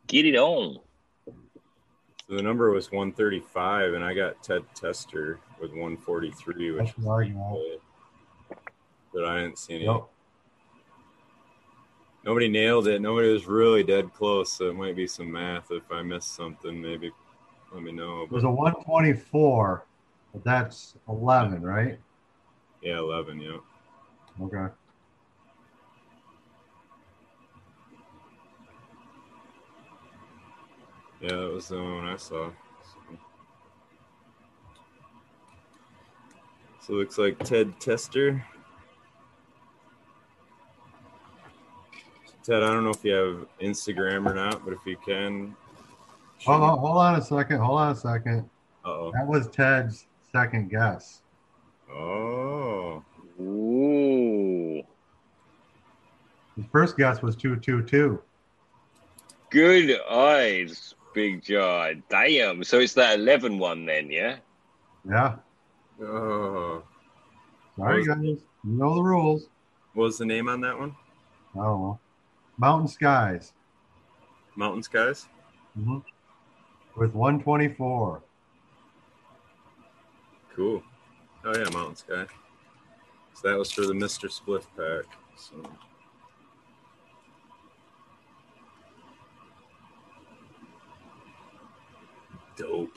get it on. So the number was 135, and I got Ted Tester with 143, which that's the argument. but I didn't see any. Yep. Nobody nailed it. Nobody was really dead close, so it might be some math. If I missed something, maybe let me know. It was a 124, but that's 11, right? Yeah, 11. Yeah. Okay. Yeah, that was the one I saw. So, so it looks like Ted Tester. Ted, I don't know if you have Instagram or not, but if you can. Hold on, hold on a second. Hold on a second. Uh That was Ted's second guess. oh. Oh. Ooh, His first guess was 222. good eyes, Big Jaw. Damn. So it's that 11 one then, yeah. Yeah. Oh. Sorry, guys. You know the rules. What was the name on that one? I don't know. Mountain Skies Mountain Skies? hmm with 124. Cool. Oh yeah, Mountain Sky. So that was for the Mr. Spliff pack. So dope.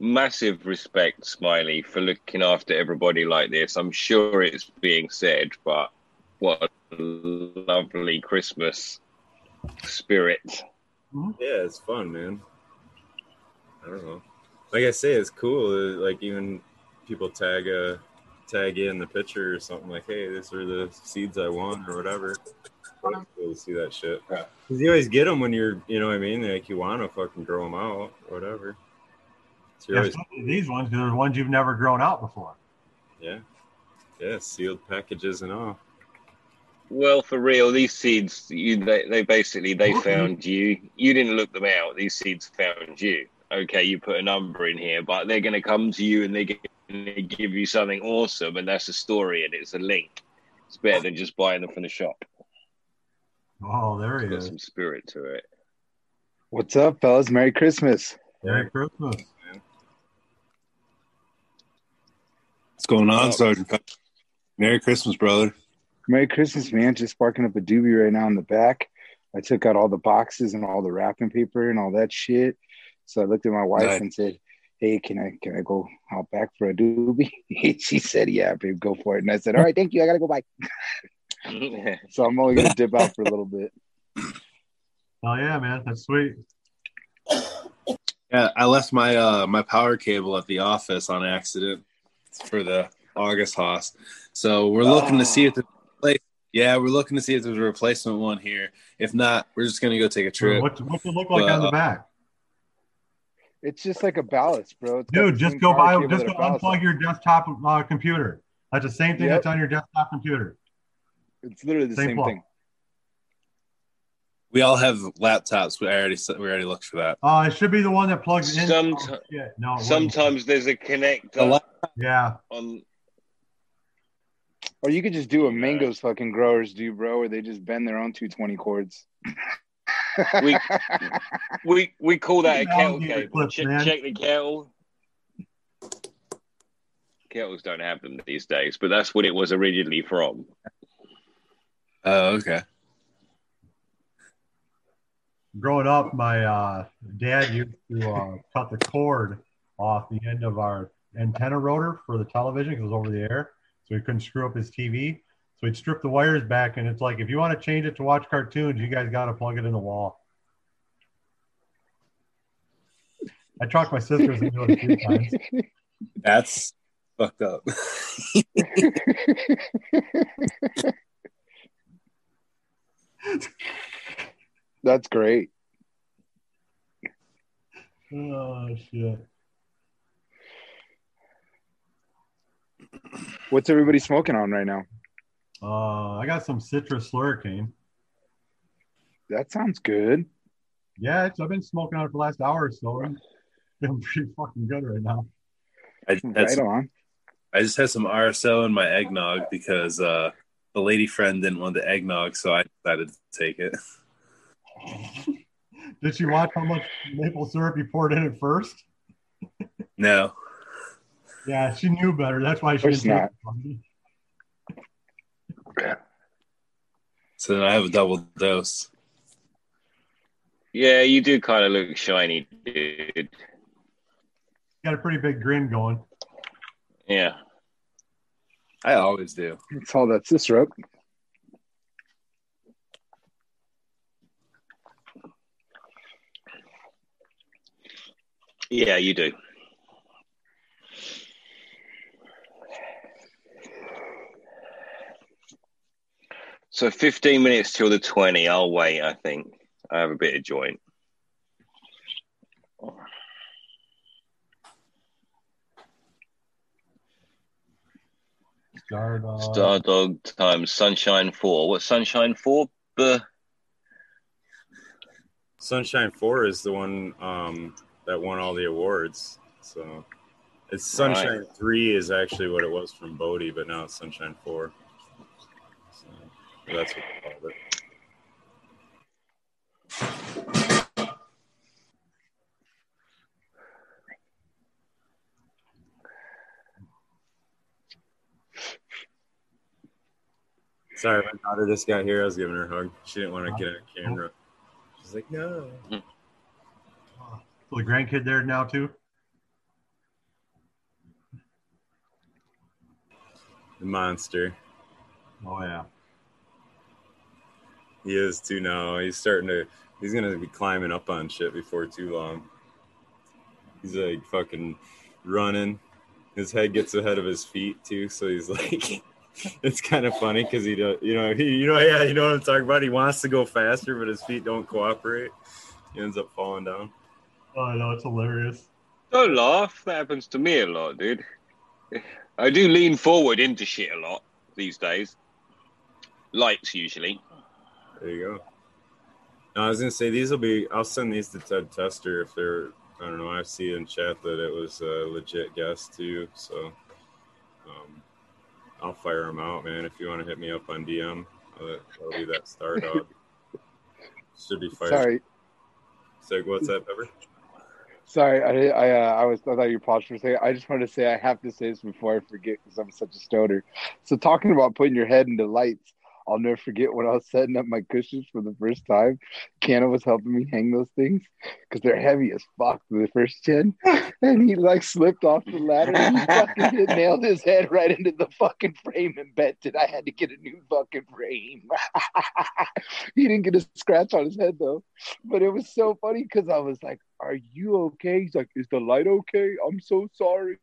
Massive respect, Smiley, for looking after everybody like this. I'm sure it's being said, but what a lovely Christmas spirit. Mm-hmm. Yeah, it's fun, man. I don't know. Like I say, it's cool. uh, Like even people tag a tag in the picture or something like, "Hey, these are the seeds I want" or whatever. Uh-huh. It's cool to see that shit. Because you always get them when you're, you know what I mean? Like you want to fucking grow them out, whatever. So Yeah, always, these ones because they're ones you've never grown out before. yeah, yeah, sealed packages and all. Well, for real, these seeds, you, they, they basically they found you. You didn't look them out. These seeds found you. Okay, you put a number in here, but they're going to come to you and they're going to give you something awesome, and that's a story and it's a link. It's better than just buying them from the shop. Oh, there he It's got is. some spirit to it. What's up, fellas? Merry Christmas. Merry Christmas. What's going on, Sergeant? Merry Christmas, brother. Merry Christmas, man. Just sparking up a doobie right now in the back. I took out all the boxes and all the wrapping paper and all that shit. So I looked at my wife Nice. and said, Hey, can I can I go out back for a doobie? she said, Yeah, babe, go for it. And I said, All right, thank you. I gotta go bye. So I'm only gonna dip out for a little bit. Oh yeah, man, that's sweet. Yeah, I left my uh my power cable at the office on accident for the August Haas. So we're looking to see if the place. Yeah, we're looking to see if there's a replacement one here. If not, we're just gonna go take a trip. What's what's it look like on the back? It's just like a ballast, bro. It's Dude, just go power buy, just go a ballast unplug your desktop uh, computer. That's the same thing Yep. that's on your desktop computer. It's literally the Same same, thing. We all have laptops. We already we already looked for that. Uh, it should be the one that plugs in. Somet- oh. No. Sometimes there's a connector Yeah. on. Or you could just do what Mango's fucking growers do, bro, where they just bend their own 220 cords. We we we call that a kettle cable. clips, check, check the kettle. Kettles don't have them these days, but that's what it was originally from. Oh, okay. Growing up, my uh, dad used to uh, cut the cord off the end of our antenna rotor for the television because it was over the air, so he couldn't screw up his TV. So he'd strip the wires back, and it's like if you want to change it to watch cartoons, you guys got to plug it in the wall. I talked my sisters into it a few times. That's fucked up. That's great. Oh shit! What's everybody smoking on right now? Uh, I got some citrus slurricane. That sounds good. Yeah, it's, I've been smoking on it for the last hour or so. I'm feeling pretty fucking good right now. I just, had Right some, on. I just had some RSO in my eggnog because uh, the lady friend didn't want the eggnog, so I decided to take it. Did she watch how much maple syrup you poured in at first? No, Yeah, she knew better. That's why she course didn't take it so then I have a double dose. Yeah, you do kind of look shiny, dude. Got a pretty big grin going. Yeah. I always do. It's all that syrup. Yeah, you do. So 15 minutes till the 20. I'll wait, I think. I have a bit of joint. Stardog. Stardog times Sunshine 4. What Sunshine 4? Buh. Sunshine 4 is the one um, that won all the awards. So it's Sunshine right. 3 is actually what it was from Bodhi, but now it's Sunshine 4 that's what they called it. Sorry, my daughter just got here. I was giving her a hug. She didn't want to get on camera. She's like, no. so the grandkid there now too. The monster. Oh yeah. He is too now. He's starting to. He's gonna be climbing up on shit before too long. He's like fucking running. His head gets ahead of his feet too, so he's like, it's kind of funny because he does, you know, he, you know, yeah, you know what I'm talking about. He wants to go faster, but his feet don't cooperate. He ends up falling down. Oh, I know it's hilarious. Don't laugh. That happens to me a lot, dude. I do lean forward into shit a lot these days. Lights, usually. There you go. No, I was gonna say these will be. I'll send these to Ted Tester if they're. I don't know. I see in chat that it was a legit guess too. So, um, I'll fire them out, man. If you want to hit me up on DM, I'll, I'll be that star dog. Should be fired. Sorry. So what's that, Pepper? Sorry, I I uh, I was I thought you paused for a second. I just wanted to say I have to say this before I forget because I'm such a stoner. So talking about putting your head into lights, I'll never forget when I was setting up my cushions for the first time. Canna was helping me hang those things because they're heavy as fuck for the first gen, and he like slipped off the ladder and he fucking hit, nailed his head right into the fucking frame and bent it. I had to get a new fucking frame. he didn't get a scratch on his head though, but it was so funny because I was like, "Are you okay?" He's like, "Is the light okay?" I'm so sorry.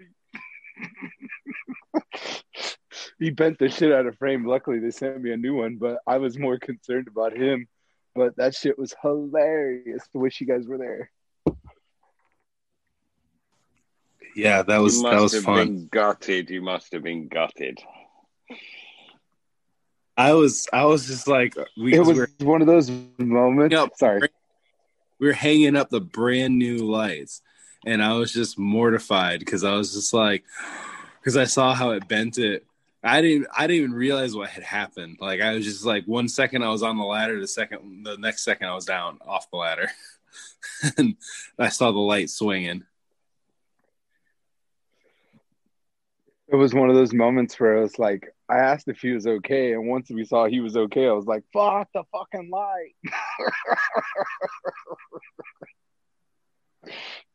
he bent the shit out of frame. Luckily, they sent me a new one, but I was more concerned about him. But that shit was hilarious. I wish you guys were there. Yeah, that was that was fun. been gutted. You must have been gutted. I was I was just like we, It we was were one of those moments. Yep. Sorry. we were hanging up the brand new lights, and I was just mortified because I was just like because I saw how it bent it. I didn't I didn't even realize what had happened. Like I was just like one second I was on the ladder, the second the next second I was down off the ladder, and I saw the light swinging. It was one of those moments where I was like, I asked if he was okay, and once we saw he was okay, I was like, "Fuck the fucking light!"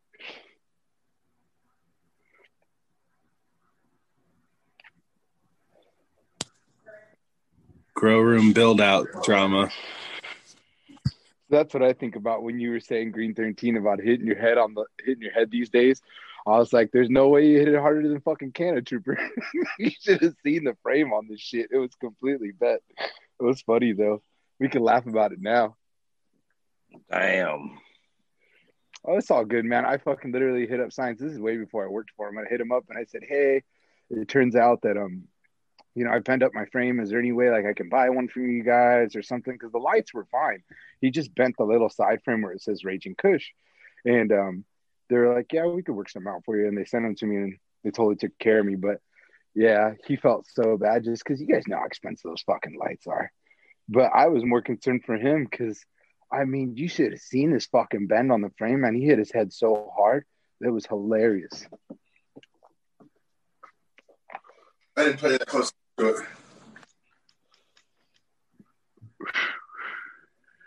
Grow room build out drama. That's what I think about when you were saying Green Thirteen about hitting your head on the hitting your head these days. I was like, "There's no way you hit it harder than fucking Canna Trooper." you should have seen the frame on this shit. It was completely bet. It was funny though. We can laugh about it now. Damn. Oh, it's all good, man. I fucking literally hit up Scynce. This is way before I worked for him. I hit him up and I said, "Hey, it turns out that um, you know, I bent up my frame. Is there any way like I can buy one from you guys or something? Because the lights were fine. He just bent the little side frame where it says Raging Kush, and um, they're like, "Yeah, we could work some out for you." And they sent them to me and they totally took care of me. But yeah, he felt so bad just because you guys know how expensive those fucking lights are. But I was more concerned for him because. I mean, you should have seen this fucking bend on the frame, man. He hit his head so hard. It was hilarious. I didn't pay that close to it.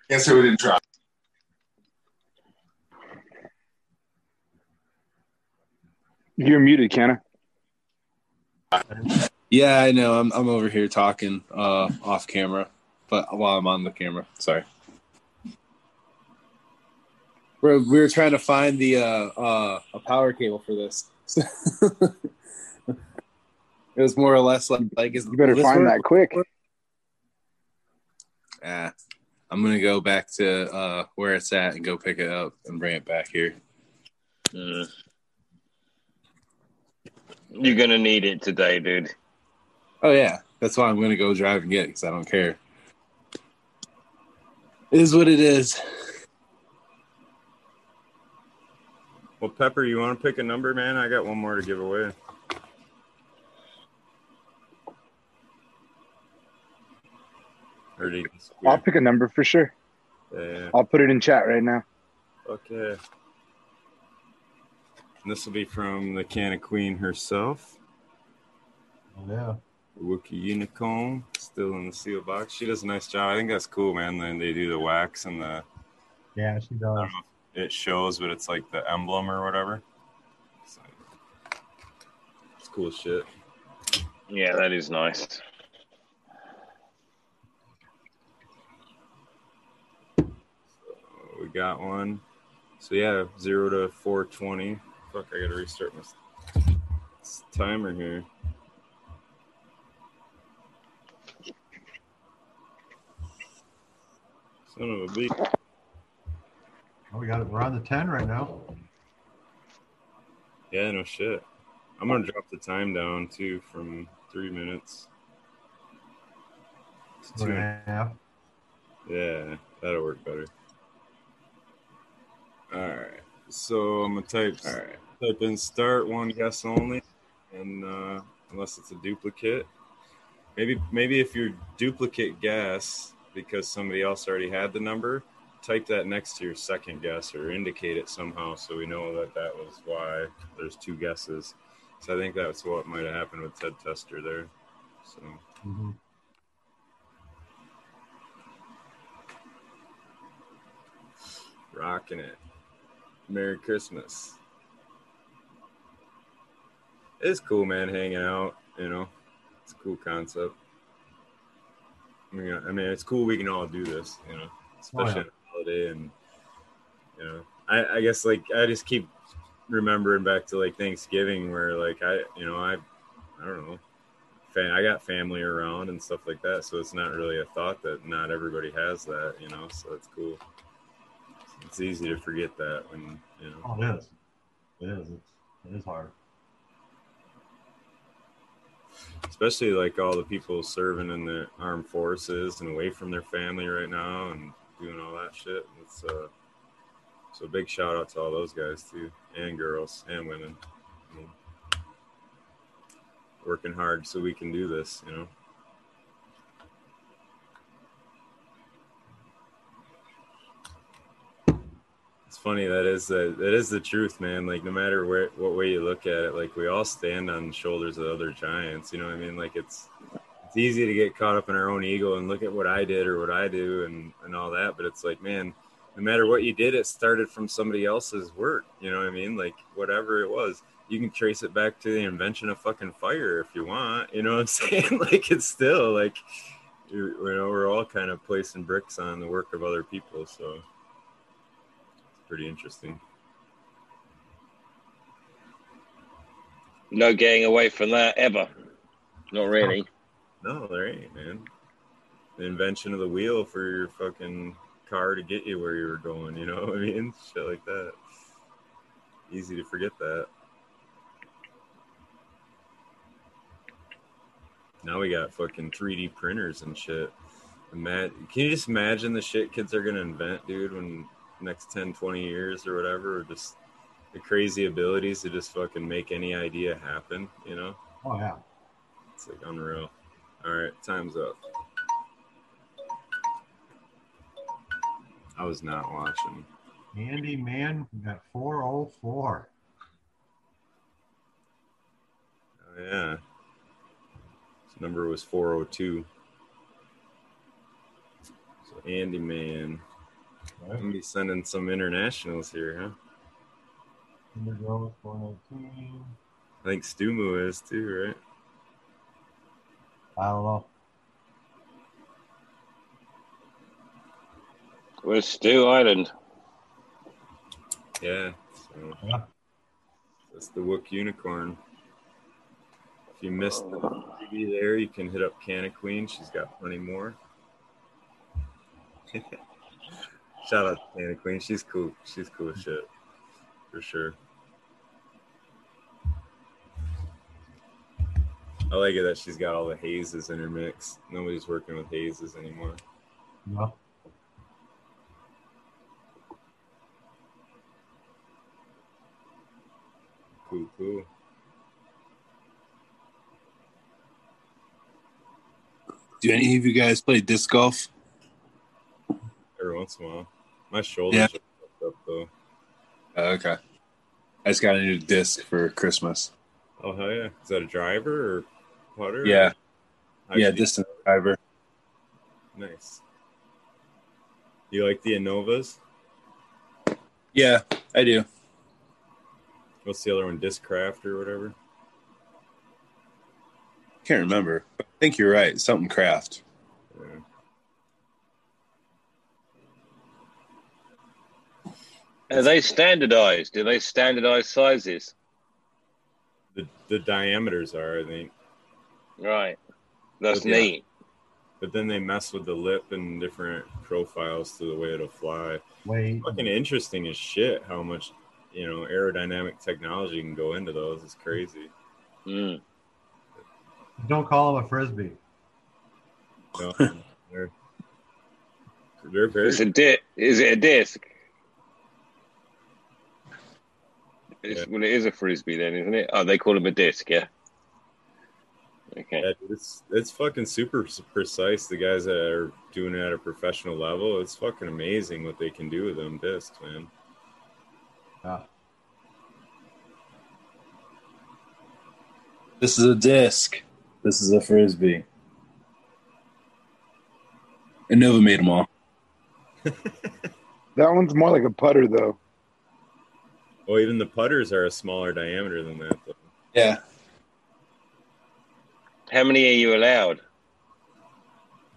Can't say we didn't try. You're muted, Kenna. Yeah, I know. I'm I'm over here talking uh, off camera, but while I'm on the camera, sorry. We're we were trying to find the uh, uh, a power cable for this. it was more or less like like is You better this find work? that quick. Ah, I'm gonna go back to uh, where it's at and go pick it up and bring it back here. Mm. You're gonna need it today, dude. Oh yeah, that's why I'm gonna go drive and get it because I don't care. It is what it is. Well, Pepper, you want to pick a number, man? I got one more to give away. Or do you I'll pick a number for sure. Yeah. I'll put it in chat right now. Okay. And this will be from the Canna Queen herself. Yeah. Wookie Unicorn, still in the seal box. She does a nice job. I think that's cool, man. Then they do the wax and the Yeah, she I does. don't know if it shows, but it's like the emblem or whatever. It's, like, it's cool shit. Yeah, that is nice. We got one. So yeah, zero to four twenty. Fuck, I gotta restart my timer here. Son of a beat. Oh, we got it. We're on the 10 right now. Yeah, no shit. I'm gonna drop the time down too from three minutes. to Two and a half. Yeah, that'll work better. All right. So I'm gonna type All right. type in start one guess only, and uh, unless it's a duplicate, maybe maybe if your duplicate guess because somebody else already had the number, type that next to your second guess or indicate it somehow so we know that that was why there's two guesses. So I think that's what might have happened with Ted Tester there. So. Mhm. Rocking it. Merry Christmas. It's cool, man, hanging out. You know, it's a cool concept. I mean, I mean, it's cool we can all do this. You know, oh, especially yeah. on a holiday, and you know, I, I guess like I just keep remembering back to like Thanksgiving where like I you know I I don't know I got family around and stuff like that so it's not really a thought that not everybody has that you know so it's cool it's easy to forget that when you know Oh, it is. It is. It's, it is hard. especially like all the people serving in the armed forces and away from their family right now and doing all that shit. It's uh, so big shout out to all those guys too, and girls and women. I mean, working hard so we can do this, you know. Funny that is the that is the truth, man. Like no matter where what way you look at it, like we all stand on the shoulders of other giants. You know what I mean? Like it's it's easy to get caught up in our own ego and look at what I did or what I do and and all that. But it's like, man, no matter what you did, it started from somebody else's work. You know what I mean? Like whatever it was, you can trace it back to the invention of fucking fire if you want. You know what I'm saying? like it's still like you know we're all kind of placing bricks on the work of other people. So pretty interesting. No getting away from that ever. Not really. No, there ain't, man. The invention of the wheel for your fucking car to get you where you were going, you know what I mean? Shit like that. Easy to forget that. Now we got fucking 3D printers and shit. Ima- Can you just imagine the shit kids are gonna invent, dude, when next 10, 20 years or whatever, or just the crazy abilities to just fucking make any idea happen, you know? Oh yeah. It's like unreal. All right, time's up. I was not watching. Andy Man got 404. Oh, yeah. His number was 402. So Andy Man. I'm gonna be sending some internationals here, huh? Undergo 419. I think Stumu is too, right? I don't know. Where's Stu Island? Yeah. So Yeah. that's the Wook Unicorn. If you missed the preview there, you can hit up Canna Queen. She's got plenty more. Shout out to Canna Queen. She's cool. She's cool as shit. For sure. I like it that she's got all the hazes in her mix. Nobody's working with hazes anymore. No. Cool, cool. Do any of you guys play disc golf? Every once in a while. My shoulders Yeah. up though. Uh, okay. I just got a new disc for Christmas. Oh hell yeah! Is that a driver or putter? Yeah. How'd yeah, distance driver. Nice. You like the Innovas? Yeah, I do. What's the other one? Discraft or whatever? Can't remember. I think you're right. Something craft. Yeah. Are they standardized? Do they standardize sizes? The the diameters are, I think. Right. That's But yeah. neat. But then they mess with the lip and different profiles to the way it'll fly. Wait. Fucking interesting as shit how much you know aerodynamic technology can go into those. It's crazy. Mm. Don't call him a frisbee. You know, they're, they're very It's a di- Is it a disc? It's, Yeah. Well, it is a frisbee then, isn't it? Oh, they call them a disc, yeah. Okay. Yeah, it's it's fucking super precise. The guys that are doing it at a professional level, it's fucking amazing what they can do with them discs, man. Yeah. This is a disc. This is a frisbee. Innova made them all. That one's more like a putter, though. Well, even the putters are a smaller diameter than that. Though. Yeah. How many are you allowed?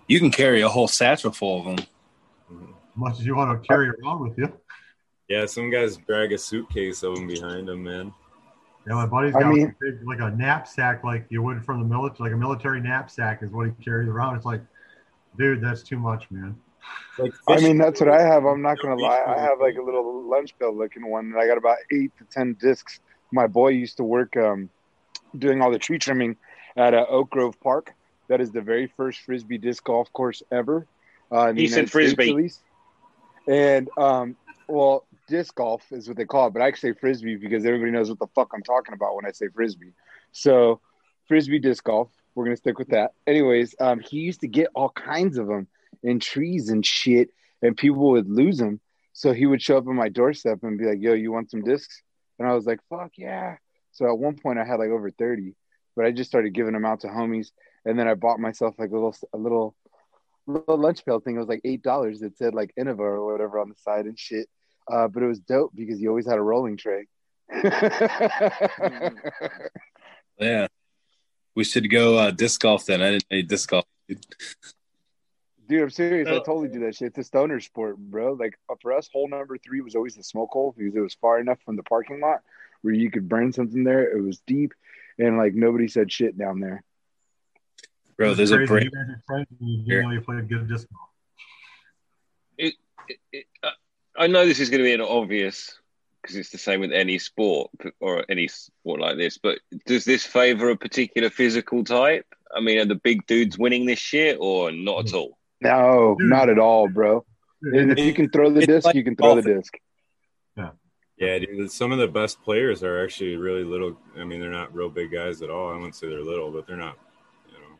You can carry a whole satchel full of them. As mm-hmm. much as you want to carry around with you. Yeah, some guys drag a suitcase of them behind them, man. Yeah, my buddy's got mean- big, like a knapsack, like you would from the military, like a military knapsack is what he carries around. It's like, dude, that's too much, man. Like I mean, that's what I have. I'm not gonna lie. I have like a little lunch bell looking one, and I got about eight to ten discs. My boy used to work um, doing all the tree trimming at uh, Oak Grove Park. That is the very first frisbee disc golf course ever. Uh, in He said frisbee. at. And um, well, disc golf is what they call it, but I say frisbee because everybody knows what the fuck I'm talking about when I say frisbee. So, frisbee disc golf. We're gonna stick with that. Anyways, um, he used to get all kinds of them in trees and shit, and people would lose them. So he would show up on my doorstep and be like, "Yo, you want some discs?" And I was like, "Fuck yeah!" So at one point, I had like over thirty, but I just started giving them out to homies, and then I bought myself like a little a little little lunch pail thing. It was like eight dollars. It said like Innova or whatever on the side and shit. Uh, but it was dope because you always had a rolling tray. Yeah. We should go uh, disc golf then. I didn't you disc golf. dude. Dude, I'm serious. I totally do that shit. It's a stoner sport, bro. Like uh, for us, hole number three was always the smoke hole because it was far enough from the parking lot where you could burn something there. It was deep, and like nobody said shit down there. Bro, It's there's a crazy. break. You guys are friends and you Here. didn't know you played good disc golf. it, it, it, uh, I know this is going to be an obvious because it's the same with any sport or any sport like this. But does this favor a particular physical type? I mean, are the big dudes winning this shit or not at all? No, not at all, bro. Dude, If you can throw the it's disc, like you can throw the disc. Yeah, Yeah, dude. Some of the best players are actually really little. I mean, they're not real big guys at all. I wouldn't say they're little, but they're not. You know,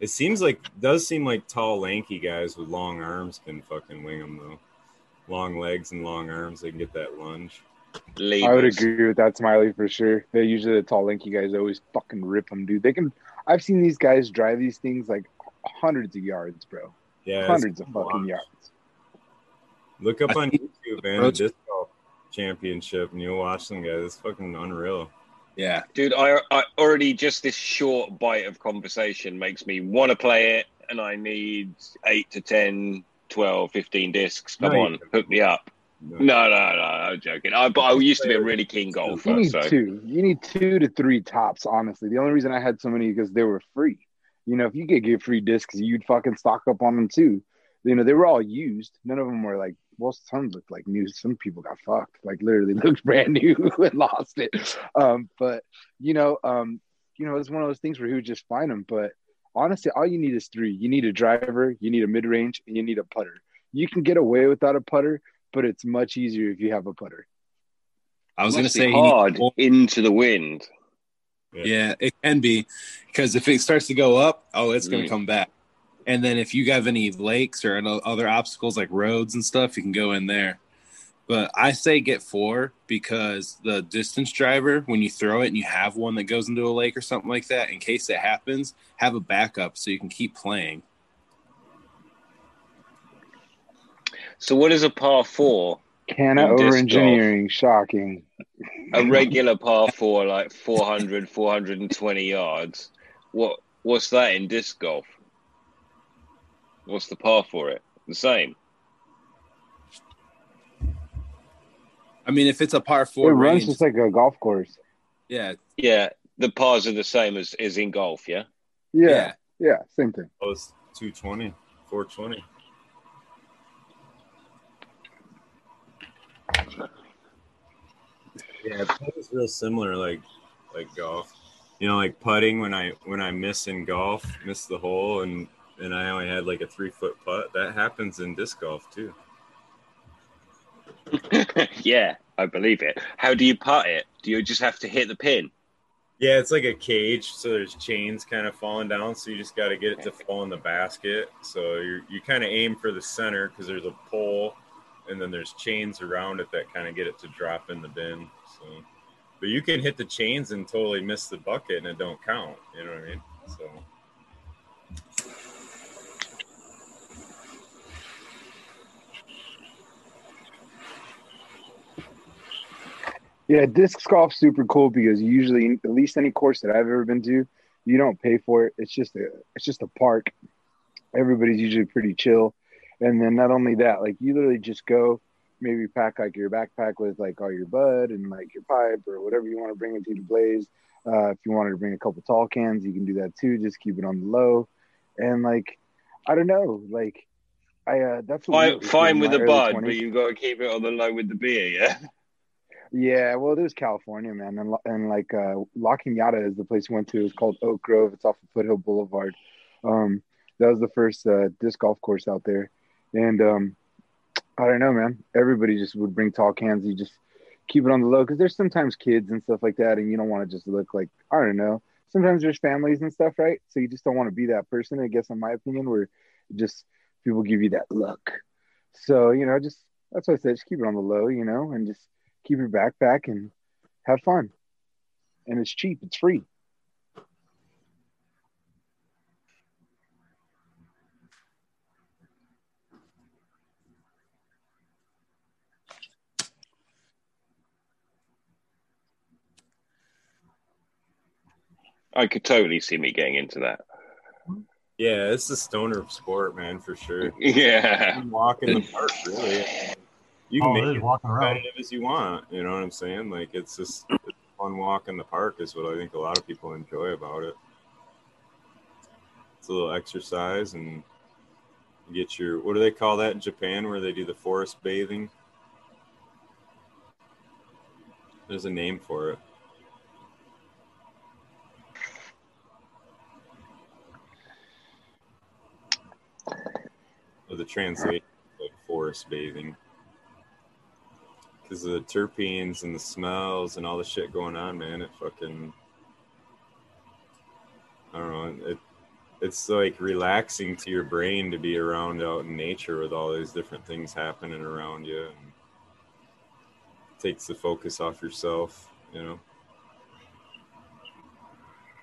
it seems like does seem like tall, lanky guys with long arms can fucking wing them though. Long legs and long arms, they can get that lunge. I would agree with that, Smiley, for sure. They usually the tall, lanky guys always fucking rip them, dude. They can. I've seen these guys drive these things like hundreds of yards, bro. Yeah, hundreds of fucking lot. yards. Look up I on YouTube, man. Approach- Disc golf championship, and you'll watch them guys. It's fucking unreal. Yeah. Dude, I, I already just this short bite of conversation makes me want to play it, and I need 8 to 10, 12, 15 discs. Come No, on, don't. hook me up. No. No, no, no, I'm joking. I, but I used to be a really keen golfer. You golfer. need So. two. You need two to three tops. Honestly, the only reason I had so many because they were free. You know, if you could get free discs, you'd fucking stock up on them too. You know, they were all used. None of them were like. Well, some looked like new. Some people got fucked. Like literally looked brand new and lost it. Um, but you know, um, you know, it's one of those things where he would just find them. But honestly, all you need is three. You need a driver, you need a mid range, and you need a putter. You can get away without a putter, but it's much easier if you have a putter. I was going to say, you need hard into the wind. Yeah, it can be because if it starts to go up, oh, it's going to Mm. come back. And then if you have any lakes or other obstacles like roads and stuff, you can go in there. But I say get four because the distance driver, when you throw it and you have one that goes into a lake or something like that, in case it happens, have a backup so you can keep playing. So, what is a par four? Canna In over engineering, shocking. A regular par four, like 400, 420 yards. What What's that in disc golf? What's the par for it? The same. I mean, if it's a par four, It four runs range, just like a golf course. yeah, Yeah, the pars are the same as, as in golf, yeah? Yeah, yeah. yeah, same thing. Oh, it's 220, 420. Yeah, it's real similar, like like golf. You know, like putting when I when I miss in golf, miss the hole, and and I only had like a three foot putt. That happens in disc golf too. yeah, I believe it. How do you putt it? Do you just have to hit the pin? Yeah, it's like a cage, so there's chains kind of falling down, so you just got to get it to fall in the basket. So you you kind of aim for the center because there's a pole, and then there's chains around it that kind of get it to drop in the bin. So, but you can hit the chains and totally miss the bucket, and it don't count. You know what I mean? So. Yeah, disc golf super cool because usually, at least any course that I've ever been to, you don't pay for it. It's just a it's just a park. Everybody's usually pretty chill, and then not only that, like you literally just go, maybe pack like your backpack with like all your bud and like your pipe or whatever you want to bring into the blaze. Uh, if you wanted to bring a couple tall cans, you can do that too. Just keep it on the low, and like I don't know, like I uh, that's Fine, fine with the bud, 20s. but you've got to keep it on the low with the beer, yeah? Yeah, well, there's California, man, and, and like uh, La Cañada is the place we went to. It's called Oak Grove. It's off of Foothill Boulevard. Um, that was the first uh, disc golf course out there, and um, I don't know, man. Everybody just would bring tall cans. You just keep it on the low because there's sometimes kids and stuff like that, and you don't want to just look like I don't know. Sometimes there's families and stuff, right? So you just don't want to be that person. I guess, in my opinion, where just people give you that look. So you know, just that's what I said. Just keep it on the low, you know, and just keep your backpack and have fun. And it's cheap. It's free. I could totally see me getting into that. Yeah, it's the stoner sport, man, for sure. Yeah. You can walk in the park, really. You can Oh, make it walking around. competitive as you want. You know what I'm saying? Like it's just it's fun walk in the park is what I think a lot of people enjoy about it. It's a little exercise and you get your what do they call that in Japan where they do the forest bathing? There's a name for it. The translation of forest bathing. Because the terpenes and the smells and all the shit going on, man, it fucking I don't know, it it's like relaxing to your brain to be around out in nature with all these different things happening around you and takes the focus off yourself, you know.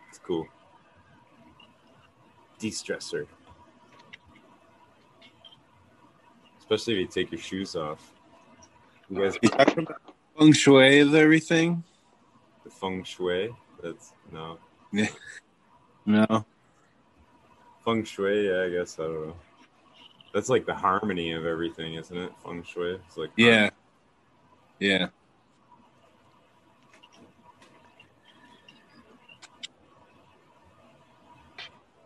It's cool. De-stressor. Especially if you take your shoes off. You guys You talking about feng shui of everything? the feng shui. That's no. Yeah. No. Feng shui, yeah, I guess I don't know. That's like the harmony of everything, isn't it? Feng shui. It's like Yeah. Yeah.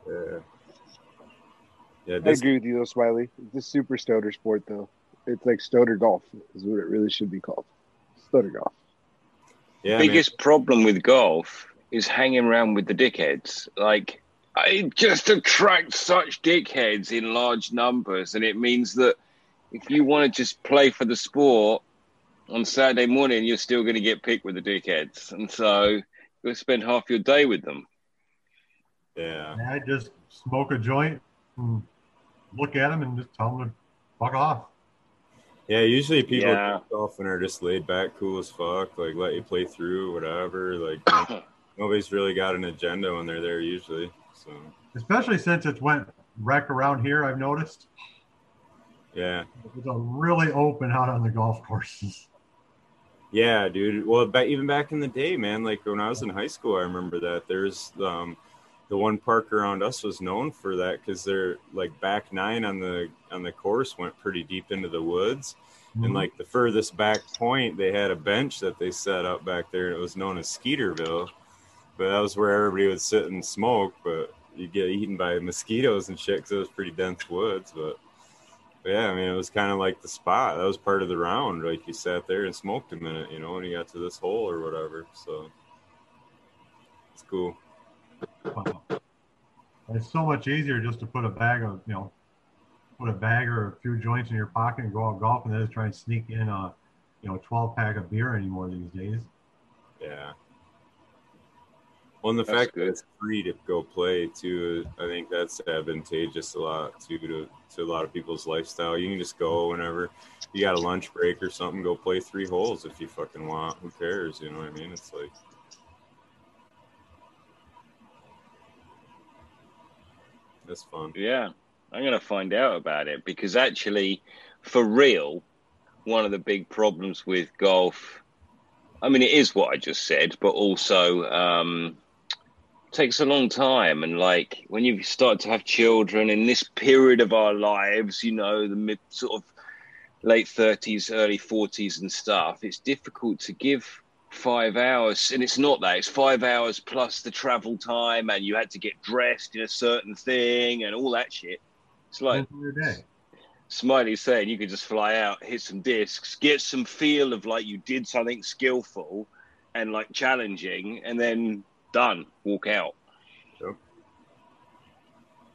Yeah. Yeah, I agree with you though, Smiley. It's a super stoner sport though. It's like stoner golf is what it really should be called. Stoner golf. yeah, biggest problem with golf is hanging around with the dickheads. Like, it just attracts such dickheads in large numbers, and it means that if you want to just play for the sport on Saturday morning, you're still going to get picked with the dickheads, and so you'll spend half your day with them. Yeah. And I just smoke a joint and look at them and just tell them to fuck off. Yeah, usually people Yeah. often are just laid back, cool as fuck, like let you play through whatever. Like nobody's really got an agenda when they're there usually. So Especially since it's went wreck around here, I've noticed. yeah. It's a really open out on the golf courses. Yeah, dude. Well, ba- even back in the day, man, like when I was in high school, I remember that there's um, the one park around us was known for that because they're like back nine on the on the course went pretty deep into the woods, Mhm. and like the furthest back point, they had a bench that they set up back there, and it was known as Skeeterville. But that was where everybody would sit and smoke, but you get eaten by mosquitoes and shit because it was pretty dense woods, but. But yeah, I mean, it was kind of like the spot. That was part of the round. Like you sat there and smoked a minute, you know, when you got to this hole or whatever. So it's cool. Wow. It's so much easier just to put a bag of, you know, put a bag or a few joints in your pocket and go out golfing than to try and sneak in a, you know, 12 pack of beer anymore these days. Yeah. Well, and the That's fact good. that it's free to go play too, I think that's advantageous a lot too to to a lot of people's lifestyle. You can just go whenever you got a lunch break or something, go play three holes if you fucking want. Who cares? You know what I mean? It's like that's fun. Yeah, I'm going to find out about it because actually, for real, one of the big problems with golf, I mean, it is what I just said, but also um, takes a long time. And like when you start to have children in this period of our lives, you know, the mid sort of late 30s, early 40s and stuff, it's difficult to give five hours. And it's not that, it's five hours plus the travel time, and you had to get dressed in a certain thing and all that shit. It's like Your day. Smiley saying you could just fly out, hit some discs, get some feel of like you did something skillful and like challenging, and then done, walk out.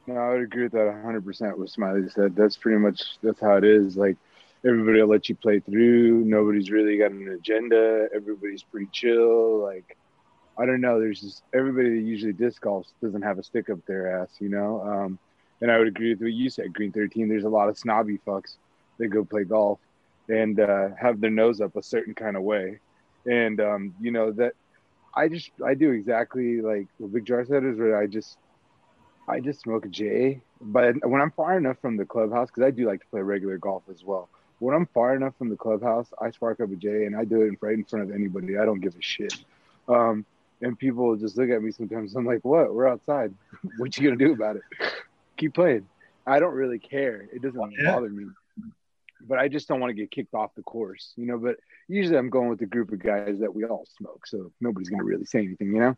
No, I would agree with that 100% what Smiley said. That's pretty much that's how it is. Like everybody will let you play through. Nobody's really got an agenda. Everybody's pretty chill. Like I don't know. There's just everybody that usually disc golfs doesn't have a stick up their ass, you know. Um, and I would agree with what you said, Green 13. There's a lot of snobby fucks that go play golf and uh, have their nose up a certain kind of way, and um, you know that I just I do exactly like what Big Jar said is where I just I just smoke a J. But when I'm far enough from the clubhouse, because I do like to play regular golf as well. When I'm far enough from the clubhouse, I spark up a J and I do it right in front of anybody. I don't give a shit. Um, and people just look at me sometimes. I'm like, "What? We're outside. what you gonna do about it? Keep playing." I don't really care. It doesn't Yeah. bother me. But I just don't want to get kicked off the course, you know. But usually I'm going with a group of guys that we all smoke, so nobody's gonna really say anything, you know.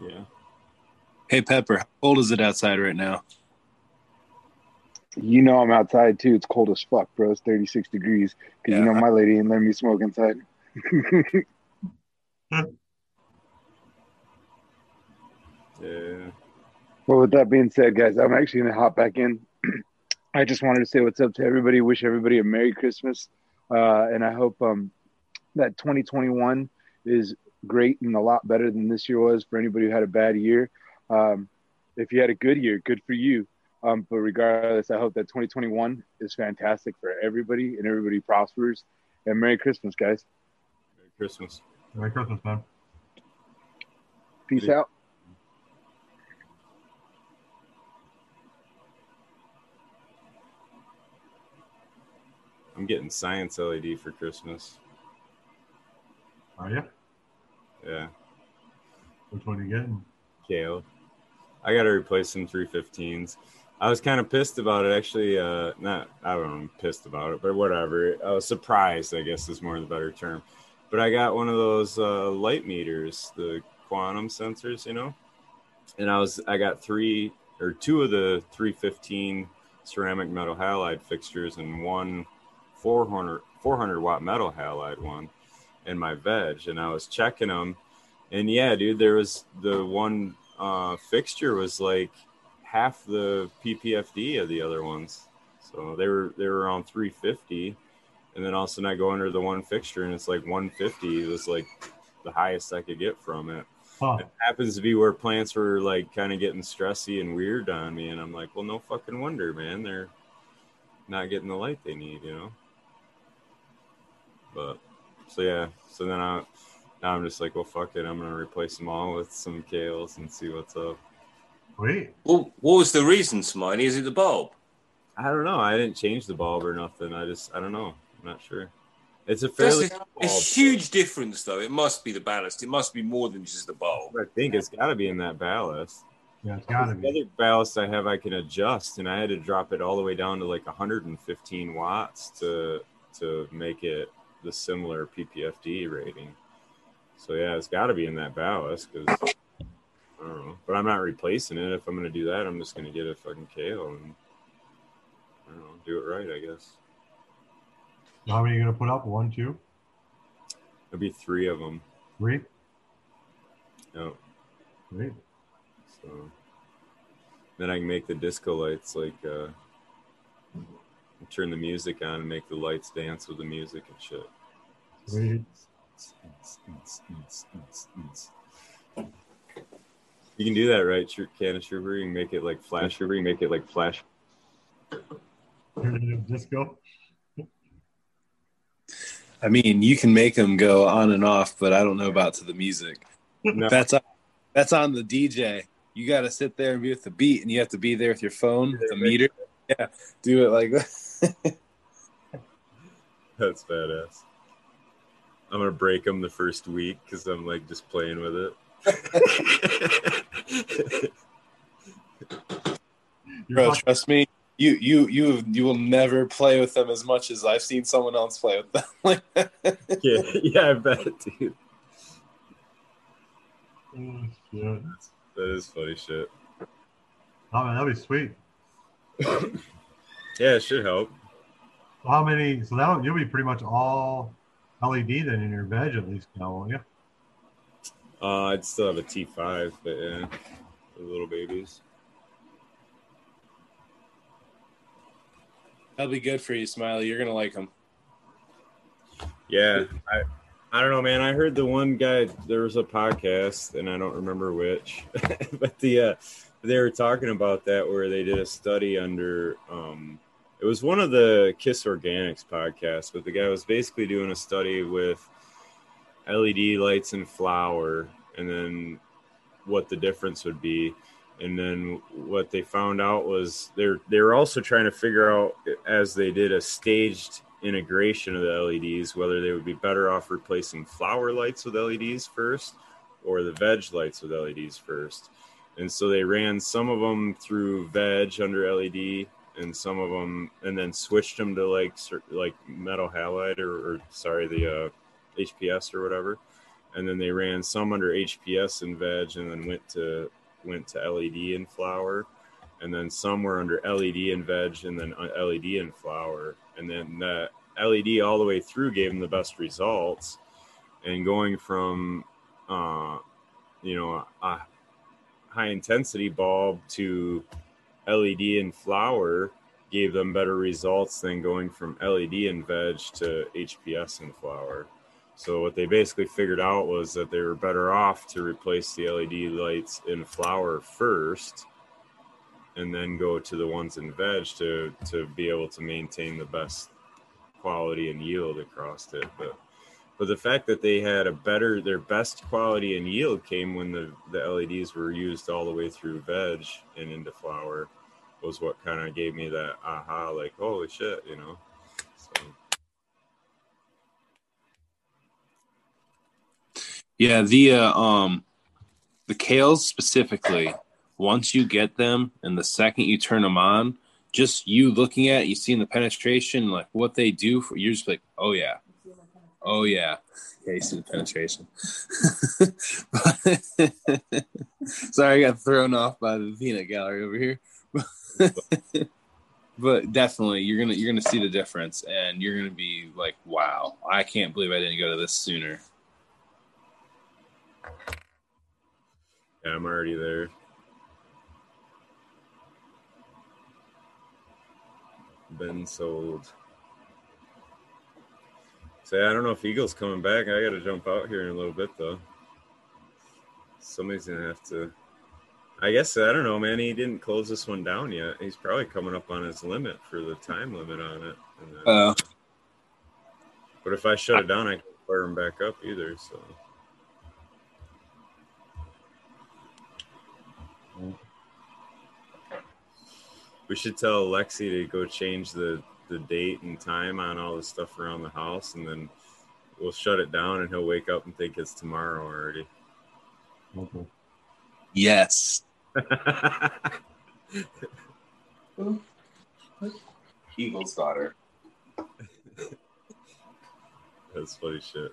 Yeah. Hey Pepper, how cold is it outside right now? You know I'm outside too. It's cold as fuck, bro. It's 36 degrees. Because you know my lady ain't letting me smoke inside. Yeah. well, with that being said, guys, I'm actually gonna hop back in. I just wanted to say what's up to everybody. Wish everybody a Merry Christmas, uh, and I hope um, that 2021 is great and a lot better than this year was for anybody who had a bad year. Um, if you had a good year, good for you. Um, but regardless, I hope that 2021 is fantastic for everybody and everybody prospers. And Merry Christmas, guys. Merry Christmas. Merry Christmas, man. Peace Yeah. out. I'm getting Scynce LED for Christmas. Are you? Yeah. Which one are you getting? Kale. I got to replace some 315s. I was kind of pissed about it, actually. Uh, not, I don't know, pissed about it, but whatever. I was surprised, I guess is more the better term. But I got one of those uh, light meters, the quantum sensors, you know. And I was, I got three or two of the 315 ceramic metal halide fixtures and one 400 400 watt metal halide one in my veg, and I was checking them, and yeah, dude, there was the one uh, fixture was like half the PPFD of the other ones, so they were they were around 350, and then all of a sudden I go under the one fixture and it's like 150. It was like the highest I could get from it. Huh. It happens to be where plants were like kind of getting stressy and weird on me, and I'm like, well, no fucking wonder, man. They're not getting the light they need, you know. But so yeah, so then I now I'm just like, well, fuck it. I'm gonna replace them all with some kales and see what's up. Wait. Well, what was the reason, Smiley? Is it the bulb? I don't know. I didn't change the bulb or nothing. I just I don't know. I'm not sure. It's a fairly a, a huge difference, though. It must be the ballast. It must be more than just the bulb. I think it's got to be in that ballast. Yeah, it's gotta The be. other ballast I have, I can adjust, and I had to drop it all the way down to like 115 watts to to make it the similar PPFD rating. So yeah, it's got to be in that ballast because I don't know. But I'm not replacing it. If I'm gonna do that, I'm just gonna get a fucking kale and I don't know, do it right. I guess How many are you gonna put up? One, two, there'll be three of them. three? No, Great. so then I can make the disco lights like uh, turn the music on and make the lights dance with the music and shit. Sweet. You can do that, right? Sure, Canna Trooper. You can make it like flash. Trooper. You make it like flash. Turn it into disco. I mean, you can make them go on and off, but I don't know about to the music. No. That's on, that's on the DJ. You got to sit there and be with the beat, and you have to be there with your phone, with the meter. Yeah, do it like that. That's badass. I'm gonna break them the first week because I'm like just playing with it. Bro, trust me, you you you you will never play with them as much as I've seen someone else play with them. yeah, yeah, I bet, dude. Oh, shit. That is funny shit. Oh man, that'd be sweet. Yeah, it should help. So how many? So that you'll be pretty much all LED then in your veg at least now, won't you? Uh, I'd still have a T5, but yeah, the little babies. That'll be good for you, Smiley. You're gonna like them. Yeah, I I don't know, man. I heard the one guy there was a podcast, and I don't remember which, but the uh, they were talking about that where they did a study under um, it was one of the KIS Organics podcasts, but the guy was basically doing a study with LED lights and flower, and then what the difference would be. And then what they found out was they're they're also trying to figure out as they did a staged integration of the LEDs whether they would be better off replacing flower lights with LEDs first or the veg lights with LEDs first. And so they ran some of them through veg under LED and some of them and then switched them to like like metal halide or, or sorry the uh, HPS or whatever. And then they ran some under HPS and veg and then went to went to LED and flower, and then some were under LED and veg, and then uh, LED and flower, and then that LED all the way through gave them the best results. And going from, uh, you know, a high intensity bulb to LED and flower gave them better results than going from LED and veg to HPS and flower. So what they basically figured out was that they were better off to replace the LED lights in flower first and then go to the ones in veg to to be able to maintain the best quality and yield across it. But but the fact that they had a better their best quality and yield came when the, the LEDs were used all the way through veg and into flower was what kind of gave me that aha like holy shit, you know. So Yeah, the uh, um the kales specifically, once you get them and the second you turn them on, just you looking at it, you seeing the penetration, like what they do for you're just like, oh yeah. Oh yeah. The penetration. Sorry, I got thrown off by the peanut gallery over here. but definitely you're gonna you're gonna see the difference and you're gonna be like, wow, I can't believe I didn't go to this sooner. yeah, I'm already there. Been sold. Say, I don't know if Eagle's coming back. I got to jump out here in a little bit, though. Somebody's gonna have to. I guess I don't know, man. He didn't close this one down yet. He's probably coming up on his limit for the time limit on it. Then- Uh, but if I shut it down, I can't fire him back up either. So we should tell Lexi to go change the the date and time on all the stuff around the house, and then we'll shut it down, and he'll wake up and think it's tomorrow already. Okay. yes. Eagle's daughter. That's funny shit.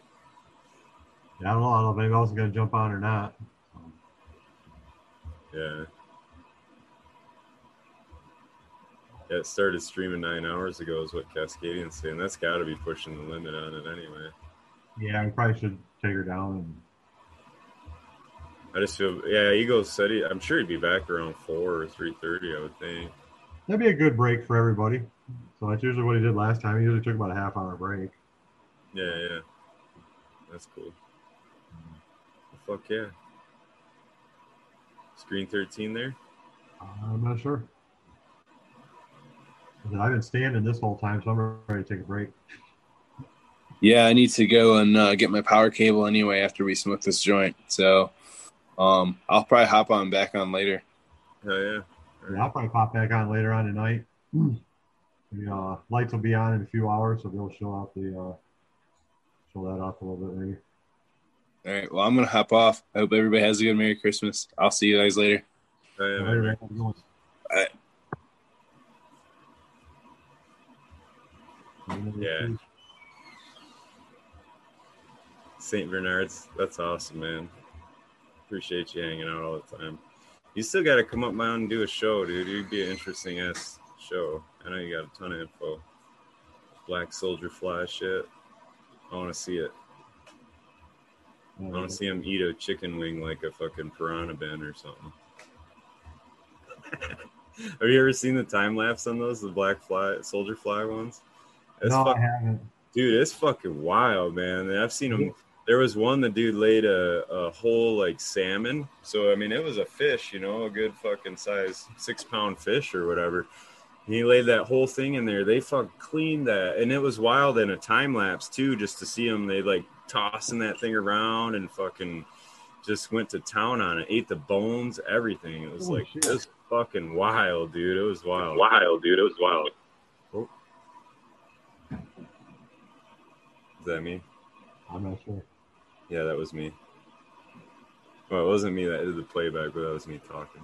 Yeah, I don't know. I don't know if anybody else is gonna jump on or not. Yeah. Yeah, it started streaming nine hours ago, is what Cascadian's saying. That's got to be pushing the limit on it anyway. Yeah, we probably should take her down. And, I just feel, yeah, Eagle said he, I'm sure he'd be back around four or three thirty. I would think. that'd be a good break for everybody. So that's usually what he did last time. He usually took about a half hour break. Yeah, yeah, that's cool. Well, fuck yeah. Green thirteen there. I'm not sure. I've been standing this whole time, so I'm ready to take a break. Yeah, I need to go and uh, get my power cable anyway after we smoke this joint. So um, I'll probably hop on back on later. Oh yeah. Yeah, I'll probably pop back on later on tonight. The uh, lights will be on in a few hours, so they'll show off the uh, show that off a little bit maybe. All right. Well, I'm gonna hop off. I hope everybody has a good Merry Christmas. I'll see you guys later. Oh, yeah, Later, man. man. Have a good one. Yeah. St. Bernard's, that's awesome, man. Appreciate you hanging out all the time. You still got to come up mountain and do a show, dude. You'd be an interesting ass show. I know you got a ton of info. Black Soldier Fly shit. I want to see it. I want to see him eat a chicken wing like a fucking piranha bin or something. Have you ever seen the time lapse on those, the black fly, soldier fly ones? It's No, I haven't. dude, it's fucking wild, man. And I've seen them. There was one the dude laid a, a whole like salmon. So I mean, it was a fish, you know, a good fucking size six pound fish or whatever. And he laid that whole thing in there. They fuck cleaned that, and it was wild in a time lapse too, just to see them. They like tossing that thing around and fucking just went to town on it. Ate the bones, everything. It was Holy like shit. it was fucking wild, dude. It was wild. Wild, dude. It was wild. Is that me? I'm not sure. Yeah, that was me. Well, it wasn't me that did the playback, but that was me talking.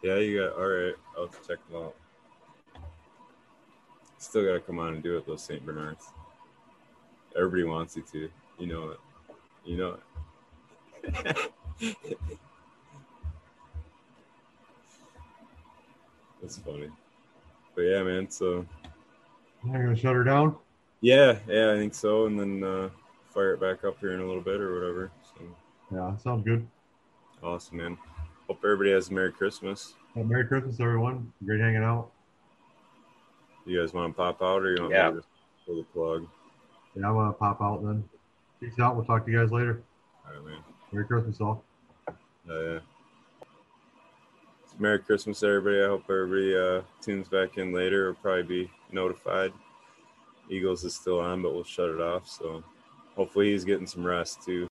Yeah, you got all right. I'll check them out. Still got to come on and do it, those St. Bernards. Everybody wants you to. You know it. You know it. That's funny. But yeah, man. So You're gonna shut her down. yeah, yeah, I think so. And then uh, fire it back up here in a little bit or whatever. So Yeah, sounds good. awesome, man. Hope everybody has a Merry Christmas. Uh, Merry Christmas, everyone. Great hanging out. You guys want to pop out or you want Yeah. me to pull the plug? Yeah, I'm gonna pop out then. Peace out. We'll talk to you guys later. All right, man. Merry Christmas, all. Uh, yeah. Merry Christmas, everybody. I hope everybody uh, tunes back in later. Will probably be notified. Eagles is still on, but we'll shut it off. So hopefully he's getting some rest too.